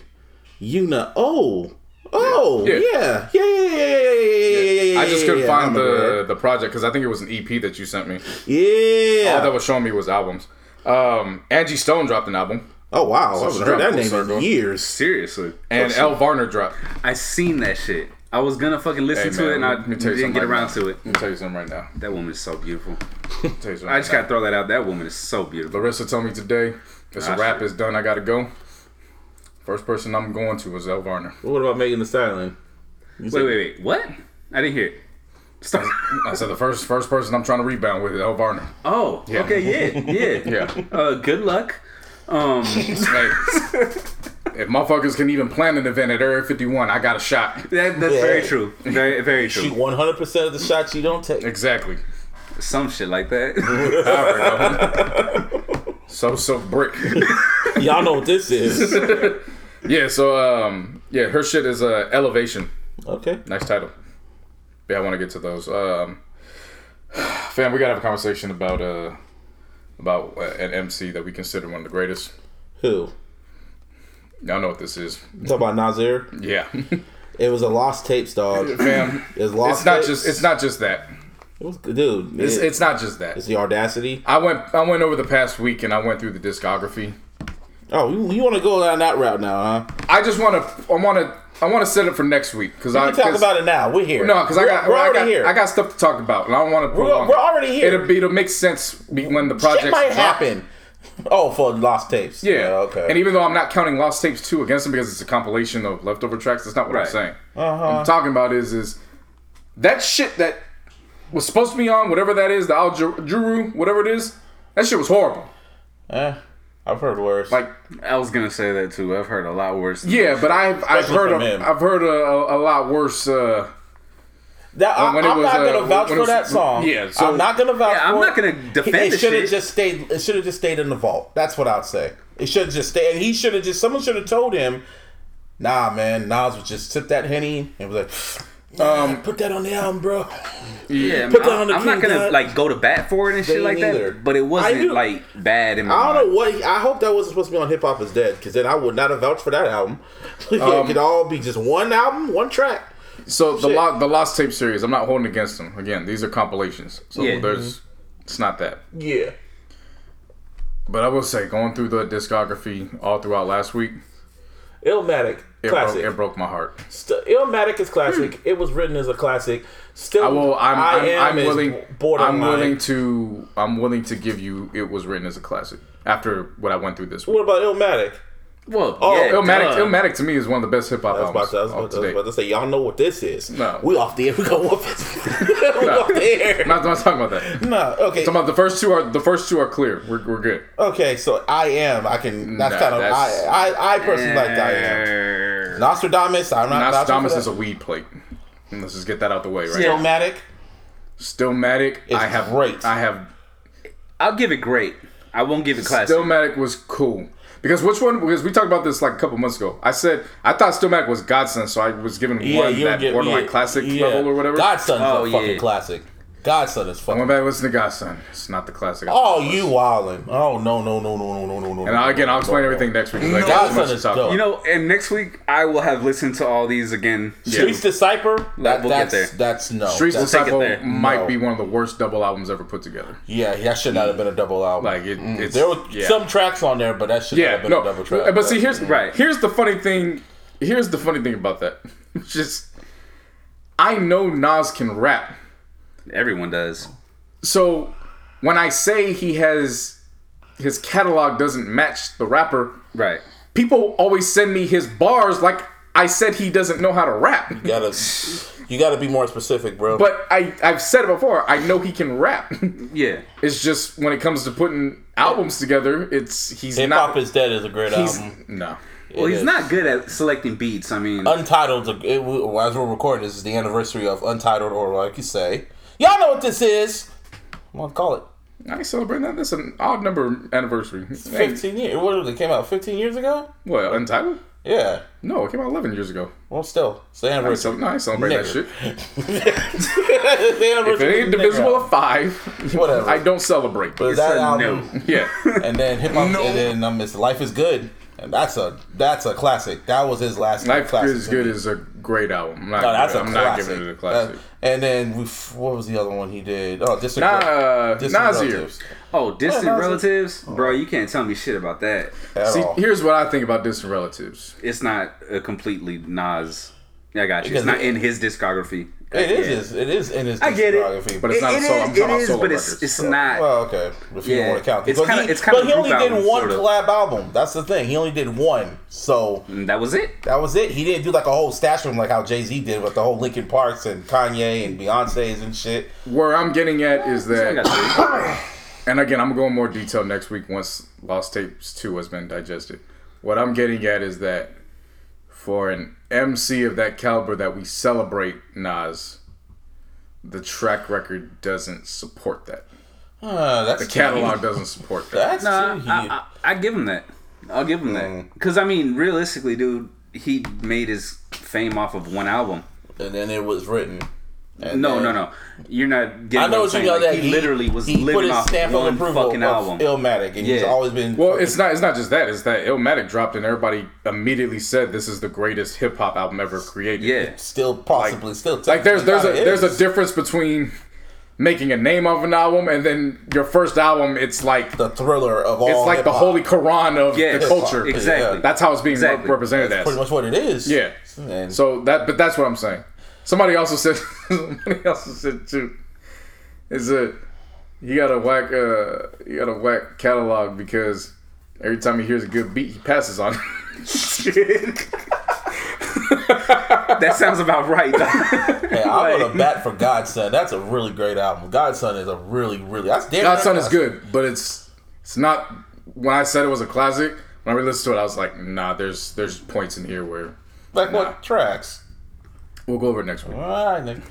Yuna. Oh. Oh yeah. Yeah. Yeah, yeah, yeah, yeah, yeah, yeah, yeah, yeah. I just couldn't yeah, find the the project because I think it was an EP that you sent me. Yeah, all that was showing me was albums. Um, Angie Stone dropped an album. Oh wow, so I haven't heard that name in years. Seriously, and Elle Varner dropped. I seen that shit. I was gonna fucking listen Hey, to man, it, and I let me tell you didn't get right around now. to it. Let me tell you something right now. That woman is so beautiful. Tell you something I just right gotta throw that out. That woman is so beautiful. now. Larissa told me today, "This Ah, a wrap it's done. I gotta go." First person I'm going to is Elle Varner. What about Megan Thee Stallion? Wait, wait, wait. What? I didn't hear it. Stop. I said the first first person I'm trying to rebound with is Elle Varner. Oh, Yeah. okay, yeah, yeah. Yeah. Uh, good luck. Um, Like, if motherfuckers can even plan an event at Area 51, I got a shot. that, that's Yeah. very true. Very, very She true. 100 percent of the shots you don't take. Exactly. Some shit like that. However, so so brick. Y'all know what this is. Yeah. So um yeah, her shit is uh Ellevation. Okay. Nice title. Yeah, I want to get to those. Um, fam, we gotta have a conversation about uh about uh, an MC that we consider one of the greatest. Who? Y'all know what this is. Talk about Nasir. Yeah, It was a lost tapes, dog. fam. It's lost It's not tapes. just it's not just that. It was, dude. It's, it- it's not just that. it's the audacity. I went I went over the past week and I went through the discography. Oh, you, you want to go down that route now, huh? I just want to I want to I want to set it for next week because I can talk about it now. We're here. No, because I got We're I already got, here. I got stuff to talk about, and I don't want to We're, we're already here. It'll be it'll make sense when the project might happen. Oh, for lost tapes. Yeah. okay. And even though I'm not counting Lost Tapes 2 against them because it's a compilation of leftover tracks, that's not what Right. I'm saying. Uh-huh. What I'm talking about is is that shit that was supposed to be on, whatever that is, the Al Juru, whatever it is, that shit was horrible. Eh, I've heard worse. Like, I was gonna say that too. I've heard a lot worse. yeah, but I've I've heard from a, him. I've heard a, a, a lot worse. Uh, that, I, I'm was, not uh, gonna vouch for was- that song. yeah, so- I'm not gonna vouch. Yeah, I'm not gonna defend It the should have just stayed. It should have just stayed in the vault. That's what I'd say. It should have just stayed. And he should have just. Someone should have told him. Nah, man. Nas was just took that henny and was like, um, put that on the album, bro. Yeah, Put I'm, on the I'm not gonna Dot. like go to bat for it and shit like neither. that. But it wasn't like bad in my I don't mind. know what. He, I hope that wasn't supposed to be on Hip Hop Is Dead because then I would not have vouched for that album. it Um, could all be just one album, one track. So the Shit. lo- the Lost Tape series, I'm not holding against them. Again, these are compilations, so Yeah. there's it's not that. Yeah. But I will say, going through the discography all throughout last week, Illmatic, it, broke, classic. it broke my heart. St- Illmatic is classic. Hmm. It was written as a classic. Still, I will. I'm. I I'm, am I'm willing. I'm willing to. I'm willing to give you. It was written as a classic after what I went through this week. What about Illmatic? Well, Oh, yeah, Illmatic, duh. Illmatic to me is one of the best hip hop albums about to, I, was of about to, I was about to say, y'all know what this is. No. we off the air. We go off it. we off the air. I'm not, I'm not talking about that. No, okay, Talking about the first two are the first two are clear. We're, we're good. okay. So I am. I can. That's Nah, kind of. that's- I, I, I personally like I am. Eh, Nastradamus. I'm not. Nastradamus is a weed plate. Let's just get that out the way right that. now. Illmatic. Stillmatic, It's I have great. I have I'll give it great. I won't give it classic. Stillmatic was cool. Because which one? Because we talked about this like a couple months ago. I said I thought Stillmatic was God's Son, so I was giving Yeah, one that get borderline yeah, classic yeah. level or whatever. God's Son's Oh, a fucking yeah. classic. God's Son is fucking. I went back and listened to God's Son. It's not the classic. Oh, you wildin'. Oh no no no no no no no. no. And I'll, again, I'll explain no, everything no. next week. No. God's Son is dope. You know, and next week I will have listened to all these again. Yeah. Streets Disciple. That, we'll that's, get there. That's no. Streets that's, Disciple might no. be one of the worst double albums ever put together. Yeah, that should not have been a double album. Like it, mm. it's, there were yeah. some tracks on there, but that should yeah, not have been no. a double track. But, but see, here's mm. right. Here's the funny thing. Here's the funny thing about that. Just I know Nas can rap Everyone does. So when I say he has his catalog doesn't match the rapper, Right. people always send me his bars like I said he doesn't know how to rap. you gotta you gotta be more specific, bro. But I I've said it before. I know he can rap. Yeah. it's just when it comes to putting albums together, it's he's Hip not. Hop is Dead is a great he's album. no. Well, It he's is. not good at selecting beats. I mean, Untitled. It, as we're recording, this is the anniversary of Untitled, or like you say, y'all know what this is. I'm gonna call it I ain't celebrating that. That's an odd number anniversary. 15 years. What was it? Came out 15 years ago. what, Untitled? Yeah. No, it came out 11 years ago. Well, still, it's the I ain't, anniversary. no, I ain't celebrating that shit. If anniversary. it ain't divisible of five, Whatever. I don't celebrate. But it's that a album, no. yeah. and then hip hop, and then um, it's Life is Good, and that's a that's a classic. That was his last Life classic is Good me. is a great album. I'm not, No, that's a I'm classic. not giving it a classic. That- and then we, what was the other one he did? Oh, Distant, Nah, uh, Distant Nasir. Relatives. oh, distant Yeah, no, it's- relatives, bro. You can't tell me shit about that. At See, all. here's what I think about distant relatives. It's not a completely Nas. Yeah, I got you. Because It's not it- in his discography. It is. Yeah. his- It is in his I get it. But it's not It a solo. I'm is, talking about is, solo but it's records. it's not. Well, okay. If you Yeah. don't want to count, It's But kinda- he- it's kinda But he only did album, one sort of. collab album. That's the thing. He only did one. So And that was it. that was it. He didn't do like a whole stash of them like how Jay Z did with the whole Linkin Parks and Kanye and Beyonce's and shit. Where I'm getting at is that, and again, I'm going more detail next week once Lost Tapes 2 has been digested. What I'm getting at is that for an MC of that caliber that we celebrate Nas, the track record doesn't support that. Uh, that's The catalog doesn't support that. That's Nah, too I. I, I give him that. I'll give him Mm. that. Because I mean, realistically, dude, he made his fame off of one album. and then it was written. And no, then- no, no. You're not getting. I know what what you saying. mean. Like, that he, literally was he put living his off stamp of one approval fucking of album. Illmatic, and he's always been Well, fucking- it's not. It's not just that. It's that Illmatic dropped, and everybody immediately said this is the greatest hip hop album ever created. yeah. still possibly still like there's there's a technically there's a difference between making a name of an album and then your first album. It's like the thriller of all. it's like the hip-hop. holy Quran of Yeah, the culture. exactly. Yeah. That's how it's being Exactly. represented That's as. pretty much what it is. Yeah. And So that, but that's what I'm saying. Somebody also said, somebody also said too, is that you got a whack, uh, you got a whack catalog because every time he hears a good beat, he passes on. Shit. that sounds about right. Hey, I'm Like- gonna bat for God's Son. That's a really great album. God's Son is a really, really. That's damn God's Son is good, but it's it's not. When I said it was a classic, when I re-listened to it, I was like, nah. There's there's points in here where Like Nah. what tracks? We'll go over it next week. All right, nigga.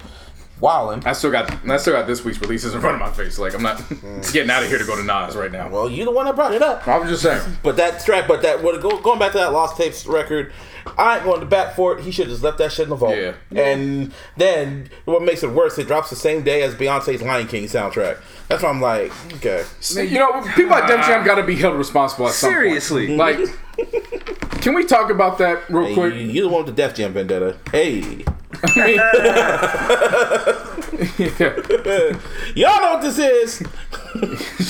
Wildin'. I still got I still got this week's releases in front of my face. Like I'm not getting out of here to go to Nas right now. Well, you're the one that brought it up. I was just saying. But that track, but that what go, going back to that Lost Tapes record, I ain't going to bat for it. He should have just left that shit in the vault. Yeah. And then what makes it worse, it drops the same day as Beyonce's Lion King soundtrack. That's why I'm like, okay. You know, people at Def Jam got to be held responsible at some point. Seriously. Like, can we talk about that real Hey, quick? you, you the one with the Def Jam vendetta. Hey. Yeah. Y'all know what this is.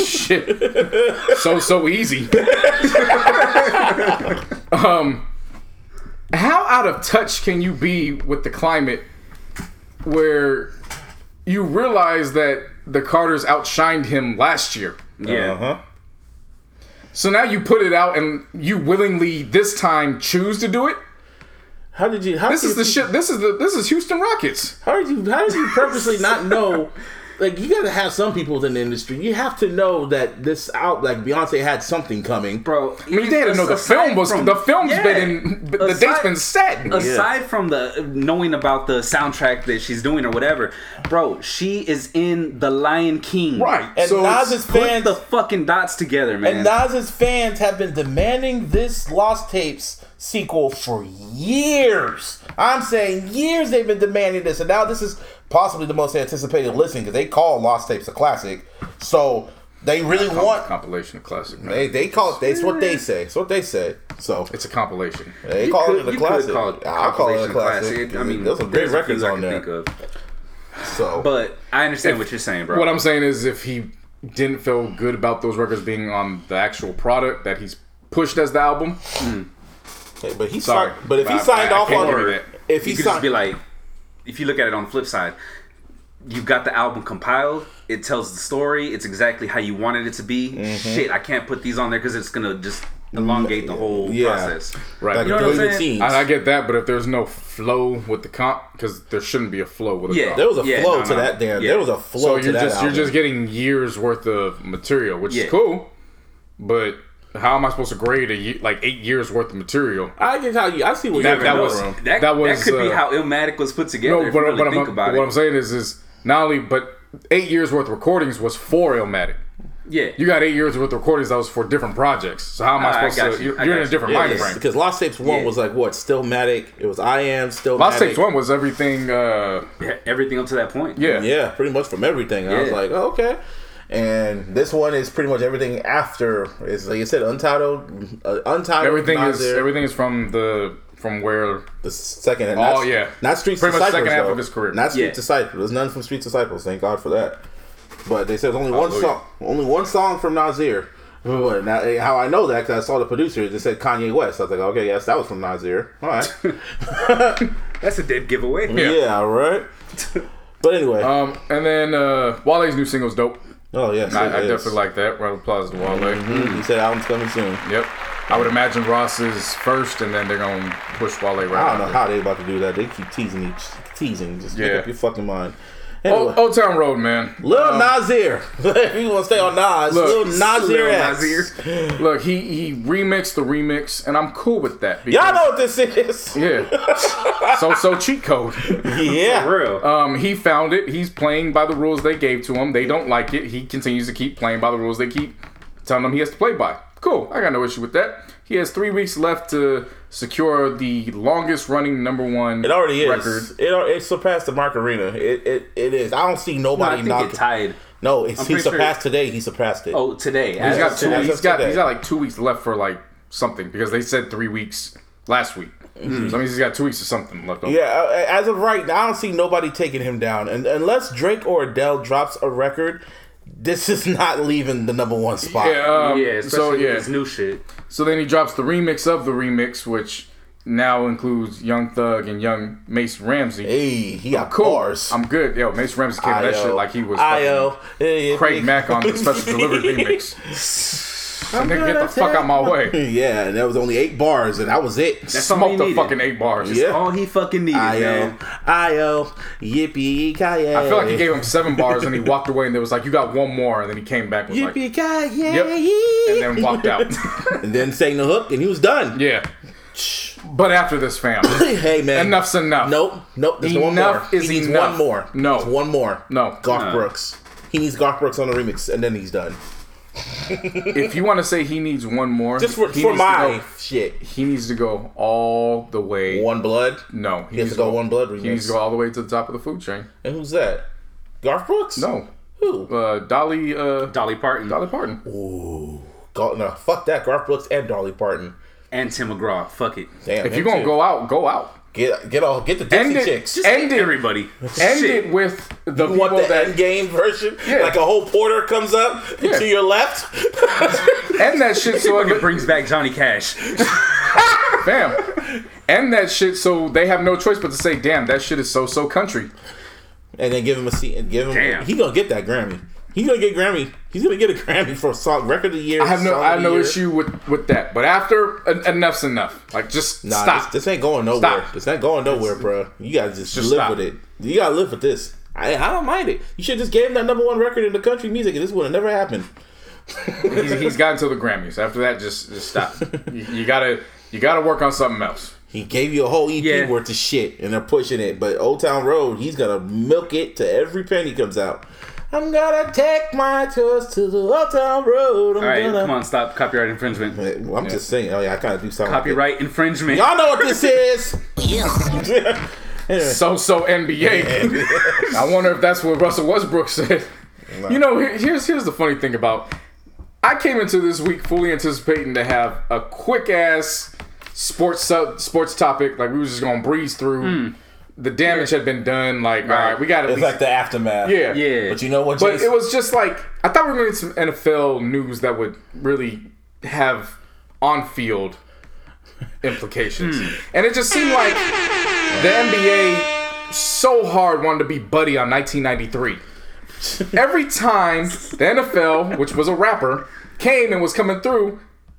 Shit. So so easy. um, how out of touch can you be with the climate where you realize that the Carters outshined him last year? yeah. Uh-huh. So now you put it out and you willingly this time choose to do it. How did you? How This did is the you, shit. This is the this is Houston Rockets. How did you? How did you purposely not know? Like you gotta have some people within the industry. You have to know that this out like Beyonce had something coming. Bro, I mean, they had to know the film was the film's yeah. been in, the date's Aside- been set. Aside from the knowing about the soundtrack that she's doing or whatever, bro, she is in The Lion King. Right. And so it's- Nas's Put fans the fucking dots together, man. And Nas's fans have been demanding this Lost Tapes sequel for years. I'm saying years they've been demanding this, and now this is possibly the most anticipated listen because they call Lost Tapes a classic. So they really want. compilation of classic. Man. They they call it. That's what they say. It's what they say. So It's a compilation. they You call could- it a classic. call it I'll call it a compilation classic. I mean, there's some great there's a few records on there. think of. So But I understand what you're saying, bro. What I'm saying is, if he didn't feel good about those records being on the actual product that he's pushed as the album, Okay, but he Sorry. signed. But if he signed I off can't on it, if he you could just signed, be like, if you look at it on the flip side, you've got the album compiled. It tells the story. It's exactly how you wanted it to be. Mm-hmm. Shit, I can't put these on there because it's gonna just elongate the whole Yeah. process. right? like You know what I'm saying? I, I get that, but if there's no flow with the comp, because there shouldn't be a flow with a Yeah. comp. there was a Yeah, flow no, to no. that damn. Yeah. There was a flow so to you're that just album. you're just getting years worth of material, which Yeah. is cool, but how am I supposed to grade a ye- like eight years worth of material? I can tell you. I see what That- you're that was- from. That, That was, that could be uh, how Illmatic was put together. No, if but, you really but, think I'm, about what it. I'm saying is, is not only, but eight years worth of recordings was for Illmatic. yeah, You got eight years worth of recordings that was for different projects. So how am I Ah, I supposed got to? you. You're, you're in a different Yeah, mind yes, frame. because Lost Tapes one Yeah. was like what? Stillmatic. It was I am Stillmatic. Lost Tapes One was everything. Uh, Yeah, everything up to that point. yeah, Yeah, pretty much from everything. I was like, oh, okay. And this one is pretty much everything after. It's like you said, untitled, uh, untitled. everything is Nasir, everything is from the from where the second. And Oh, yeah. not Streets Pretty much Disciples. second half though. of his career. Not Streets Yeah. Disciples. There's none from Streets Disciples. Thank God for that. But they said only one song. Only one song from Nasir. But Now, eh, how I know that because I saw the producer. They said Kanye West. I was like, okay, yes, that was from Nasir. All right. That's a dead giveaway. Yeah. yeah, all right. But anyway, um and then uh Wale's new single's dope. Oh yes, I, I definitely like that. Round of applause to Wale. Mhm, He said album's coming soon. Yep. I would imagine Ross is first, and then they're gonna push Wale right I don't know after. how they about to do that. They keep teasing each teasing. Just make up your fucking mind. Anyway, Old, Old Town Road, man. Lil Nazir. if you want to stay on Nas, Look, Lil Nazir Lil Nazir. Look, he he remixed the remix, and I'm cool with that. Y'all know what this is. Yeah. so so cheat code. Yeah. For real. Um, he found it. He's playing by the rules they gave to him. They don't like it. He continues to keep playing by the rules they keep telling him he has to play by. Cool. I got no issue with that. He has three weeks left to secure the longest running number one It already is. record. It, it surpassed the Macarena. It, it it is. I don't see No, I nobody think knocking. it tied. no, it's, he pretty sure- surpassed today. He surpassed it. Oh, today. He's As got two. today. He's got today. he's got like two weeks left for like something because they said three weeks last week. So that means he's got two weeks or something left. Over. Mm-hmm. Yeah, uh, as of right now, I don't see nobody taking him down. And unless Drake or Adele drops a record, this is not leaving the number one spot. Yeah. Um, yeah, so yeah. with this new shit. So then he drops the remix of the remix, which now includes Young Thug and Young Mace Ramsey. Hey, he got cool. bars. I'm good. Yo, Mace Ramsey came with that shit like he was Io. fucking Craig Mack on the special delivery remix. And then get the fuck out my way. Yeah, and that was only eight bars, and that was it. That's all he Smoke the needed. fucking eight bars. Yeah. All he fucking needed, Io, man. Io, yippee ki I feel like he gave him seven bars and he walked away and there was like, you got one more. And then he came back and was like, yippee ki yep. And then walked out. and then sang the hook, and he was done. yeah. But after this, fam, hey man, enough's enough. Nope, nope. There's one Enough more. is he needs enough. one more. No. There's one more. No. Garth No. Brooks. He needs Garth Brooks on the remix, and then he's done. If you want to say he needs one more, Just for, for my go- shit. he needs to go all the way. One Blood. No, he, has needs to go One Blood He needs to go all the way to the top of the food chain. And who's that? Garth Brooks? No, Who? uh, Dolly, uh, Dolly Parton Dolly Parton. Ooh. Gar- no, fuck that. Garth Brooks and Dolly Parton. and Tim McGraw. Fuck it. Damn. If you're gonna too. go out, go out. Get get all get the End it. chicks. Just End it. everybody. End Shit. it with the You want people the that end game version? Yeah. Like a whole porter comes up Yeah. to your left. end that shit so Fucking brings back Johnny Cash. Bam. End that shit so they have no choice but to say, damn, that shit is so so country. and then give him a seat and give him. Damn. He gonna get that Grammy. He's gonna get Grammy. He's gonna get a Grammy for song record of the year. I have no I have no year. issue with with that. But after en- enough's enough. Like just Nah, stop. This, this ain't going nowhere. Stop. This ain't going nowhere, bro. You gotta just, Just live stop. with it. You gotta live with this. I, I don't mind it. You should just gave him that number one record in the country music, and this would have never happened. he's, he's gotten to the Grammys. After that, just just stop. you, you gotta you gotta work on something else. He gave you a whole EP Yeah. worth of shit, and they're pushing it. But Old Town Road, he's gonna milk it to every penny comes out. I'm gonna take my tours to the Old Town Road. I'm All right, gonna. come on, stop copyright infringement. I'm just saying. Oh yeah, I kind of do something. Copyright infringement. Y'all know what this is. anyway, So so NBA. I wonder if that's what Russell Westbrook said. You know, here's here's the funny thing about. I came into this week fully anticipating to have a quick ass sports sub, sports topic. Like we was just gonna breeze through. Hmm. The damage had been done. Like all right, we got at it's least like the aftermath. yeah Yeah. But you know what? But Jason? it was just like I thought we were going to get some NFL news that would really have on-field implications, hmm. and it just seemed like the NBA so hard wanted to be buddy on 1993. Every time the NFL, which was a rapper, came and was coming through,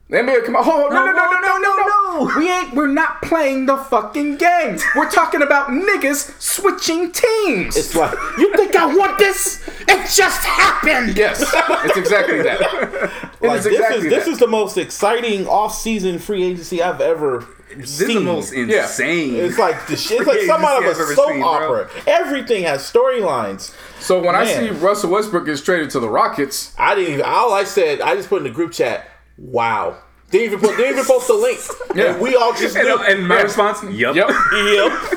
the NBA come out. Oh no no no no no no no! We ain't. We're not playing the fucking game. We're talking about niggas switching teams. It's like you think I want this? It just happened. Yes, it's exactly that. Like it's this exactly is this that. is the most exciting off-season free agency I've ever This seen. is the most insane. It's like the shit. It's like free some out of agency a I've ever soap seen, bro. opera. Everything has storylines. So when I see Russell Westbrook gets traded to the Rockets, I didn't even. All I said, I just put in the group chat. Wow. Didn't even put. Didn't even post the link. Yeah. And we all just And, knew. Uh, and my Yeah. response, yup. yep. Yep.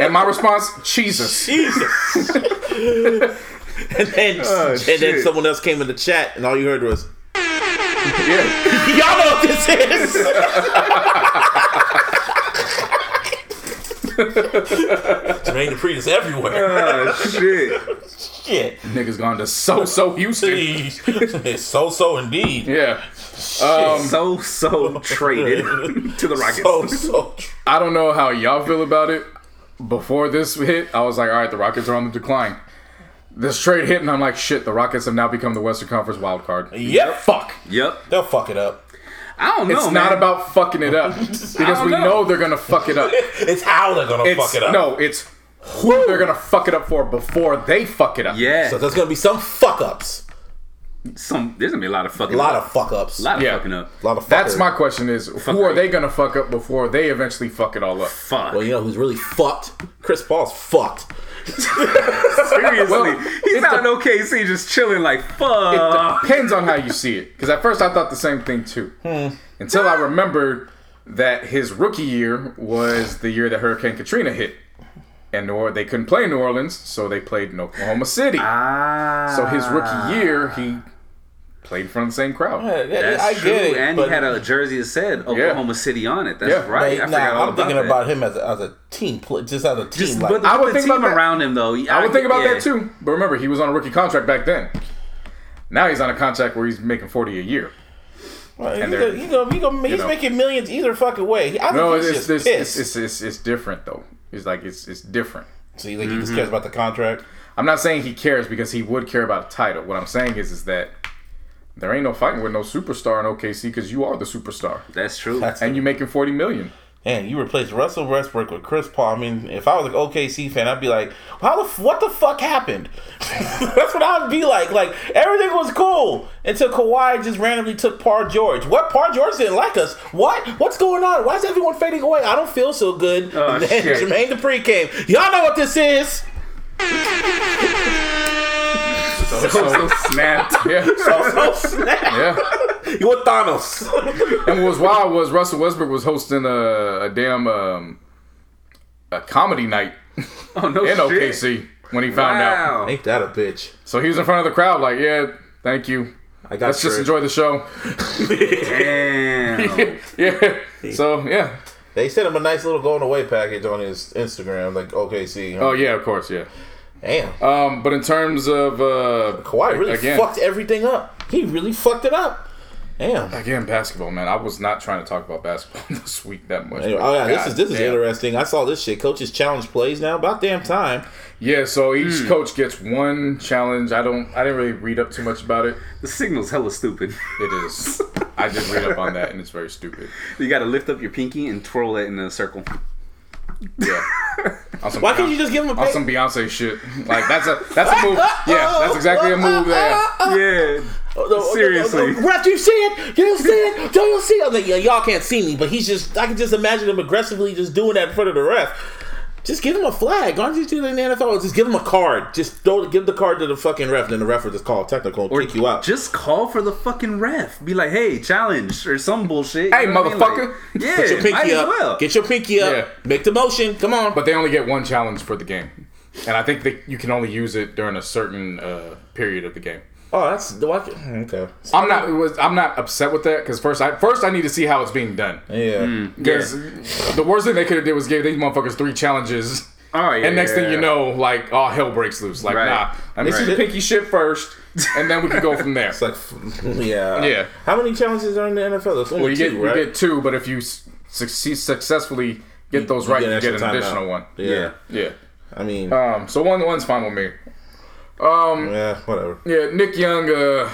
And my response, Jesus. Jesus. and then, Oh, and then someone else came in the chat, and all you heard was, Yeah. "Y'all know what this is." Jermaine Dupri is everywhere. Oh, shit. Shit. Niggas gone to so so Houston. it's so so indeed. Yeah. Um, so, so traded to the Rockets. So so. tr- I don't know how y'all feel about it. Before this hit, I was like, all right, the Rockets are on the decline. This trade hit, and I'm like, shit, the Rockets have now become the Western Conference wild card. Yep. Fuck. Yep. They'll fuck it up. I don't know, It's man. not about fucking it up because we know. know they're gonna fuck it up. It's how they're gonna It's fuck it up. no, it's who they're gonna fuck it up for before they fuck it up. Yeah. So there's gonna be some fuck ups. Some there's gonna be a lot of fucking A lot up. of fuck ups. a lot of Yeah. fucking up. A lot of That's my question: is who are right. they gonna fuck up before they eventually fuck it all up? Fuck. Well, you know who's really fucked? Chris Paul's fucked. Seriously. Well, He's it not de- in OKC just chilling like It fuck. depends on how you see it. Because at first I thought the same thing too, until I remembered that his rookie year was the year that Hurricane Katrina hit, and New Or- they couldn't play in New Orleans, so they played in Oklahoma City. Ah. so his rookie year, he played in front of the same crowd. That's I true. it. and he had a jersey that said Oklahoma City on it. That's Yeah. right. Nah, I forgot all I'm thinking that. about him as a, as a team, pl- just as a team. Just, like, but I I would would think about that. around him though. I would think about yeah. that too. But remember, he was on a rookie contract back then. Now he's on a contract where he's making forty a year. Well, and you they're- go, you go, you go, he's know. making millions either fucking way. I No, he's it's just it's, it's, it's, it's, it's different though. It's like it's it's different. so you think he just mm-hmm. cares about the contract? I'm not saying he cares because he would care about a title. What I'm saying is is that there ain't no fighting with no superstar in OKC because you are the superstar That's true. That's and you're making 40 million. And you replaced Russell Westbrook with Chris Paul. I mean, if I was an OKC fan, I'd be like, "How the f- what the fuck happened?" That's what I'd be like. Like everything was cool until Kawhi just randomly took Paul George. What? Paul George didn't like us. What? What's going on? Why is everyone fading away? I don't feel so good. Oh, and then shit. Jermaine Dupri came. Y'all know what this is. So, so snapped. Yeah, Oh snap! yeah. You want Thanos? And what was wild was Russell Westbrook was hosting a, a damn um, a comedy night Oh no in shit. OKC when he found out. Ain't that a bitch? So he was in front of the crowd like, yeah, thank you. I got Let's just enjoy the show. Damn. yeah. So yeah. They sent him a nice little going away package on his Instagram, like OKC. Oh yeah, of course, yeah. Damn. Um, but in terms of uh, Kawhi really again, fucked everything up. He really fucked it up. Damn. again basketball, man. I was not trying to talk about basketball this week that much. Anyway, oh yeah, this is this is interesting. I saw this shit. Coaches challenge plays now. About damn time. Yeah, so each Hmm. coach gets one challenge. I don't. I didn't really read up too much about it. The signal's hella stupid. It is. I did read up on that, and it's very stupid. You gotta lift up your pinky and twirl it in a circle. Yeah. Why can't you just give him a on some Beyonce shit? Like that's a that's a move. Yeah, that's exactly a move there. Yeah. Oh, Seriously. Ref, you see it? You see it? Don't you see it? I'm like, yeah, y'all can't see me, but he's just. I can just imagine him aggressively just doing that in front of the ref. Just give him a flag. Why don't you do that in the NFL? Just give him a card. Just throw, give the card to the fucking ref, then the ref will just call a technical and Or kick you out. Just call for the fucking ref. Be like, hey, challenge or some bullshit. Hey, You know what I mean? Like, motherfucker. yeah, Get your might pinky as up. well. Get your pinky up. Yeah. Make the motion. Come on. But they only get one challenge for the game, and I think that you can only use it during a certain uh, period of the game. Oh, that's do I, okay. I'm not. was- I'm not upset with that because first, I first I need to see how it's being done. Yeah. Because the worst thing they could have did was give these motherfuckers three challenges. Oh yeah. And next thing yeah. you know, like all hell breaks loose. Like, Right. nah, let me see the pinky shit first, and then we can go from there. It's like, yeah. Yeah. How many challenges are in the NFL? There's only Well, you two, get right? you get two, but if you succeed successfully get those right, get you get an additional out. one. yeah. Yeah. I mean, Um. So one one's fine with me. Um. yeah, whatever. Yeah. Nick Young. Uh.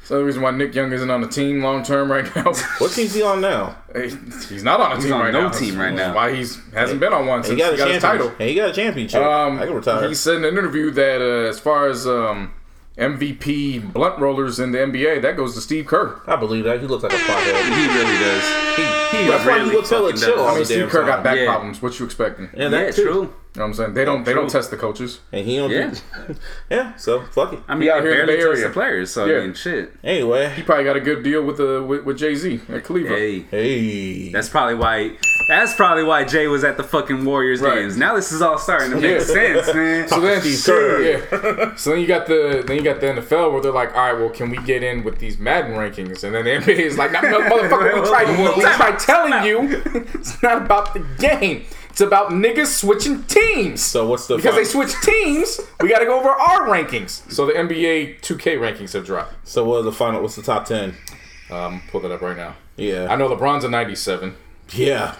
That's the reason why Nick Young isn't on the team long term right now. What team's he on now? He- he's not on a team on right no now. team right now. Why he's hasn't been on one He since got he got his title. And he got a championship. Um, I can retire. He said in an interview that uh, as far as um, MVP blunt rollers in the NBA. That goes to Steve Kerr. I believe that. He looks like a pothead. He really does. He, he That's why really he looks hella fucking chill. does. I I mean, Steve Kerr got back Yeah. problems. What you expecting? You And Yeah, that too. true. know what I'm saying? They don't they don't test the coaches. And he don't. Yeah. do- yeah. So fuck it. I mean, out they here in the Bay test Area. the players, so Yeah. I mean, shit. Anyway. He probably got a good deal with the with, with Jay Z at Caliva. Hey, Hey. that's probably why. That's probably why Jay was at the fucking Warriors Right. games. Now this is all starting to make Yeah. sense, man. So then, Steve Kerr. yeah. So then you got the then you got the NFL where they're like, all right, well, can we get in with these Madden rankings? And then the NBA is like, no, no, motherfucker, we tried, we tried telling you, it's not about the game. It's about niggas switching teams. So what's the because they fin- switch teams, we got to go over our rankings. So the NBA 2K rankings have dropped. So what are the final? What's the top ten? Um, pull that up right now. Yeah. I know LeBron's a 97. Yeah.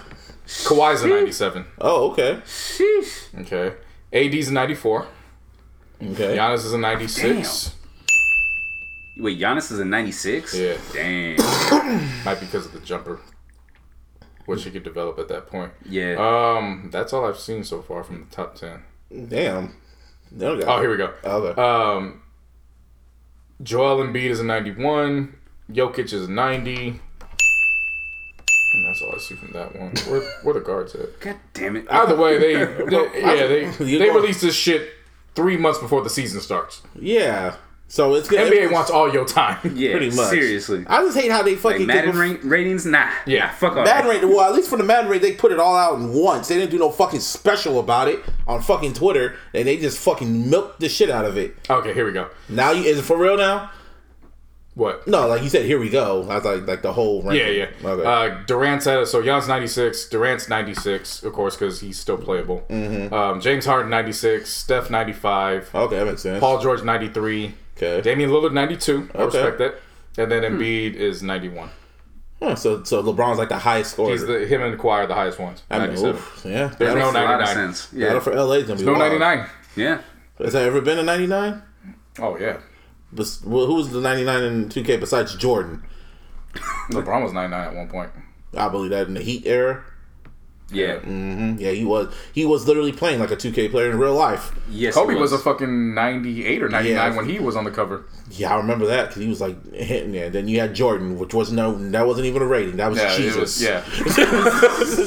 Kawhi's a 97. Oh, okay. Sheesh. Okay. AD's a 94. Okay. Giannis is a 96. Wait, Giannis is a 96? Yeah. Damn. Might be because of the jumper, which he could develop at that point. Yeah. Um, that's all I've seen so far from the top ten. Damn. They don't got Oh, here we go. Okay. Um, Joel Embiid is a ninety-one. Jokic is a ninety. And that's all I see from that one. Where, where the guards at? God damn it. Either way, they, they yeah they You they going- released this shit three months before the season starts. yeah. So it's gonna NBA wants all your time. yeah, pretty much. Seriously. I just hate how they Like fucking Madden give ratings? Nah. Yeah. Nah, fuck all Madden that. rate. Well, at least for the Madden rate, they put it all out in once. They didn't do no fucking special about it on fucking Twitter, and they just fucking milked the shit out of it. Okay, here we go. Now, you is it for real now? What? No, like you said, here we go. I was like, like the whole. Yeah, ranking. yeah. Okay. Uh, Durant's at so Giannis ninety six, Durant's ninety six, of course, because he's still playable. Mm-hmm. Um, James Harden ninety six, Steph ninety five, okay, that makes sense. Paul George ninety three, Okay. Damian Lillard ninety two. I Okay. respect that. And then Embiid is ninety one. Huh, so, so LeBron's like the highest scorer. He's the him and Kawhi are the highest ones. I mean, oof, yeah. There's no Makes a lot of 99. sense. battle Yeah. for LA's gonna be No ninety nine. Yeah. Has there ever been a ninety nine? Oh yeah. Well, who was the ninety nine in two K besides Jordan? LeBron was ninety nine at one point. I believe that in the Heat era. Yeah. hmm Yeah, he was. He was literally playing like a two K player in real life. Yes. Kobe it was. a fucking ninety eight or ninety nine Yeah. when he was on the cover. Yeah, I remember that because he was like hitting there. Then you had Jordan, which was no, that wasn't even a rating. That was Yeah, Jesus. was- yeah.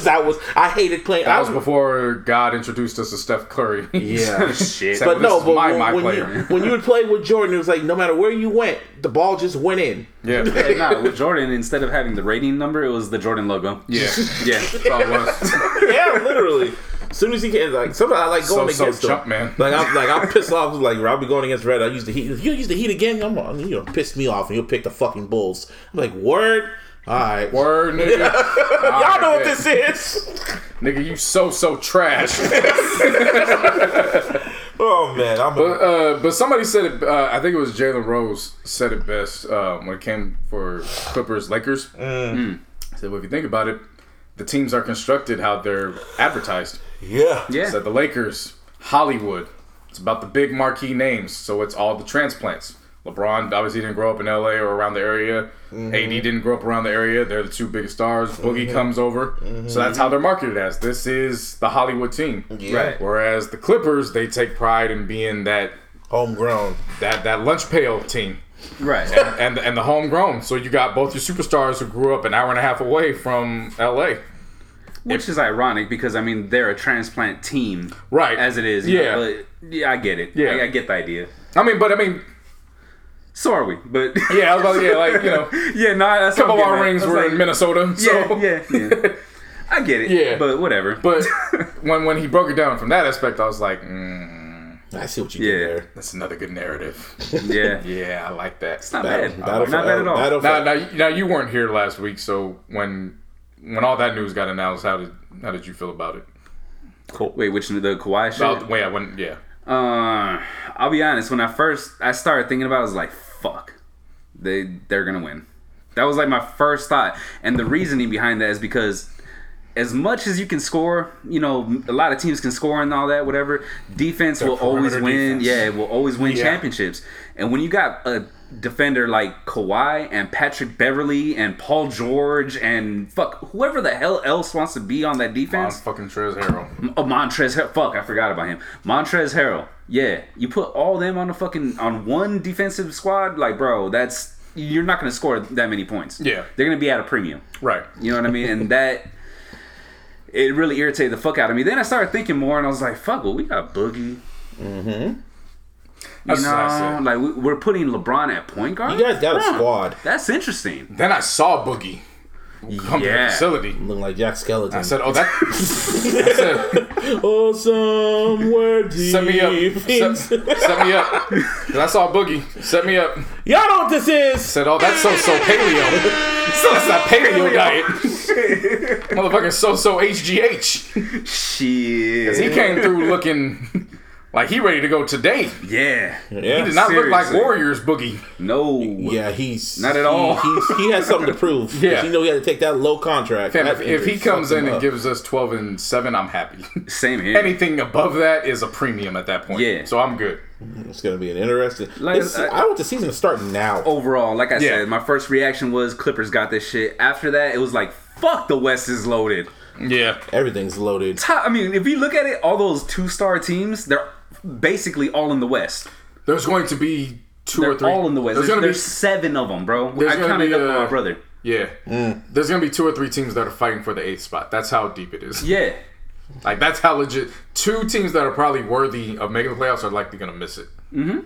that was. I hated playing. That I was before God introduced us to Steph Curry. Yeah. Shit. So- But no, but my- when, my when player. you when you would play with Jordan, it was like no matter where you went, the ball just went in. yeah. Yeah, nah, with Jordan, instead of having the rating number, it was the Jordan logo. Yeah. Yeah. That's all it was. yeah, literally. As soon as he can, like sometimes I like going So- so against him. jump, man. Like I'm like I'm pissed off. Like I'll be going against Red. I use the heat. You use the heat again. I'm on. You know, piss me off, and you'll pick the fucking Bulls. I'm like, word. All right. Word, nigga. Y'all know what this is. Nigga, you so so trash. Oh man, I'm. but uh, but somebody said it. Uh, I think it was Jalen Rose said it best um, when it came for Clippers Lakers. Mm. Said, well, if you think about it, the teams are constructed how they're advertised. yeah. Yeah. Said the Lakers, Hollywood. It's about the big marquee names, so it's all the transplants. LeBron obviously didn't grow up in LA or around the area. Mm-hmm. AD didn't grow up around the area. They're the two biggest stars. Boogie comes over. Mm-hmm. So that's how they're marketed as. This is the Hollywood team. Right. Whereas the Clippers, they take pride in being that Homegrown. that that lunch pail team. Right. And and the homegrown. So you got both your superstars who grew up an hour and a half away from LA. Which is ironic because I mean they're a transplant team, Right. As it is, Yeah. know, but yeah, I get it. Yeah. I, I get the idea. I mean, but I mean, So are we? But yeah, I was about to, yeah, like you know, yeah, no, that's a couple of our at. rings were like, in Minnesota. So. Yeah, yeah, yeah. I get it. Yeah. but whatever. But when when he broke it down from that aspect, I was like, mm, I see what you Yeah. did there. that's another good narrative. yeah, yeah, I like that. it's not Battle, bad. battle for not bad at all. Now, now, now you weren't here last week, so when when all that news got announced, how did how did you feel about it? Cool. Wait, which the Kawhi shit? About yeah, when yeah, Uh, I'll be honest. When I first I started thinking about, it, I was like, "Fuck, they they're gonna win." That was like my first thought, and the reasoning behind that is because as much as you can score, you know, a lot of teams can score and all that, whatever. Defense will always win. defense. Yeah, it will always win Yeah. championships. And when you got a defender like Kawhi and Patrick Beverly and Paul George and fuck whoever the hell else wants to be on that On defense. fucking Trez Harrell. Oh, Montrezl, Har- fuck, I forgot about him. Montrezl Harrell. Yeah, you put all them on the fucking on one defensive squad, like bro, that's you're not gonna score that many points. Yeah. they're gonna be at a premium. Right. You know what I mean? And that it really irritated the fuck out of me. Then I started thinking more, and I was like, "Fuck, well, we got Boogie." Mm-hmm. That's you what know, like we, we're putting LeBron at point guard. You guys got a Huh. squad. That's interesting. Then I saw Boogie come to the Yeah. facility. Looking like Jack Skellington. I said, "Oh, that." I said, oh, somewhere deep. "Set me up. Set, in- set me up." 'Cause I saw Boogie. Set me up. Y'all know what this is. Said, "Oh, that's so so paleo. so that's that paleo diet. Motherfucking so so HGH. Shit. Because he came through looking like he ready to go today. Yeah. Yeah. He did not look like Warriors Boogie. No. Yeah, he's Not at he- all. He's, he has something to prove. Yeah. you know he had to take that low contract. Fam, if, if he comes in and up. gives us 12 and 7, I'm happy. Same here. Anything above that is a premium at that point. Yeah. So I'm good. it's gonna be an interesting. Like, It's- I- I, want the season to start now. Overall, like I Yeah. said, my first reaction was Clippers got this shit. After that, it was like, fuck, the West is loaded. Yeah. Everything's loaded. Top- I mean, if you look at it, all those two star teams, they're basically all in the West. There's going to be 2 They're or 3. all in the West. There's There's, going to be seven of them, bro. There's I gonna counted be, up with uh, my brother. Yeah. There's going to be 2 or 3 teams that are fighting for the 8th spot. That's how deep it is. Yeah. Like that's how legit two teams that are probably worthy of making the playoffs are likely going to miss it.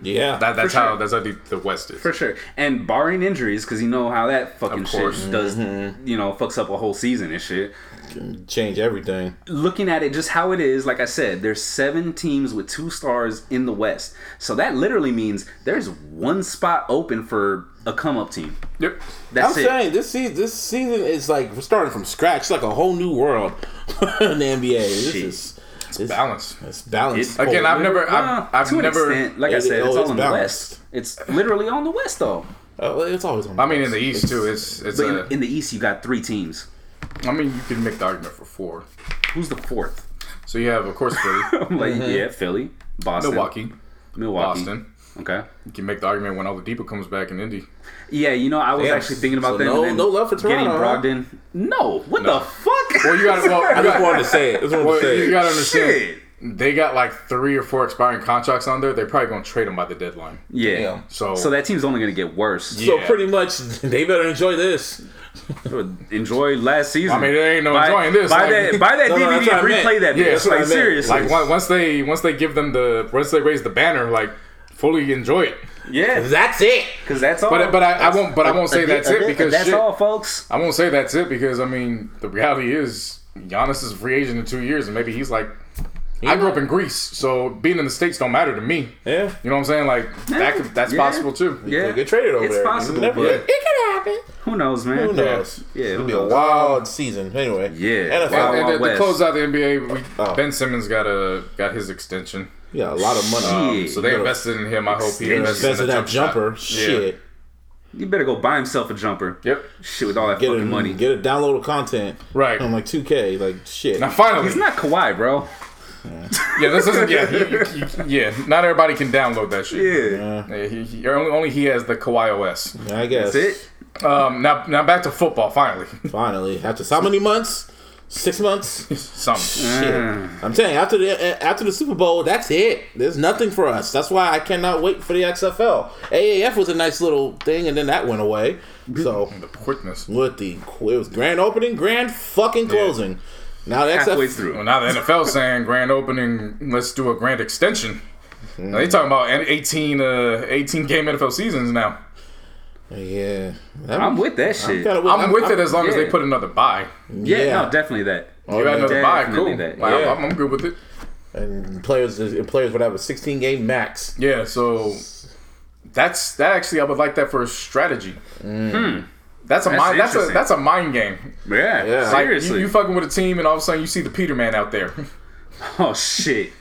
Yeah, That, that's For how that's how deep the West is. For sure. And barring injuries, because you know how that fucking shit does, Mm-hmm. you know, fucks up a whole season and shit. Change everything. looking at it just how it is, like I said, there's seven teams with two stars in the West. So that literally means there's one spot open for a come up team. Yep. That's I'm it. saying this season, this season is like we're starting from scratch. It's like a whole new world in the NBA. This Shit. is it's, Balance. it's balanced. Again, I've never, I've, I've to an never. extent, like I said, oh, it's all it's in the. West. It's literally on the West though. Uh, it's always on. I mean, in the East too. It's it's But a. in, in the East, you got three teams. I mean, you can make the argument for four. Who's the fourth? So you have, of course, Philly, I'm like, mm-hmm. yeah, Philly, Boston, Milwaukee, Milwaukee. Boston. Okay. You can make the argument when all the Oladipo comes back in Indy. Yeah, you know, I was Damn. actually thinking about So that. no- no love for getting Toronto, huh? Brogdon. No, what the fuck? Well, you got. Well, I just wanted to say it. I just wanted well, to say you it. got to understand. Shit. They got like three or four expiring contracts on there. They're probably going to trade them by the deadline. Yeah. Damn. So, So that team's only gonna get worse. So pretty much, they better enjoy this. Enjoy last season. I mean, there ain't no buy, enjoying this. Buy like- that, buy that No, no, DVD that's what and I meant. replay that. Yeah, bitch. that's like seriously. like once they once they give them the once they raise the banner, like fully enjoy it. yeah, That's it. because that's all. But but I, I won't but I won't say that's it because that's shit, all, folks. I won't say that's it because I mean the reality is Giannis is a free agent in two years and maybe he's like I grew up in Greece, so being in the states don't matter to me. Yeah. You know what I'm saying? Like that could, that's Yeah. possible too. Yeah, They get traded over it's there. possible, never- but it could happen. who knows, man? Who knows? Yeah, It'll who be a wild season. Anyway. Yeah. NFL. Wild, And, and to, to close out the NBA, we, Oh. Ben Simmons got a got his extension. Yeah, a lot of money. Um, so they invested in him. I hope he Extension. invests in Invested a that jump shot. jumper. Yeah. Shit. You better go buy himself a jumper. Yep. Shit with all that Get fucking a money. Get a download of content. Right. On like 2K. Like shit. Now finally, He's not Kawhi, bro. Yeah, this isn't. Yeah, he, he- yeah. Not everybody can download that shit. Yeah, Yeah, he, he, only, only he has the Kawhi OS. I guess. that's it. Um, now, now back to football. Finally, Finally, after so many months? Six months. some. Shit. I'm telling you, after the after the Super Bowl, that's it. There's nothing for us. That's why I cannot wait for the XFL. AAF was a nice little thing, and then that went away. So The quickness. with the it was grand opening, grand fucking closing. Now that's the Halfway XFL. through. Well, now the NFL saying grand opening. Let's do a grand extension. Now they talking about 18, uh, 18 game NFL seasons now. Yeah, That- I'm with that shit. kinda I'm, with it as long as they put another buy. yeah, no, definitely that. You got another buy, cool. That. Like, I'm- Yeah. I'm, I'm good with it. and players and players would have a 16 game max. Yeah, so that's that. Actually, I would like that for a strategy. That's a. That's mind. That's a that's a mind game. Yeah, Yeah. Like you, seriously. you fucking with a team, and all of a sudden you see the Peterman out there. oh shit.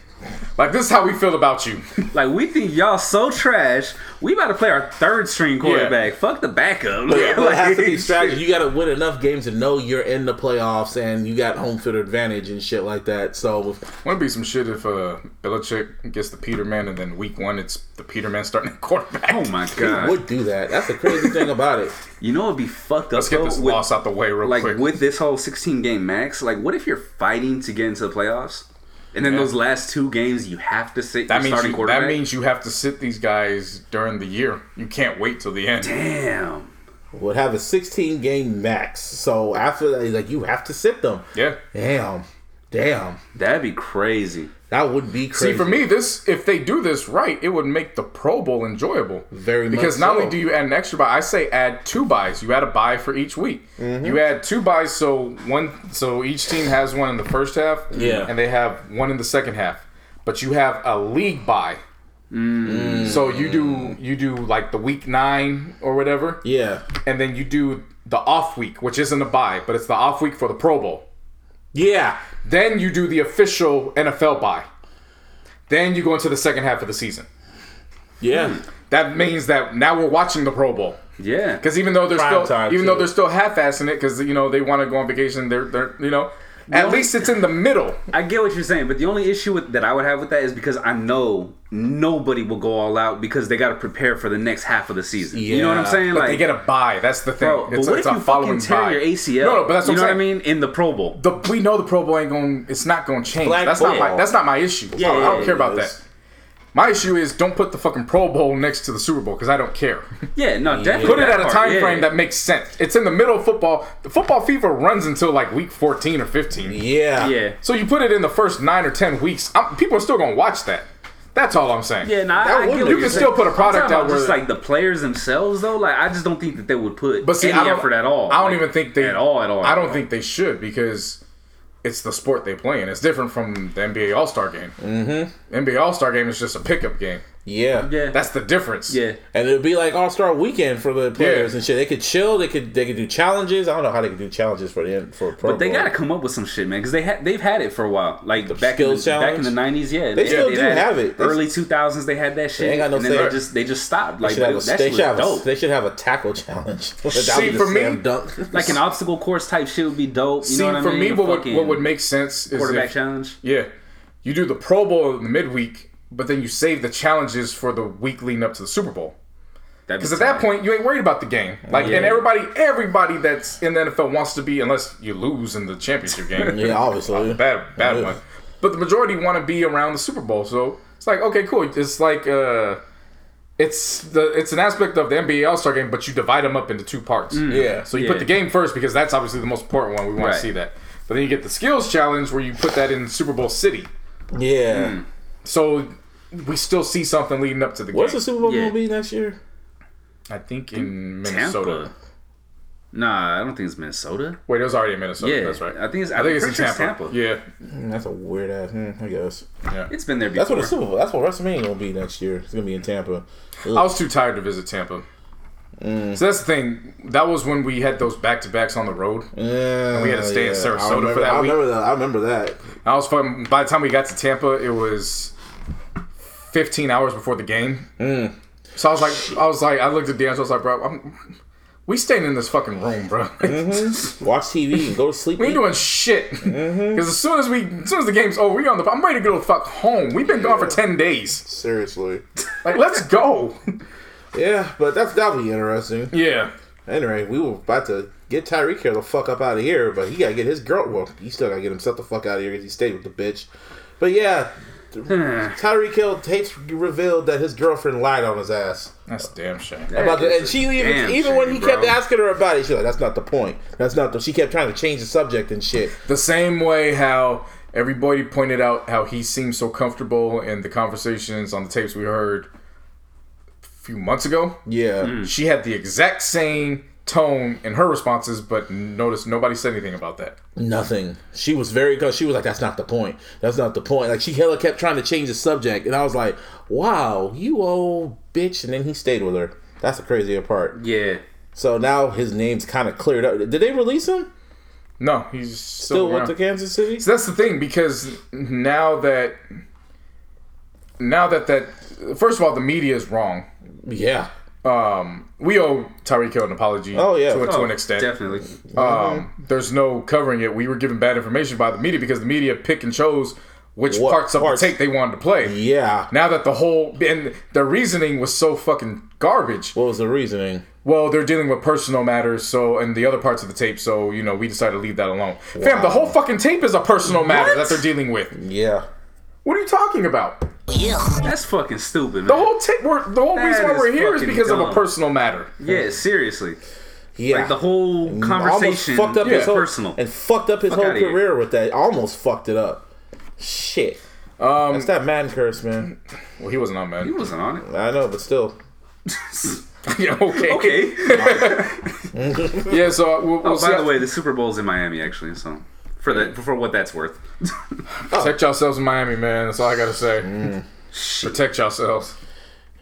Like this is how we feel about you. Like we think y'all so trash. We about to play our third string quarterback. Fuck the backup. Yeah, but it has to be Like, strategy. You got to win enough games to know you're in the playoffs and you got home field advantage and shit like that. So Wouldn't be some shit if uh, Belichick gets the Peterman and then week one it's the Peterman starting at quarterback. Oh my he god. would do that. That's the crazy thing about it. You know what'd be fucked up Let's get though? this With- loss out the way real like quick. Like with this whole 16 game max, like what if you're fighting to get into the playoffs? And then Yeah. those last two games you have to sit that your means starting you, quarterback. that means you have to sit these guys during the year. You can't wait till the end. Damn. Would have a 16 game max. So after that, like you have to sit them. Yeah. Damn, damn, That'd be crazy. That would be crazy. See, for me, this if they do this right, it would make the Pro Bowl enjoyable. Very much because not so. only do you add an extra buy, I say add two buys. You add a buy for each week. Mm-hmm. You add two buys, so one, so each team has one in the first half, Yeah. and they have one in the second half. But you have a league buy. Mm. So you do you do like the week nine or whatever, yeah, and then you do the off week, which isn't a buy, but it's the off week for the Pro Bowl. Yeah, Then you do the official NFL buy. Then you go into the second half of the season. yeah. That means that now we're watching the Pro Bowl. Yeah. Because even though they're Prime still, even too. though they're still half-assing it, because you know they want to go on vacation, they're, they're, you know, at only- least it's in the middle. I get what you're saying, but the only issue with, that I would have with that is because I know nobody will go all out because they got to prepare for the next half of the season. You know what I'm saying? But like, they get a buy. That's the thing. bro, but it's what it's if a you following fucking tear buy. your ACL? No, no, but that's you what know I'm what I mean in the Pro Bowl. The, we know the Pro Bowl ain't going. It's not going to change. Black that's not my. That's not my issue. Yeah, I, don't- I don't yeah, care about it that. Is. My issue is don't put the fucking Pro Bowl next to the Super Bowl because I don't care. Yeah, no, definitely. Put it at a part, time yeah. frame that makes sense. It's in the middle of football. The football fever runs until like week 14 or 15. Yeah. Yeah. So you put it in the first nine or 10 weeks. I'm, people are still going to watch that. That's all I'm saying. Yeah, nah, That I would get You you're can still put a I'm product talking out about just like the players themselves though. Like I just don't think that they would put But see, any I don't, effort at all. I don't Like, even think they at all at all. I don't all. think they should because it's the sport they play in. It's different from the NBA All Star game. Mm-hmm. NBA All Star game is just a pickup game. Yeah. Yeah. That's the difference. yeah. And it'd be like All Star Weekend for the players Yeah. and shit. They could chill. They could they could do challenges. I don't know how they could do challenges for the for a Pro But they Bowl. got to come up with some shit, man, because they had they've had it for a while. Like back in skills the, back in the nineties, yeah, They still they've do had have it. They- Early two thousands, they had that shit, ain't got no and then say. they just they just stopped. Like They should have a, they should have was a, dope. they should have a tackle challenge. See, for me- dunk. like an obstacle course type shit would be dope. You See, know what for I mean? me, what would, what would make sense is quarterback if, challenge? yeah, you do the Pro Bowl in the midweek, but then you save the challenges for the week leading up to the Super Bowl. Because at that point, you ain't worried about the game. Like, and everybody, everybody that's in the NFL wants to be, unless you lose in the championship game. yeah, obviously. bad, bad Yeah. one. But the majority want to be around the Super Bowl, so it's like okay, cool. It's like uh, it's the it's an aspect of the NBA All Star game, but you divide them up into two parts. Yeah. So you Yeah. put the game first because that's obviously the most important one. We want Right. to see that. But then you get the skills challenge where you put that in Super Bowl City. Yeah. So we still see something leading up to the What's the. Super Bowl Yeah. gonna be next year? I think in Minnesota. Tampa. Nah, I don't think it's Minnesota. Wait, it was already in Minnesota. Yeah, that's right. I think it's- I think it's in I'm pretty sure Tampa. Yeah, Mm, That's a weird ass. Hmm, I guess yeah. It's been there before. that's what the Super Bowl. That's what WrestleMania gonna be next year. It's gonna be in Tampa. I was too tired to visit Tampa. Mm. So that's the thing. That was when we had those back to backs on the road. Yeah, we had to stay in yeah. Sarasota I remember, for that I week. remember that. I remember that. I was fun. By the time we got to Tampa, it was 15 hours before the game. Mm. So I was like, I was like, I looked at D'Angelo. I was like, bro, I'm, we staying in this fucking room, bro. Watch TV and go to sleep. we ain't doing shit. Because as soon as we, as soon as the game's over, we on the. I'm ready to go the fuck home. We've been gone for 10 days. Seriously. Like, let's go. Yeah, but that's that'll be interesting. yeah. Anyway, we were about to get Tyreek here the fuck up out of here, but he gotta get his girl. Well, he still gotta get himself the fuck out of here because he stayed with the bitch. But yeah, Hmm. Tyreek Hill Tate's revealed that his girlfriend lied on his ass That's a damn shame. about the, and she even Damn even when shame, he kept asking her about it, she's like, "That's not the point. That's not the." She kept trying to change the subject and shit. The same way how everybody pointed out how he seemed so comfortable in the conversations on the tapes we heard a few months ago. Yeah, hmm. She had the exact same tone in her responses, but notice nobody said anything about that. nothing. She was very because she was like, "That's not the point. That's not the point." Like she hella kept trying to change the subject, and I was like, "Wow, you old bitch!" And then he stayed with her. That's the crazier part. Yeah. So now his name's kind of cleared up. Did they release him? No, he's still, Still went to Kansas City? So that's the thing because now that now that that first of all, the media is wrong. Yeah. Um, we owe Tyreek Hill an apology. Oh, yeah. to, to Oh, an extent. definitely. Um, there's no covering it. We were given bad information by the media because the media pick and chose which What parts of parts? the tape they wanted to play. Yeah. Now that the whole and the reasoning was so fucking garbage. What was the reasoning? Well, they're dealing with personal matters, so and the other parts of the tape, so you know we decided to leave that alone. Fam, the whole fucking tape is a personal matter that they're dealing with. Yeah. What are you talking about? That's fucking stupid, man. The whole tape, we're, the whole That reason why we're here is fucking because of a personal matter. yeah, seriously. Yeah. Like the whole Almost conversation fucked up is his whole, personal. and fucked up his Fuck whole outta here. career with that. Almost fucked it up. Shit. Um, That's that man curse, man. well, he wasn't on, Madden. He wasn't on it. I know, but still. yeah, okay. Okay. Yeah, so uh, we'll, we'll oh, see by how- the way, the Super Bowl's in Miami, actually. So for that, for what that's worth. protect yourselves in Miami, man. That's all I gotta say. Mm. Protect yourselves.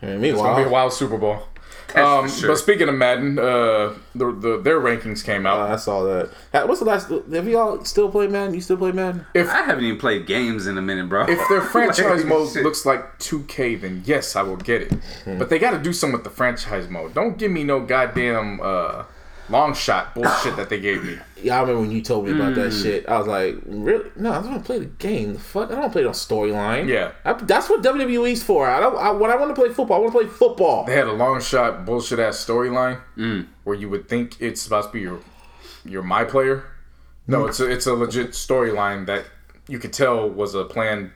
And It's gonna be a wild Super Bowl. Um, sure. But speaking of Madden, uh, the, the their rankings came out. uh, I saw that. What's the last? Have y'all still play Madden? You still play Madden? if I haven't even played games in a minute, bro. if their franchise Like, mode shit. looks like 2K, then yes, I will get it. Hmm. But they got to do something with the franchise mode. Don't give me no goddamn uh, long shot bullshit that they gave me. Yeah, I remember when you told me about that Mm. shit. I was like, really? No, I just want to play the game. The fuck? I don't play no storyline. Yeah. I, that's what WWE's for. I don't. I, when I want to play football, I want to play football. They had a long shot bullshit ass storyline Mm. where you would think it's supposed to be your your my player. No, it's a, it's a legit storyline that you could tell was a planned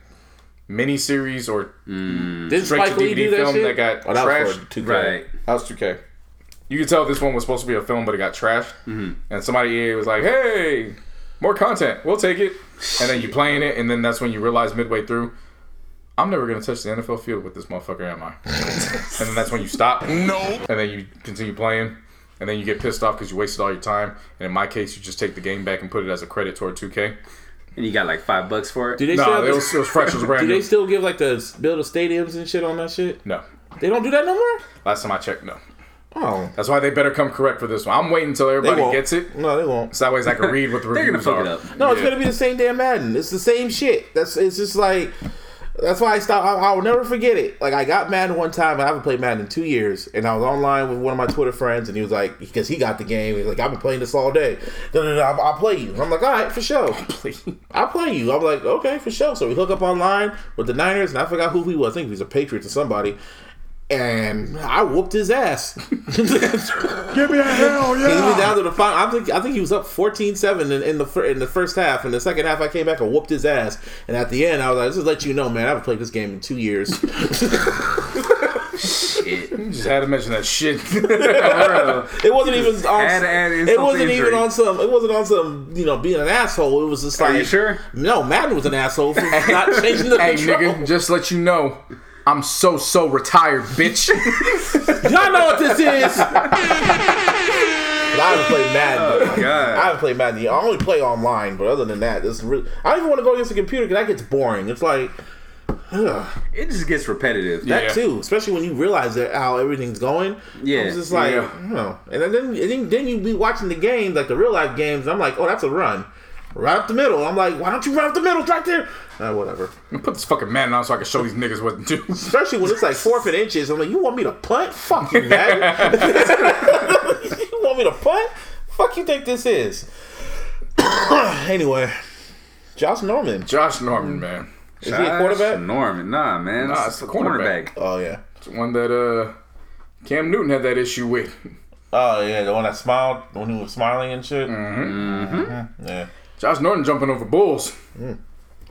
mini series or Didn't straight Spike to Lee do that film shit? that got oh, that trashed. for 2K. right. That was 2K. You could tell this one was supposed to be a film, but it got trashed. Mm-hmm. And somebody EA was like, "Hey, more content. We'll take it." And then you playing it, and then that's when you realize midway through, I'm never gonna touch the NFL field with this motherfucker, am I? and then that's when you stop. No. And then you continue playing, and then you get pissed off because you wasted all your time. And in my case, you just take the game back and put it as a credit toward 2K. And you got like five bucks for it. Do they still? No, have it was, it was fresh. It was brand do new. they still give like the build of stadiums and shit on that shit? no. They don't do that no more. Last time I checked, no. Oh, That's why they better come correct for this one. I'm waiting until everybody gets it. No, they won't. So that way I can read what the They're gonna reviews fuck are. it up. No, it's gonna be the same damn Madden. It's the same shit. That's it's just like that's why I stopped. I, I'll never forget it. Like I got Madden one time, and I haven't played Madden in two years. And I was online with one of my Twitter friends, and he was like, because he got the game, he's like, I've been playing this all day. Da, da, da, I'll, I'll play you. I'm like, all right, for sure. I'll play you. I'm like, okay, for sure. So we hook up online with the Niners, and I forgot who he was. I think he was a Patriots or somebody. And I whooped his ass. Give me a hell yeah! He was down to the final. I think I think he was up 14-7 in, in the in the first half. In the second half, I came back and whooped his ass. And at the end, I was like, "Just to let you know, man, I haven't played this game in two years." Shit. Just had to mention that shit. It wasn't even on. Had to add it wasn't even on some. It wasn't on some. You know, being an asshole. It was just like. Are you sure? No, Madden was an asshole for not changing the hey, control. nigga, just let you know, I'm so so retired, bitch. Y'all know what this is. I haven't played Madden. Oh, but- God. I haven't played Madden. I only play online, but other than that, this really. I don't even want to go against the computer because that gets boring. It's like. ugh. It just gets repetitive. That Yeah. too, especially when you realize that how everything's going. Yeah, it's just like, yeah. you know, and then and then, then you be watching the games, like the real life games. I'm like, oh, that's a run, right up the middle. I'm like, why don't you run up the middle, right there? Uh, whatever. I put this fucking man on so I can show these niggas what to do. Especially when it's like fourth and inches. I'm like, you want me to punt? Fuck you, man. you want me to punt? Fuck you think this is? anyway, Josh Norman. Josh Norman, man. Is he a quarterback? Norman, nah, man. Nah, Nah, it's it's a cornerback. Oh yeah. It's the one that uh Cam Newton had that issue with. Oh yeah, the one that smiled when he was smiling and shit. Mm-hmm. Yeah. Josh Norman jumping over bulls.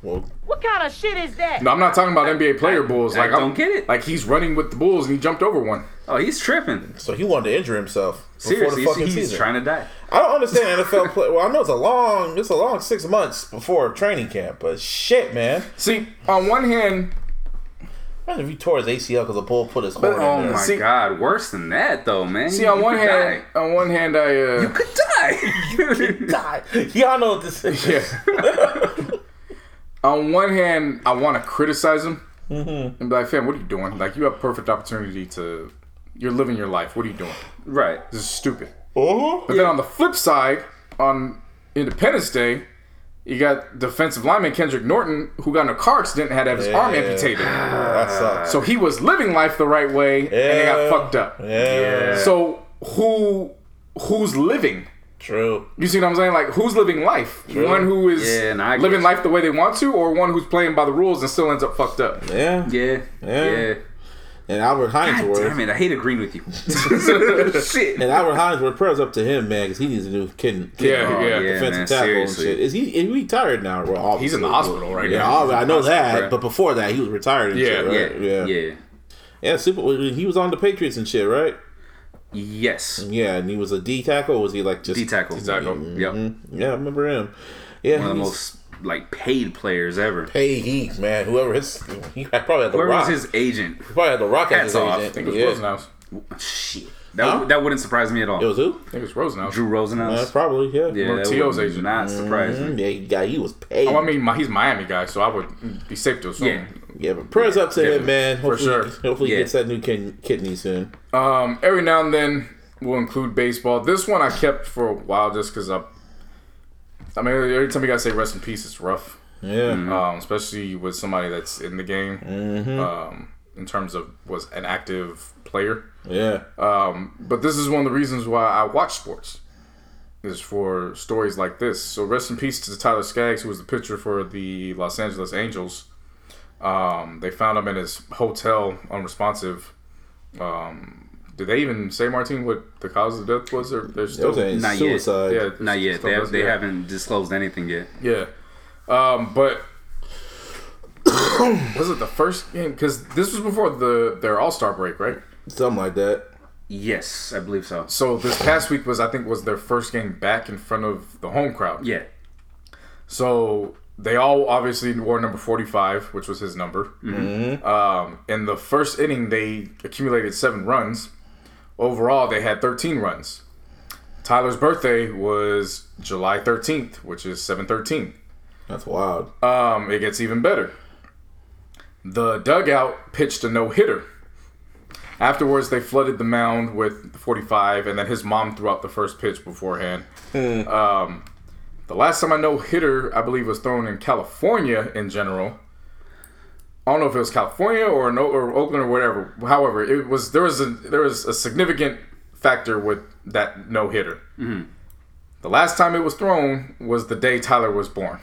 Well, What kind of shit is that? No, I'm not talking about NBA player bulls. I Like I'm- don't get it. Like he's running with the bulls and he jumped over one. Oh, he's tripping. so he wanted to injure himself before Seriously, the fucking he's, he's season. trying to die. I don't understand NFL play. Well, I know it's a long, it's a long six months before training camp, but shit, man. See, on one hand, Imagine if he tore his ACL because the bull put his horn Oh in there. my See- god, worse than that though, man. see You- on you one could hand, on one hand, I uh, you could die. Die. Y'all know what this is. yeah. on one hand, I want to criticize him and be like, "Fam, what are you doing? Like, you have perfect opportunity to, you're living your life. What are you doing? right. This is stupid." Uh-huh. But then on the flip side, on Independence Day, You got defensive lineman Kendrick Norton, who got in a car accident and had to have his arm amputated. That sucks. So he was living life the right way, and they got fucked up. yeah, So who who's living? True. You see what I'm saying? Like who's living life? One who is Yeah, and living life the way they want to, or one who's playing by the rules and still ends up fucked up. Yeah. Yeah, Yeah. yeah. And Albert God Haynesworth. damn it! I hate agreeing with you. Shit. And Albert Haynesworth, prayers up to him, man, because he needs a new kid. kid Yeah, yeah. yeah. defensive man, tackle seriously. and shit. Is he? Is he retired now? Well, obviously. He's in the hospital right yeah, now. obvi- I know that, Right. but before that, he was retired. And Yeah, shit, Yeah, right? yeah, yeah, yeah. Super. He was on the Patriots and shit, right? Yes. Yeah, and he was a D tackle. Was he like just D tackle. D tackle. Yep. Yeah, I remember him. Yeah, One of the most like paid players ever. paid heat, man. Whoever his, he probably had the Where rock. was his agent? He probably had the rock as his off. agent. I think it was yeah. Rosenhaus. Shit. That, Huh? that wouldn't surprise me at all. It was who? I think it was Rosenhaus. Drew Rosenhaus. Uh, probably, yeah. yeah, that T.O.'s agent. Not surprise me. Mm, Yeah, he, got, he was paid. Oh, I mean, my, he's Miami guy, so I would be safe to assume. Yeah. yeah, but prayers up to Yeah, him, man. for sure. hopefully he gets that new kid, kidney soon. Um, every now and then we'll include baseball. This one I kept for a while just because I. I mean, every time you gotta say rest in peace, it's rough. Yeah. Um, especially with somebody that's in the game. Um, in terms of was an active player. Yeah. Um, but this is one of the reasons why I watch sports. Is for stories like this. So rest in peace to Tyler Skaggs, who was the pitcher for the Los Angeles Angels. Um, they found him in his hotel, unresponsive. Um, did they even say Martin what the cause of death was? Or they're still was a Not yet. yeah, Not yet. They, does- they yeah. haven't disclosed anything yet. Yeah. Um, but was it the first game? Because this was before the their All Star break, right? Something like that. Yes, I believe so. So this past week was, I think, was their first game back in front of the home crowd. Yeah. So they all obviously wore number 45, which was his number. Um, in the first inning, they accumulated seven runs. Overall, they had 13 runs. Tyler's birthday was July 13th, which is 713. That's wild. Um, it gets even better. The dugout pitched a no hitter. Afterwards, they flooded the mound with 45, and then his mom threw out the first pitch beforehand. Um, the last time I know hitter, I believe, was thrown in California in general. I don't know if it was California or no, or Oakland or whatever. However, it was there was a there was a significant factor with that no hitter. The last time it was thrown was the day Tyler was born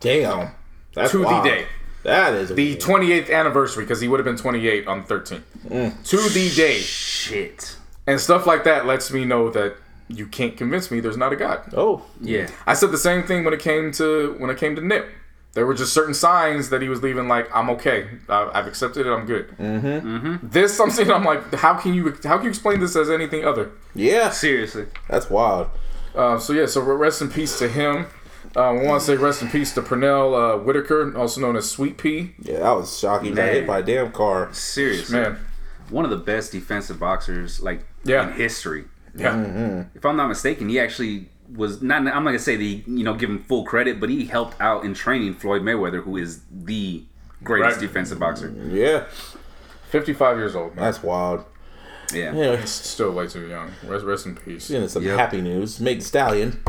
Damn. That's to the day. That is The 28th anniversary, because he would have been 28 on the 13th. Mm. To the day. Shit. And stuff like that lets me know that you can't convince me there's not a God. Oh, Yeah. I said the same thing when it came to when it came to Nip. There were just certain signs that he was leaving. Like I'm okay. I, I've accepted it. I'm good. Mm-hmm. This something I'm like, how can you how can you explain this as anything other? yeah. Seriously. That's wild. Uh, so yeah, so rest in peace to him. Um, I want to say rest in peace to Pernell uh, Whitaker, also known as Sweet Pea. Yeah, that was shocking. Got hit by a damn car. Seriously. Man, One of the best defensive boxers like Yeah. in history. Yeah, mm-hmm. If I'm not mistaken, he actually was not. I'm not gonna say the you know, give him full credit, but he helped out in training Floyd Mayweather, who is the greatest Right. defensive boxer. Yeah, 55 years old. Man. that's wild. Yeah. Yeah, Still way too young. Rest, rest in peace. into some Yep. happy news. Meg Thee Stallion.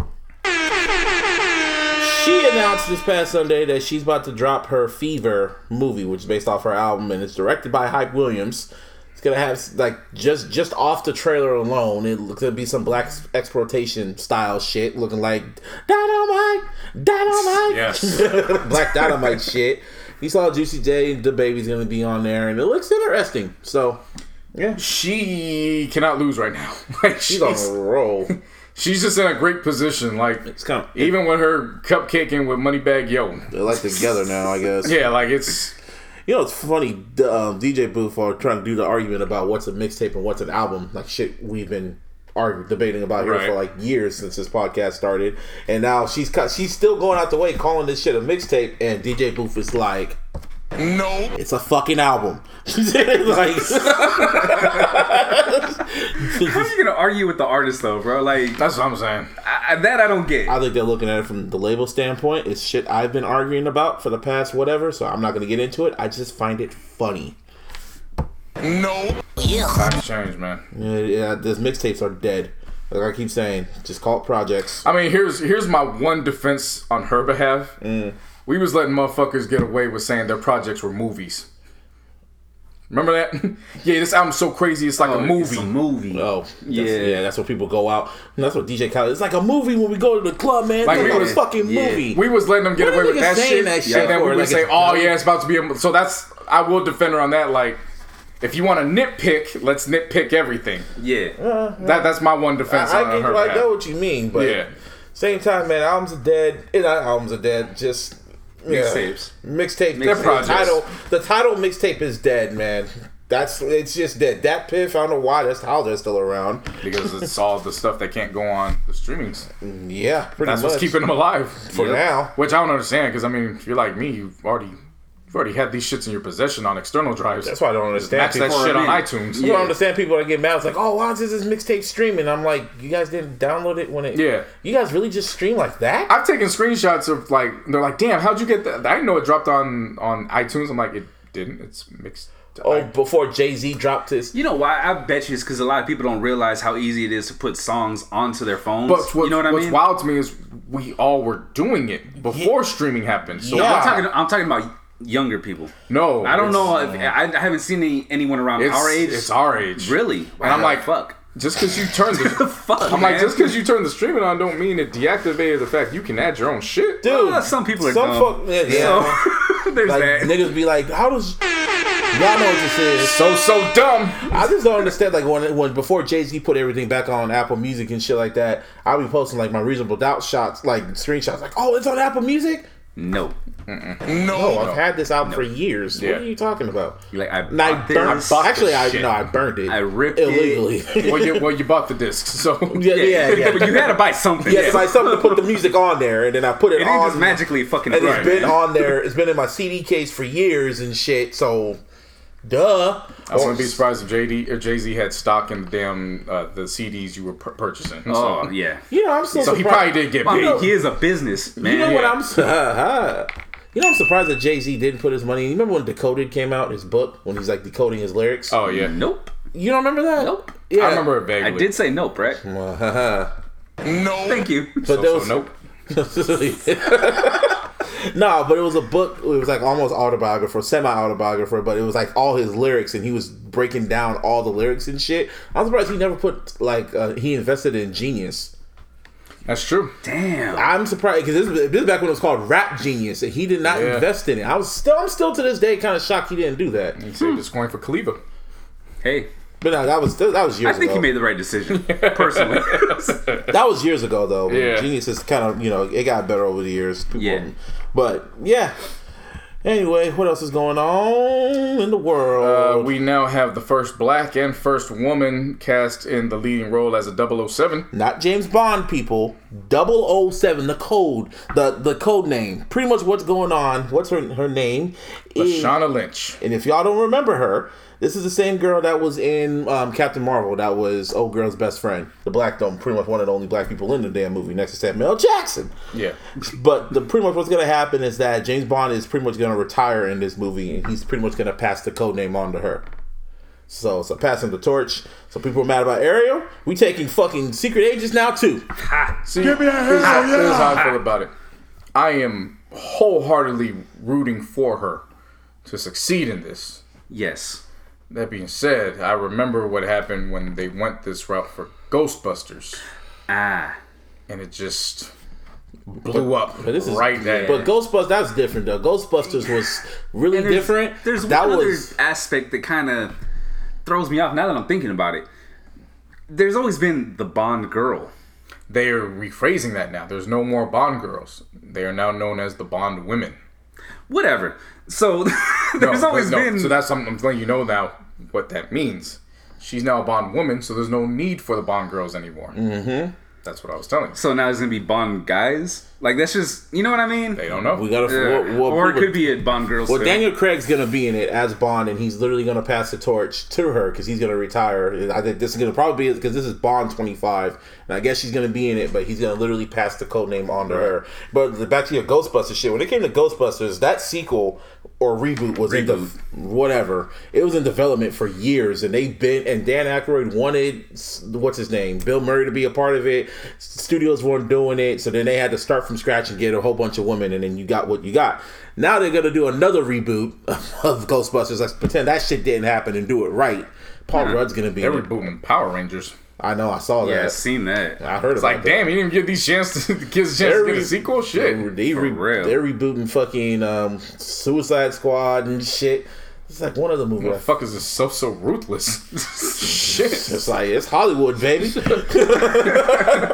She announced this past Sunday that she's about to drop her Fever movie, which is based off her album, and it's directed by Hype Williams. It's gonna have like just just off the trailer alone, it looks to be some black exploitation style shit, looking like dynamite, dynamite, Yes. black dynamite shit. You saw Juicy J, DaBaby's gonna be on there, and it looks interesting. So, yeah, She cannot lose right now. like she's she's, on a roll. she's just in a great position. Like It's kind of even with her cupcaking with Moneybag Yo. they're like together now, I guess. Yeah, like it's You know, it's funny. Um, DJ Booth are trying to do the argument about what's a mixtape and what's an album. Like shit, we've been arguing, debating about here Right. for like years since this podcast started, and now she's. She's still going out the way calling this shit a mixtape, and DJ Booth is like, "No, it's a fucking album." like, How are you gonna argue with the artist though, bro? Like that's what I'm saying. I, I- that I don't get. I think they're looking at it from the label standpoint. It's shit I've been arguing about for the past whatever, so I'm not going to get into it. I just find it funny. No. yeah, Times change, man. Yeah, yeah those mixtapes are dead. Like I keep saying, just call it projects. I mean, here's here's my one defense on her behalf. Mm. We was letting motherfuckers get away with saying their projects were movies. Remember that? yeah, this album's so crazy. It's like a movie. It's a movie. Oh, that's, Yeah. yeah, That's what people go out. That's what DJ Khaled. It's like a movie when we go to the club, man. Like, Like we a was- fucking yeah. movie. We was letting them get What away with that saying shit, that shit and then for? we would Like say, "Oh dumb? yeah, it's about to be." a So that's I will defend her on that. Like, if you want to nitpick, let's nitpick everything. Yeah. Uh-huh. That that's my one defense I, on I, get, her. I know what you mean, but Yeah. same time, man, albums are dead. Not albums are dead. Just yeah. Mixtapes. Mixtape. They're The projects. title. The title mixtape is dead, man. That's it's just dead. That Piff. I don't know why. That's how they're still around. because it's all the stuff that can't go on the streamings. Mm, yeah, pretty That's much. what's keeping them alive for now. Which I don't understand because I mean, if you're like me, you've already you've already had these shits in your possession on external drives. That's why I don't understand Max that shit on For a minute. iTunes. I don't understand people that get mad. It's like, oh, why is this mixtape streaming? I'm like, you guys didn't download it when it. Yeah. You guys really just stream like that? I've taken screenshots of like they're like, damn, how'd you get that? I didn't know it dropped on on iTunes. I'm like, it didn't. It's mixed. oh, before Jay Z dropped his. You know why? I bet you it's because a lot of people don't realize how easy it is to put songs onto their phones. But what, you know what I what's mean? wild to me is we all were doing it before streaming happened. So Yeah. I'm talking. I'm talking about younger people. no, I don't know. If, I, I haven't seen any, anyone around our age. It's our age. really. And I'm like, fuck. Just because you turned the Fuck, I'm like, just because you turned the streaming on, don't mean it deactivated the fact you can add your own shit. Dude, Well, some people are some dumb. fuck, yeah, yeah. So, there's like that. niggas be like, how does y'all know what this is? So so dumb. I just don't understand. Like when, when before Jay Z put everything back on Apple Music and shit like that, I'll be posting like my reasonable doubt shots, like screenshots, like, oh, it's on Apple Music. No. No, I've had this out for years. Yeah. What are you talking about? Like I, And I burned. this. bought actually, I shit. no, I burned it. I ripped it. well, you well you bought the disc, so yeah, yeah, yeah. but you had to buy something. Yes, like something to put the music on there, and then I put it It on. didn't just magically fucking. and run. it's been on there. It's been in my CD case for years and shit. So, duh. I wouldn't be surprised if JD or Jay Z had stock in the damn uh, the CDs you were pur- purchasing. Oh so, yeah. You know, I'm still so he probably did get I paid. mean, he is a business man. You know what I'm? su- You know, I'm surprised that Jay Z didn't put his money. You remember when Decoded came out, his book, when he's like decoding his lyrics? oh yeah, Nope. You don't remember that? Nope. Yeah, I remember it vaguely. I did say nope, right? no. Thank you. So, there was so nope. no, but it was a book. It was like almost autobiographer, semi autobiographer, but it was like all his lyrics, and he was breaking down all the lyrics and shit. I'm surprised he never put like uh, he invested in Genius. That's true. Damn. I'm surprised because this, this is back when it was called Rap Genius, and he did not Yeah. invest in it. I was still, I'm still to this day kind of shocked he didn't do that. He saved his coin for Caliva. Hey, But no, that was that was years. I think ago. he made the right decision. Personally. that was years ago though. Yeah. Genius is kind of you know it got better over the years. People, Yeah. but yeah. Anyway, what else is going on in the world? Uh, we now have the first black and first woman cast in the leading role as a 007. Not James Bond people. 007, the code, the the code name. Pretty much what's going on. What's her her name? is- Lashana Lynch. And if y'all don't remember her, this is the same girl that was in um, Captain Marvel. That was old girl's best friend, the black dome. Pretty much one of the only black people in the damn movie, next to Samuel L. Jackson. Yeah. But the pretty much what's gonna happen is that James Bond is pretty much gonna retire in this movie, and he's pretty much gonna pass the code name on to her. So, so passing the torch. So people are mad about Ariel. We taking fucking secret agents now too. See, here's, how, here's how I feel about it. I am wholeheartedly rooting for her to succeed in this. yes. That being said, I remember what happened when they went this route for Ghostbusters, Ah. and it just blew up But this is right there. But Ghostbusters, that's different though. Ghostbusters was really there's, different. There's that one was other aspect that kind of throws me off now that I'm thinking about it. There's always been the Bond girl. They are rephrasing that now. There's no more Bond girls. They are now known as the Bond women. Whatever. So No, there's always no, been. So that's something I'm letting you know now what that means. She's now a Bond woman, so there's no need for the Bond girls anymore. Mm-hmm. That's what I was telling you. so now it's gonna be Bond guys. Like that's just you know what I mean. They don't know. We gotta. Yeah. Well, well, or it could be a Bond girl. Well, still. Daniel Craig's gonna be in it as Bond, and he's literally gonna pass the torch to her because he's gonna retire. I think this is gonna probably be because this is Bond twenty five, and I guess she's gonna be in it, but he's gonna literally pass the code name on to her. But the, back to your Ghostbusters shit. When it came to Ghostbusters, that sequel or reboot was in the whatever. It was in development for years, and they've been. And Dan Aykroyd wanted what's his name, Bill Murray, to be a part of it. Studios weren't doing it, so then they had to start from scratch and get a whole bunch of women, and then you got what you got. Now they're gonna do another reboot of Ghostbusters. Let's pretend that shit didn't happen and do it right. Paul Rudd's gonna be. They're rebooting Power Rangers. I know. I saw that. yeah, I seen that. I heard It's like, that. damn, you didn't even give these chance to, the kids a chance to get a sequel. Shit. They, they For re- real. They're rebooting fucking um, Suicide Squad and shit. It's like one of the movies. Motherfuckers is this so so ruthless. Shit. It's like it's Hollywood, baby.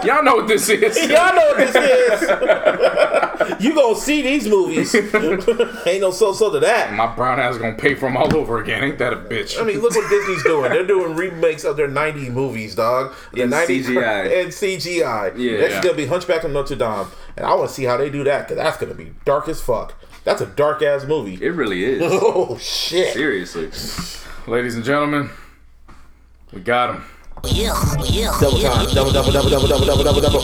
Y'all know what this is. Y'all know what this is. you gonna see these movies? Ain't no so so to that. My brown ass gonna pay for them all over again. Ain't that a bitch? I mean, look what Disney's doing. They're doing remakes of their '90 movies, dog. The In 90s CGI. and CGI. Yeah. Next is gonna be Hunchback of Notre Dame, and I want to see how they do that because that's gonna be dark as fuck. That's a dark ass movie. It really is. oh shit. Seriously. Ladies and gentlemen, we got him. Double time. Double double double double double double double double.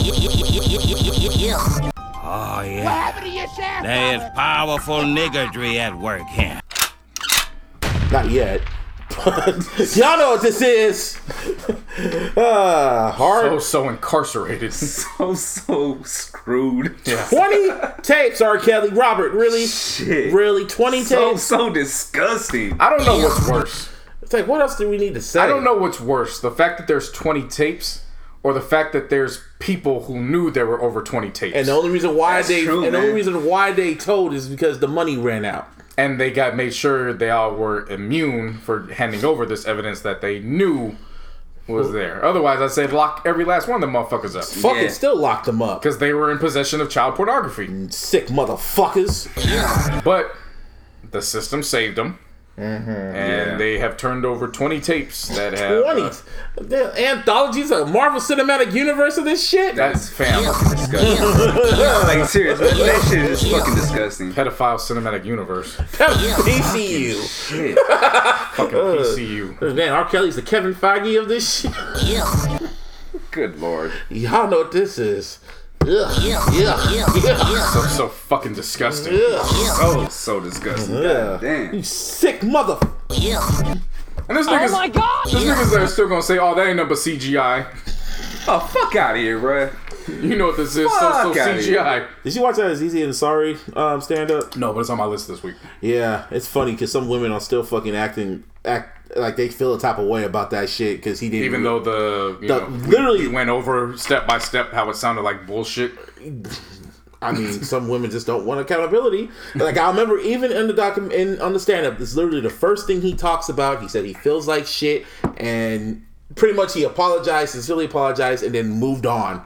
Oh yeah. There is powerful niggardry at work here. Not yet. Y'all know what this is. Uh, So hard. so incarcerated. So so screwed. Yeah. 20 tapes, R. Kelly. Robert, really? Shit. Really? 20 So tapes? so disgusting. I don't know what's worse. It's like, what else do we need to say? I don't know what's worse. The fact that there's 20 tapes or the fact that there's people who knew there were over 20 tapes. And the only reason why That's they true, and the only reason why they told is because the money ran out. And they got made sure they all were immune for handing over this evidence that they knew was there. Otherwise, I said lock every last one of them motherfuckers up Fucking Yeah. still locked them up. because they were in possession of child pornography. Sick motherfuckers. But the system saved them, and they have turned over 20 tapes that have. uh, 20. The anthologies of Marvel Cinematic Universe of this shit. that's fam. Disgusting. like seriously, that, that shit is fucking disgusting. Pedophile cinematic universe. PCU. Shit. Fucking PCU. Man, R. Kelly's the Kevin Feige of this shit. Good lord. Y'all know what this is. Ugh. Yeah. Yeah. So, so fucking disgusting. Ugh. So so disgusting. Yeah. Damn. You sick mother. And this Oh nigga's, my god! this niggas that are still gonna say, oh, that ain't nothing but CGI. Oh fuck out of here, bruh. You know what this is? So, so Fuck outta here. CGI. Did you watch that Aziz Ansari um, stand up? No, but it's on my list this week. Yeah, it's funny because some women are still fucking acting act like they feel a type of way about that shit because he didn't. Even though the The- know we- literally- we went over step by step how it sounded like bullshit. I mean, some women just don't want accountability. Like I remember, even in the document, in on the stand up, it's literally the first thing he talks about. He said he feels like shit, and pretty much he apologized, sincerely apologized, and then moved on.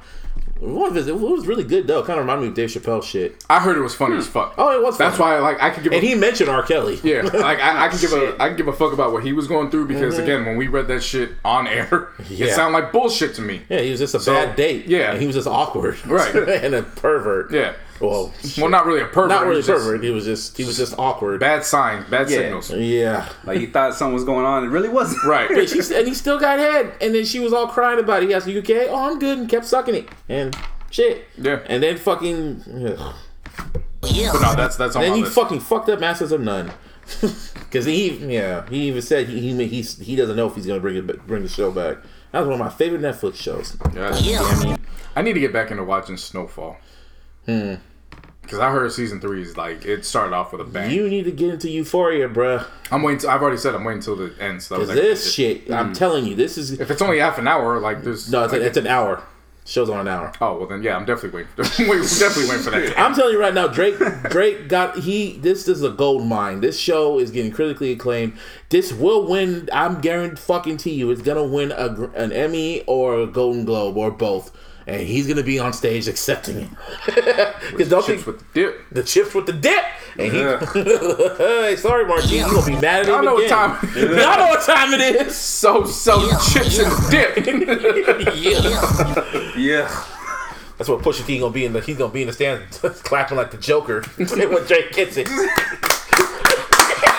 One of his, it was really good though. Kind of reminded me of Dave Chappelle shit. I heard it was funny as fuck. Oh, it was That's funny. why like I could give. And a, he mentioned R. Kelly. yeah, like I, I can give a I can give a fuck about what he was going through because again, when we read that shit on air, Mm-hmm. Yeah. it sounded like bullshit to me. Yeah, he was just a bad date. yeah. and he was just awkward. Right. and a pervert. Yeah. Well, Well, not really a pervert. not he really was just pervert. He was just he was just awkward. Bad signs, bad Yeah. signals. Yeah. Like he thought something was going on. It really wasn't. Right. But she and he still got head, and then she was all crying about it. He asked, "You okay?" Oh, I'm good, and kept sucking it and shit. Yeah. And then fucking, ugh. But no, that's that's on then my he list. fucking fucked up Masters of None. Because he, yeah, he even said he he he's, he doesn't know if he's gonna bring it ba- bring the show back. That was one of my favorite Netflix shows. Yeah. Damn you. I need to get back into watching Snowfall. Hmm. Because I heard season three is like it started off with a bang. You need to get into Euphoria, bruh. I'm waiting. Till, I've already said I'm waiting till the end. So that was Because like, this shit, I'm telling you, this is If it's only half an hour, like there's no, it's, like, a, it's an hour. Show's on an hour. Oh well, then yeah, I'm definitely waiting. Wait, definitely waiting for that. I'm telling you right now, Drake Drake got he this is a gold mine. This show is getting critically acclaimed. This will win. I'm guaranteed fucking to you, it's gonna win a, an Emmy or a Golden Globe or both. And he's gonna be on stage accepting it. Because don't Chips think with the dip. the chips with the dip. And he, hey, sorry, Martin, you gonna be mad at him Y'all know what time- Y'all know what time it is. So so chips and dip. yeah. Yeah. That's what Pusha T gonna be in the. He's gonna be in the stand clapping like the Joker when Drake gets it.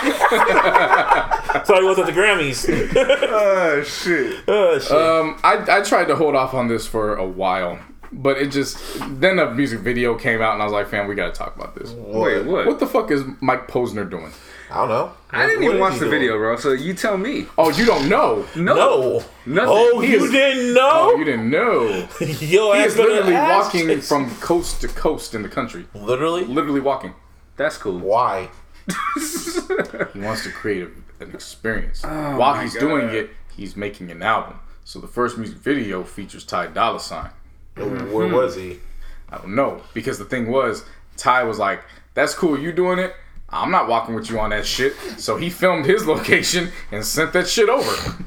so I was at the Grammys. Oh shit. oh shit. Um, I, I tried to hold off on this for a while, but it just then a music video came out and I was like, fam, we gotta talk about this. Wait, what? What the fuck is Mike Posner doing? I don't know. I didn't What even watch the doing? video, bro. So you tell me. Oh, you don't know? No. No. Nothing. Oh, He you is- didn't Oh, know? you didn't know? Yo, He ass is literally walking from coast to coast in the country. Literally? Literally walking. That's cool. Why? He wants to create a, an experience. Oh While he's God. doing it, he's making an album. So the first music video features Ty Dolla Sign. Where hmm. was he? I don't know because the thing was, Ty was like, "That's cool, you doing it. I'm not walking with you on that shit." So he filmed his location and sent that shit over.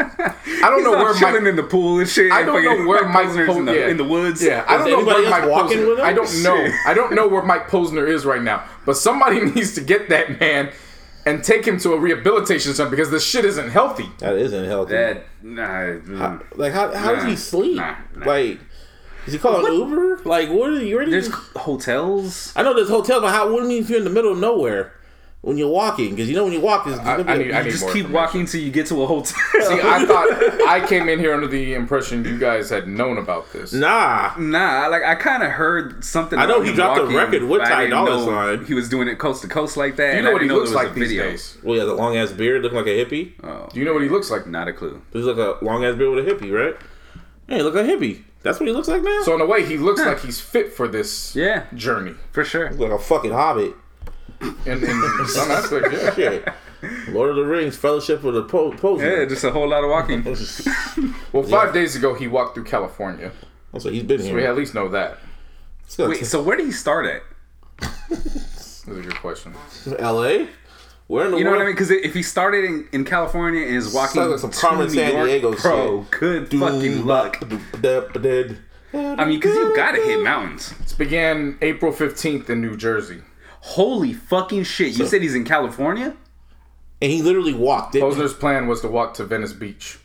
I don't He's know where chilling Mike. in the pool and shit. I don't know where Mike Posner's Po- in the, yeah. in the woods. Yeah, I don't know where else Mike walking Posner. with him? I don't know. Shit. I don't know where Mike Posner is right now. But somebody needs to get that man and take him to a rehabilitation center because this shit isn't healthy. That isn't healthy. That nah. mm. like how how does he sleep? Nah, nah. Like is he calling Uber? Like what are you ready? There's hotels. I know there's hotels, but how what do you mean if you're in the middle of nowhere when you're walking? Because you know when you walk, it's I- gonna be I a- need- I You need just keep walking till you get to a hotel. See, I thought I came in here under the impression you guys had known about this. nah. Nah, like I kind of heard something. I know about he him dropped a record with but I Ty didn't Dolla Sign. He was doing it coast to coast like that. Do you know what he looks like a these video. days? Well, he has a long ass beard, looking like a hippie. Oh, Do you know what he looks like? not a clue. He's like a long ass beard with a hippie, right? Yeah, he look like a hippie. That's what he looks like now. So in a way, he looks like he's fit for this Yeah, journey. for sure. like a fucking hobbit. In, in some aspect, yeah. Shit. Lord of the Rings, Fellowship of the po-. Yeah, just a whole lot of walking. Well, five days ago, he walked through California. So he's been So we at least know that. Gonna Wait, so where did he start at? That's a good question. L.A. Where in the You know world? what I mean? Because if he started in, in California and is walking Sounds like some to New San York, Diego bro, shit. good Doom, fucking luck. I mean, because you gotta hit mountains. This began April 15th in New Jersey. Holy fucking shit! You said he's in California. And he literally walked it. Posner's plan was to walk to Venice Beach.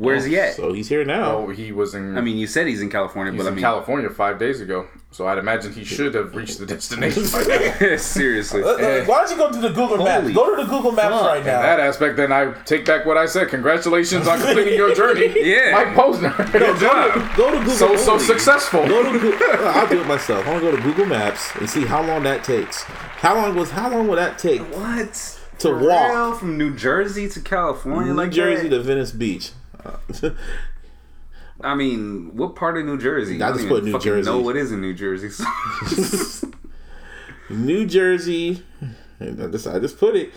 Where's he oh, at? So he's here now. Oh, he was in. I mean, you said he's in California, he's but I in mean, California five days ago. So I'd imagine he should have reached the destination by now. seriously. Uh, uh, let- let- Why don't you go to the Google Maps? Go to the Google Maps fuck. right In now. that aspect, then I take back what I said. Congratulations on completing your journey. Yeah. Mike Posner. Good job. Go to Google. so so successful. Go to Google. Uh, I'll do it myself. I want to go to Google Maps and see how long that takes. How long was? How long would that take What? to For walk real? from New Jersey to California, New like Jersey that? to Venice Beach? I mean, what part of New Jersey? I don't just put New Jersey. Know what is in New Jersey? New Jersey. I just I just put it.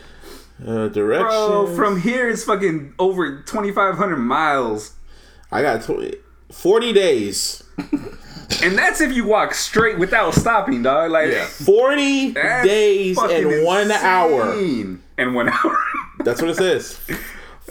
Uh, directions. Bro, from here it's fucking over twenty five hundred miles, I got tw- forty days. and that's if you walk straight without stopping, dog. Like Yeah. Forty days and one hour. and one hour. That's what it says.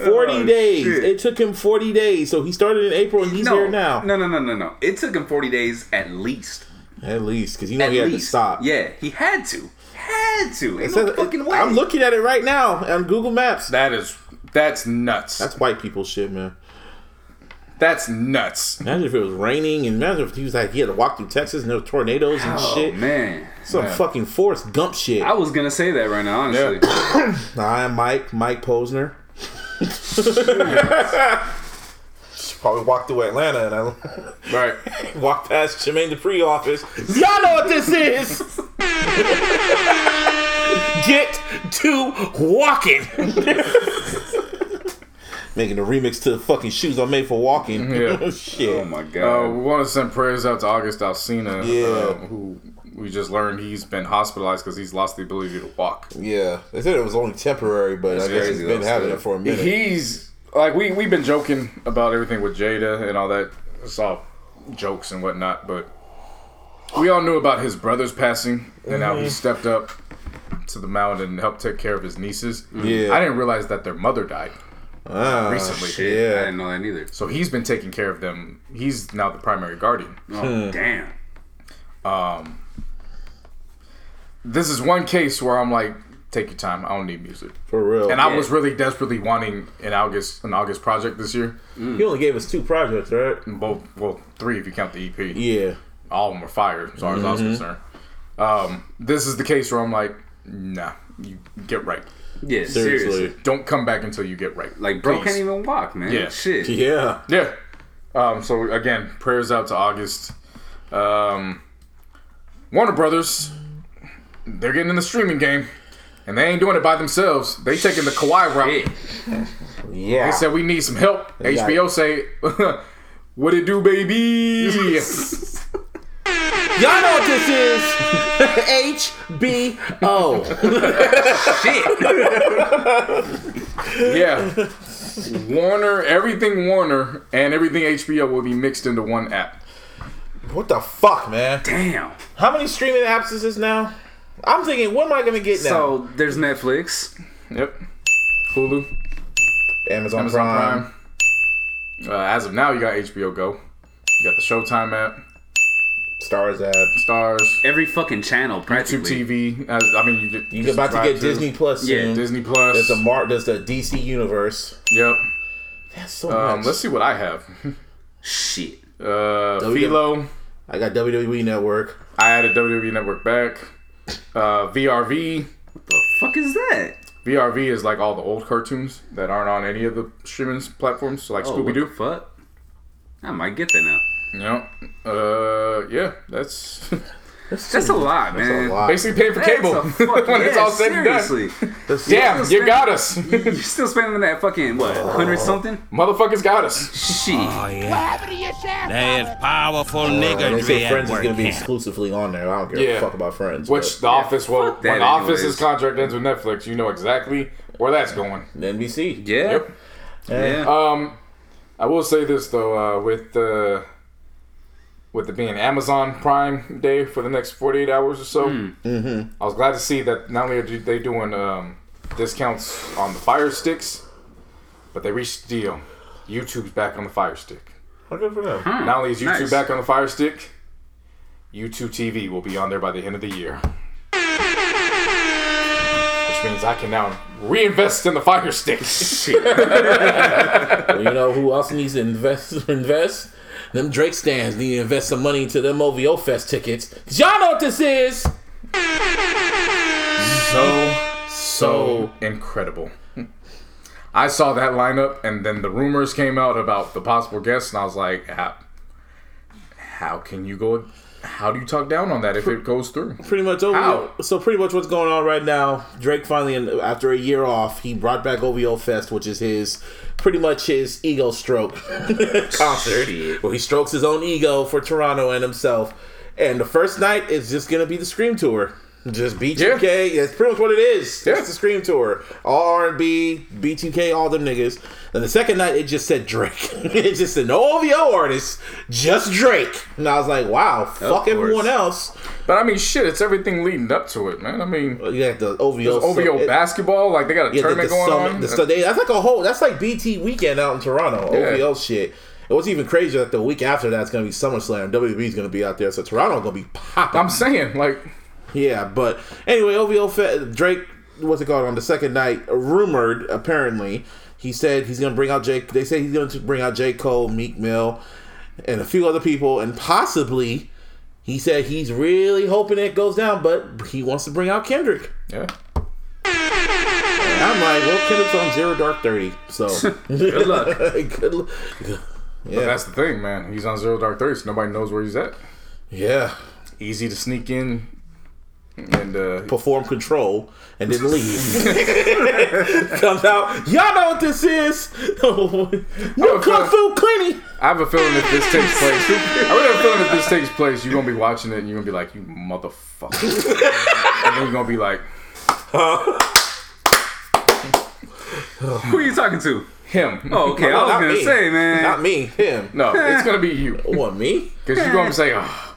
Forty Oh, days. shit. It took him forty days. So he started in April and he's no, here now. no, no, no, no, no. It took him forty days at least. At least because you know At he had least. to stop. Yeah, he had to. Had to. Ain't says- no fucking way. I'm looking at it right now on Google Maps. That is that's nuts. That's white people shit, man. That's nuts. Imagine if it was raining, and imagine if he was like he had to walk through Texas and there were tornadoes and Oh shit. man. Some Man. fucking Forrest Gump shit. I was gonna say that right now, honestly. I am Mike, Mike Posner. She probably walked through Atlanta and I Right. walked past Jermaine Dupri office. Y'all know what this is. Get to walking. Making a remix to the fucking shoes I made for walking. Yeah. Shit. Oh my Uh, god. we want to send prayers out to August Alsina, Yeah. uh, who we just learned he's been hospitalized because he's lost the ability to walk. Yeah, they said it was only temporary, but I guess he's been having it for a minute. He's like we we've been joking about everything with Jada and all that. It's all jokes and whatnot, but we all knew about his brother's passing and how he stepped up to the mound and helped take care of his nieces. Yeah. I didn't realize that their mother died. Ah, recently. Shit, I didn't know that either. So he's been taking care of them. He's now the primary guardian. Oh damn. Um, this is one case where I'm like, take your time. I don't need music. For real. And I was really desperately wanting an August an August project this year. he only gave us two projects, right? Both well three if you count the EP. Yeah. All of them were fire as far as I was concerned. Um, this is the case where I'm like, nah, you get right. Yeah, Seriously. seriously. Don't come back until you get right. Like, bro Please. can't even walk, man. Yeah. Shit. Yeah. Yeah. Um, so again, prayers out to August. Um, Warner Brothers, they're getting in the streaming game, and they ain't doing it by themselves. They taking the Kawhi route. Yeah. Yeah. They said we need some help. got HBO say, "What it do, baby?" Y'all know what this is. HBO. Shit. yeah. Warner, everything Warner, and everything HBO will be mixed into one app. What the fuck, man? Damn. How many streaming apps is this now? I'm thinking, what am I gonna get now? So there's Netflix. Yep. Hulu, Amazon, Amazon Prime. Prime. Uh, as of now, you got HBO Go. You got the Showtime app, Starz app. Starz, Every fucking channel, YouTube. TV. As, I mean, you get You're about to subscribe get Disney Plus Yeah, soon. Disney Plus. There's a Mar- There's the DC universe. Yep. That's so Um, much. let's see what I have. Shit. Uh, W- Philo. I got WWE Network. I added WWE Network back. Uh, VRV. What the fuck is that? VRV is like all the old cartoons that aren't on any of the streaming platforms, so like Oh, Scooby Doo. fuck? I might get that now. Yeah. Uh, yeah. That's That's a lot, That's man. a lot. basically paying for That's cable a fuck- when it's all said and done. Damn, Still you got us. You're still spending that fucking what, hundred something? Motherfuckers got us. Shit. Oh, yeah. There's powerful nigga. They say Friends is gonna be exclusively on there. I don't give Yeah. a fuck about Friends. Which The Office, well, fuck that when The Office's contract ends with Netflix, you know exactly where that's going. NBC. Yeah. Yep. Yeah. Um, I will say this though, uh, with the with it being Amazon Prime Day for the next forty eight hours or so, Mm-hmm. I was glad to see that not only are they doing um, discounts on the Fire Sticks, but they reached the deal. YouTube's back on the Fire Stick. Oh, good for them. Not only is YouTube Nice. back on the Fire Stick, YouTube TV will be on there by the end of the year. Which means I can now reinvest in the Fire Stick. Well, you know who else needs to invest? Invest. Them Drake stands need to invest some money into them OVO Fest tickets. Cause y'all know what this is. so so incredible. I saw that lineup, and then the rumors came out about the possible guests, and I was like, how, how can you go? How do you talk down on that if it goes through? Pretty much OVO. How? So pretty much what's going on right now. Drake finally, after a year off, he brought back OVO Fest, which is his pretty much his ego stroke concert, Shit. where he strokes his own ego for Toronto and himself. And the first night is just gonna be the Scream tour. Just B2K. That's pretty much what it is. Yeah. It's the Scream tour. All R&B, B2K, all them niggas. And the second night, it just said Drake. it just said no OVO artists, just Drake. And I was like, wow, fuck course. everyone else. But I mean, shit, it's everything leading up to it, man. I mean, You got the OVO. OVO it- basketball, like they got a yeah, tournament the going summit, on. the they- that's like a whole. That's like BT weekend out in Toronto. Yeah. OVO shit. And what's even crazier that the week after that's gonna be SummerSlam. WWE's gonna be out there, so Toronto gonna be popping. I'm saying, like, Yeah, but anyway, OVO fe- Drake, what's it called on the second night? Rumored, apparently, he said he's gonna bring out Jake. They say he's gonna bring out J Cole, Meek Mill, and a few other people, and possibly. He said he's really hoping it goes down, but he wants to bring out Kendrick. yeah. And I'm like, well, Kendrick's on Zero Dark Thirty, so Good luck. good luck. But Yeah, that's the thing, man. He's on Zero Dark Thirty, so nobody knows where he's at. yeah. Easy to sneak in, and uh, Perform control and then leave. Comes out. Y'all know what this is. no Okay. kung fu. I have a feeling if this takes place, I really have a feeling if this takes place, you're gonna be watching it and you're gonna be like, you motherfucker, and then you're gonna be like, Who are you talking to? him. Oh, okay. No, I was gonna me. say, man. Not me. Him. No, it's gonna be you, What me? because you're gonna say, oh,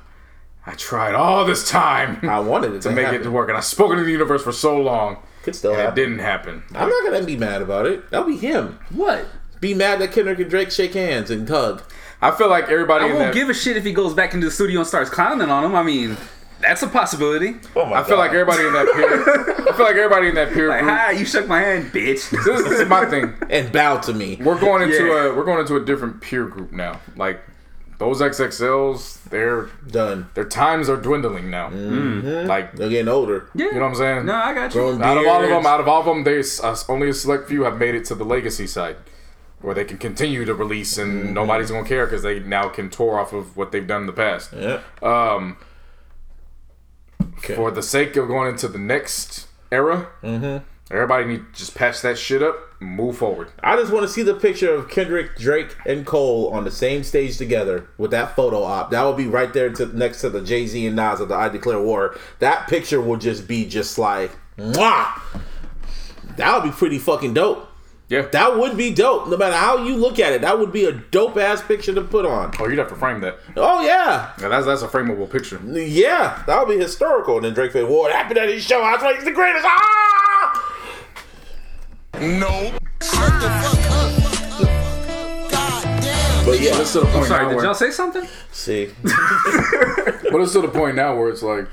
I tried all this time I wanted it to, to make happen. it to work, and I've spoken to the universe for so long, Could still and it didn't happen. I'm not gonna be mad about it. That'll be him. What? Be mad that Kendrick and Drake shake hands and hug. I feel like everybody I won't that, give a shit if he goes back into the studio and starts clowning on him. I mean, That's a possibility. Oh my I feel God. like everybody in that peer. I feel like everybody in that peer Like, group. hi, you shook my hand, bitch. This, this is my thing. and bow to me. We're going into Yeah. a we're going into a different peer group now. Like those XXLs, they're Done. their times are dwindling now. Like They're getting older. Yeah. you know what I'm saying? No, I got you. Growing out of all of them, out of all of them, there's uh, only a select few have made it to the legacy side, where they can continue to release and nobody's gonna care because they now can tour off of what they've done in the past. Yeah. Um, Okay. for the sake of going into the next era, everybody need to just patch that shit up, and move forward. I just want to see the picture of Kendrick, Drake, and Cole on the same stage together with that photo op. That will be right there to, next to the Jay Z and Nas of the I Declare War. That picture will just be just like, mwah! That would be pretty fucking dope. Yeah. That would be dope. No matter how you look at it, that would be a dope ass picture to put on. oh, you'd have to frame that. Oh yeah, Yeah, that's that's a frameable picture. yeah, that would be historical. And then Drake said, "What happened at his show? I was like, he's the greatest." Ah! But yeah, But it's to the point I'm Sorry, now did where, y'all say something? see, but it's to the point now where it's like,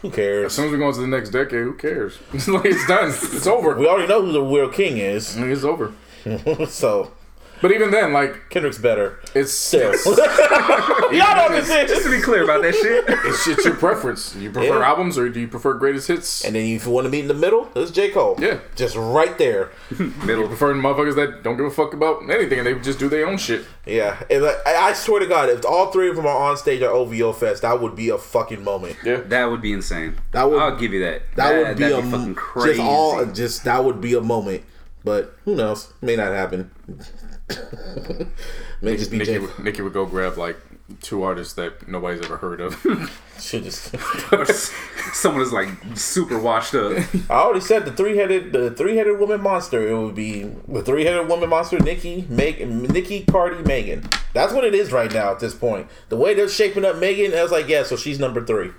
who cares? as soon as we go into the next decade, who cares? It's like it's done. It's over. We already know who the real king is, It's over. so But even then, like Kendrick's better. it's Still, y'all know what this Just to be clear about that shit. it's, it's your preference. Do you prefer Yeah. albums or do you prefer greatest hits? And then if you want to meet in the middle, it's J Cole. Yeah. just right there. you Middle. prefer motherfuckers that don't give a fuck about anything and they just do their own shit. Yeah, and like, I I swear to God, if all three of them are on stage at OVO Fest, that would be a fucking moment. Yeah. That would be insane. That would- I'll give you that. That would be that'd a fucking crazy. just all just that would be a moment. But who knows? May not happen. May just be Nikki, would- Nikki would go grab like two artists that nobody's ever heard of. Should just. Someone is like super washed up. I already said the three headed the three headed woman monster. It would be the three headed woman monster. Nikki, Meg, Nikki, Cardi, Megan. That's what it is right now at this point. The way they're shaping up Megan, I was like, yeah, so she's number three.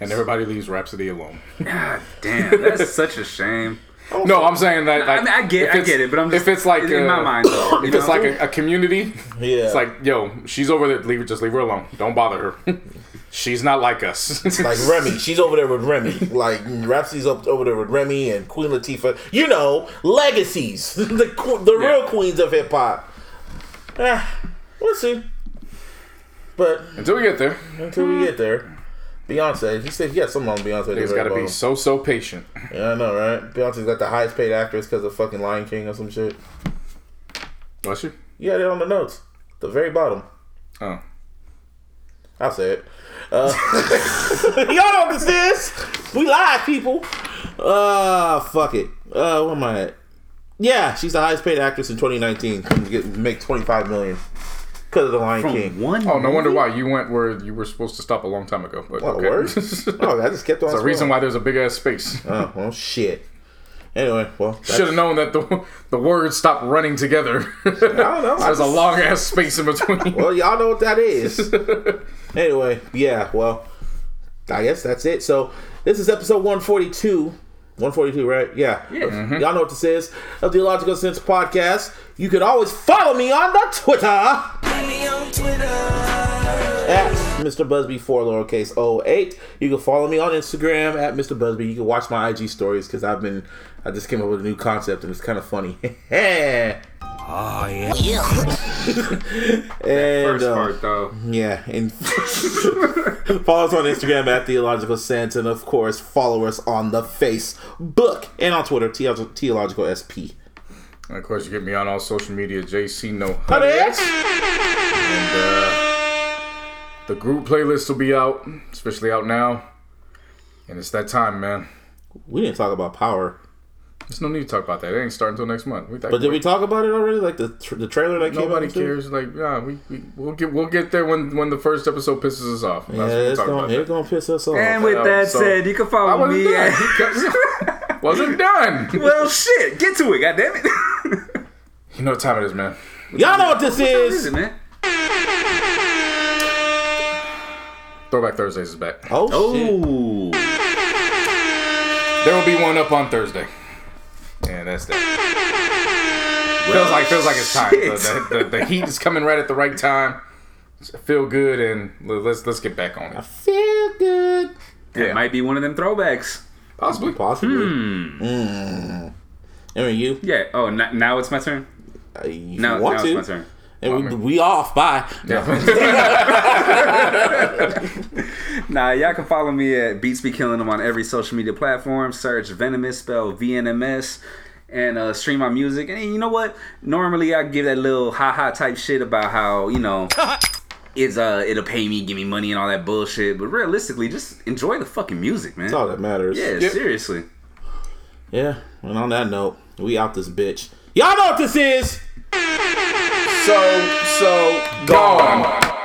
and everybody leaves Rapsody alone. God damn, that's such a shame. No, I'm saying that. Like, I mean, I get, if I get it, but I'm just if it's like in, in uh, my mind though. If you it's like a, a community, Yeah, it's like, yo, she's over there. Leave her, just leave her alone. Don't bother her. she's not like us. like Remy. She's over there with Remy. Like Rapsody's up over there with Remy and Queen Latifah. You know, legacies. the qu- the Yeah. real queens of hip hop. Ah, we'll see. But Until we get there, until we get there, Beyonce. He said he had something on Beyonce. niggas got to be so so patient. Yeah, I know, right? Beyonce's got the highest paid actress because of fucking Lion King or some shit. Bless you. Yeah, they're on the notes, the very bottom. Oh, I'll say it. Uh, y'all this is. We live, people. Uh, fuck it. Uh, where am I at? Yeah, she's the highest paid actress in 2019. Can get make 25 million because of the Lion King. from one. oh, no wonder why you went where you were supposed to stop a long time ago. But Oh, okay. word? There's Oh, I just kept on. It's a reason why there's a big ass space. Oh, well, shit. Anyway, well, that's- Should have known that the the words stopped running together. I don't know. There's a long ass space in between. Well, y'all know what that is. anyway, yeah, well, I guess that's it. So, this is episode 142. 142, right? Yeah. Yeah. Y'all mm-hmm. know what this is. Of the Illogical Sense podcast. You can always follow me on the Twitter. At Mr. Busby 4 lowercase 08. You can follow me on Instagram at Mr. Busby. You can watch my IG stories because I've been, I just came up with a new concept and it's kind of funny. Oh, yeah. and, first uh, part though. yeah, and follow us on Instagram at Theological Sense, and of course, follow us on the Facebook and on Twitter, Theo- Theological SP. And of course, you get me on all social media, JC No And uh, the group playlist will be out, especially out now. And it's that time, man. we didn't talk about power, There's no need to talk about that. It ain't starting until next month. We but did we talk about it already? Like the tr- the trailer that came Nobody out. too? cares. Like, yeah, we, we we'll get we'll get there when when the first episode pisses us off. That's Yeah, it's gonna, about it's gonna piss us off. And with Uh, that so- said, you can I follow wasn't me. done. At, wasn't done. well, shit, get to it, God damn goddammit. You know what time it is, man. Y'all know what this What is is. it, man? Throwback Thursdays is back. Oh, shit. Oh, There will be one up on Thursday. And that's that. feels like feels like it's time. The, the, the, the heat is coming right at the right time. Feel good and let's let's get back on it. Feel good. It might be one of them throwbacks. Possibly. Possibly. Hmm. Mm. I you. Yeah. Oh, n- now it's my turn. Uh, you Now, want now to. it's my turn. And we, we off. Bye. Nah, y'all can follow me at Beats Be Killing Them on every social media platform. Search Venomous, spell VNMS, and uh, stream my music. And you know what? Normally I give that little ha ha type shit about how you know it's uh it'll pay me, give me money, and all that bullshit. But realistically, just enjoy the fucking music, man. That's all that matters. Yeah, Yep. seriously. Yeah. And on that note, we out this bitch. Y'all know what this is so, so gone.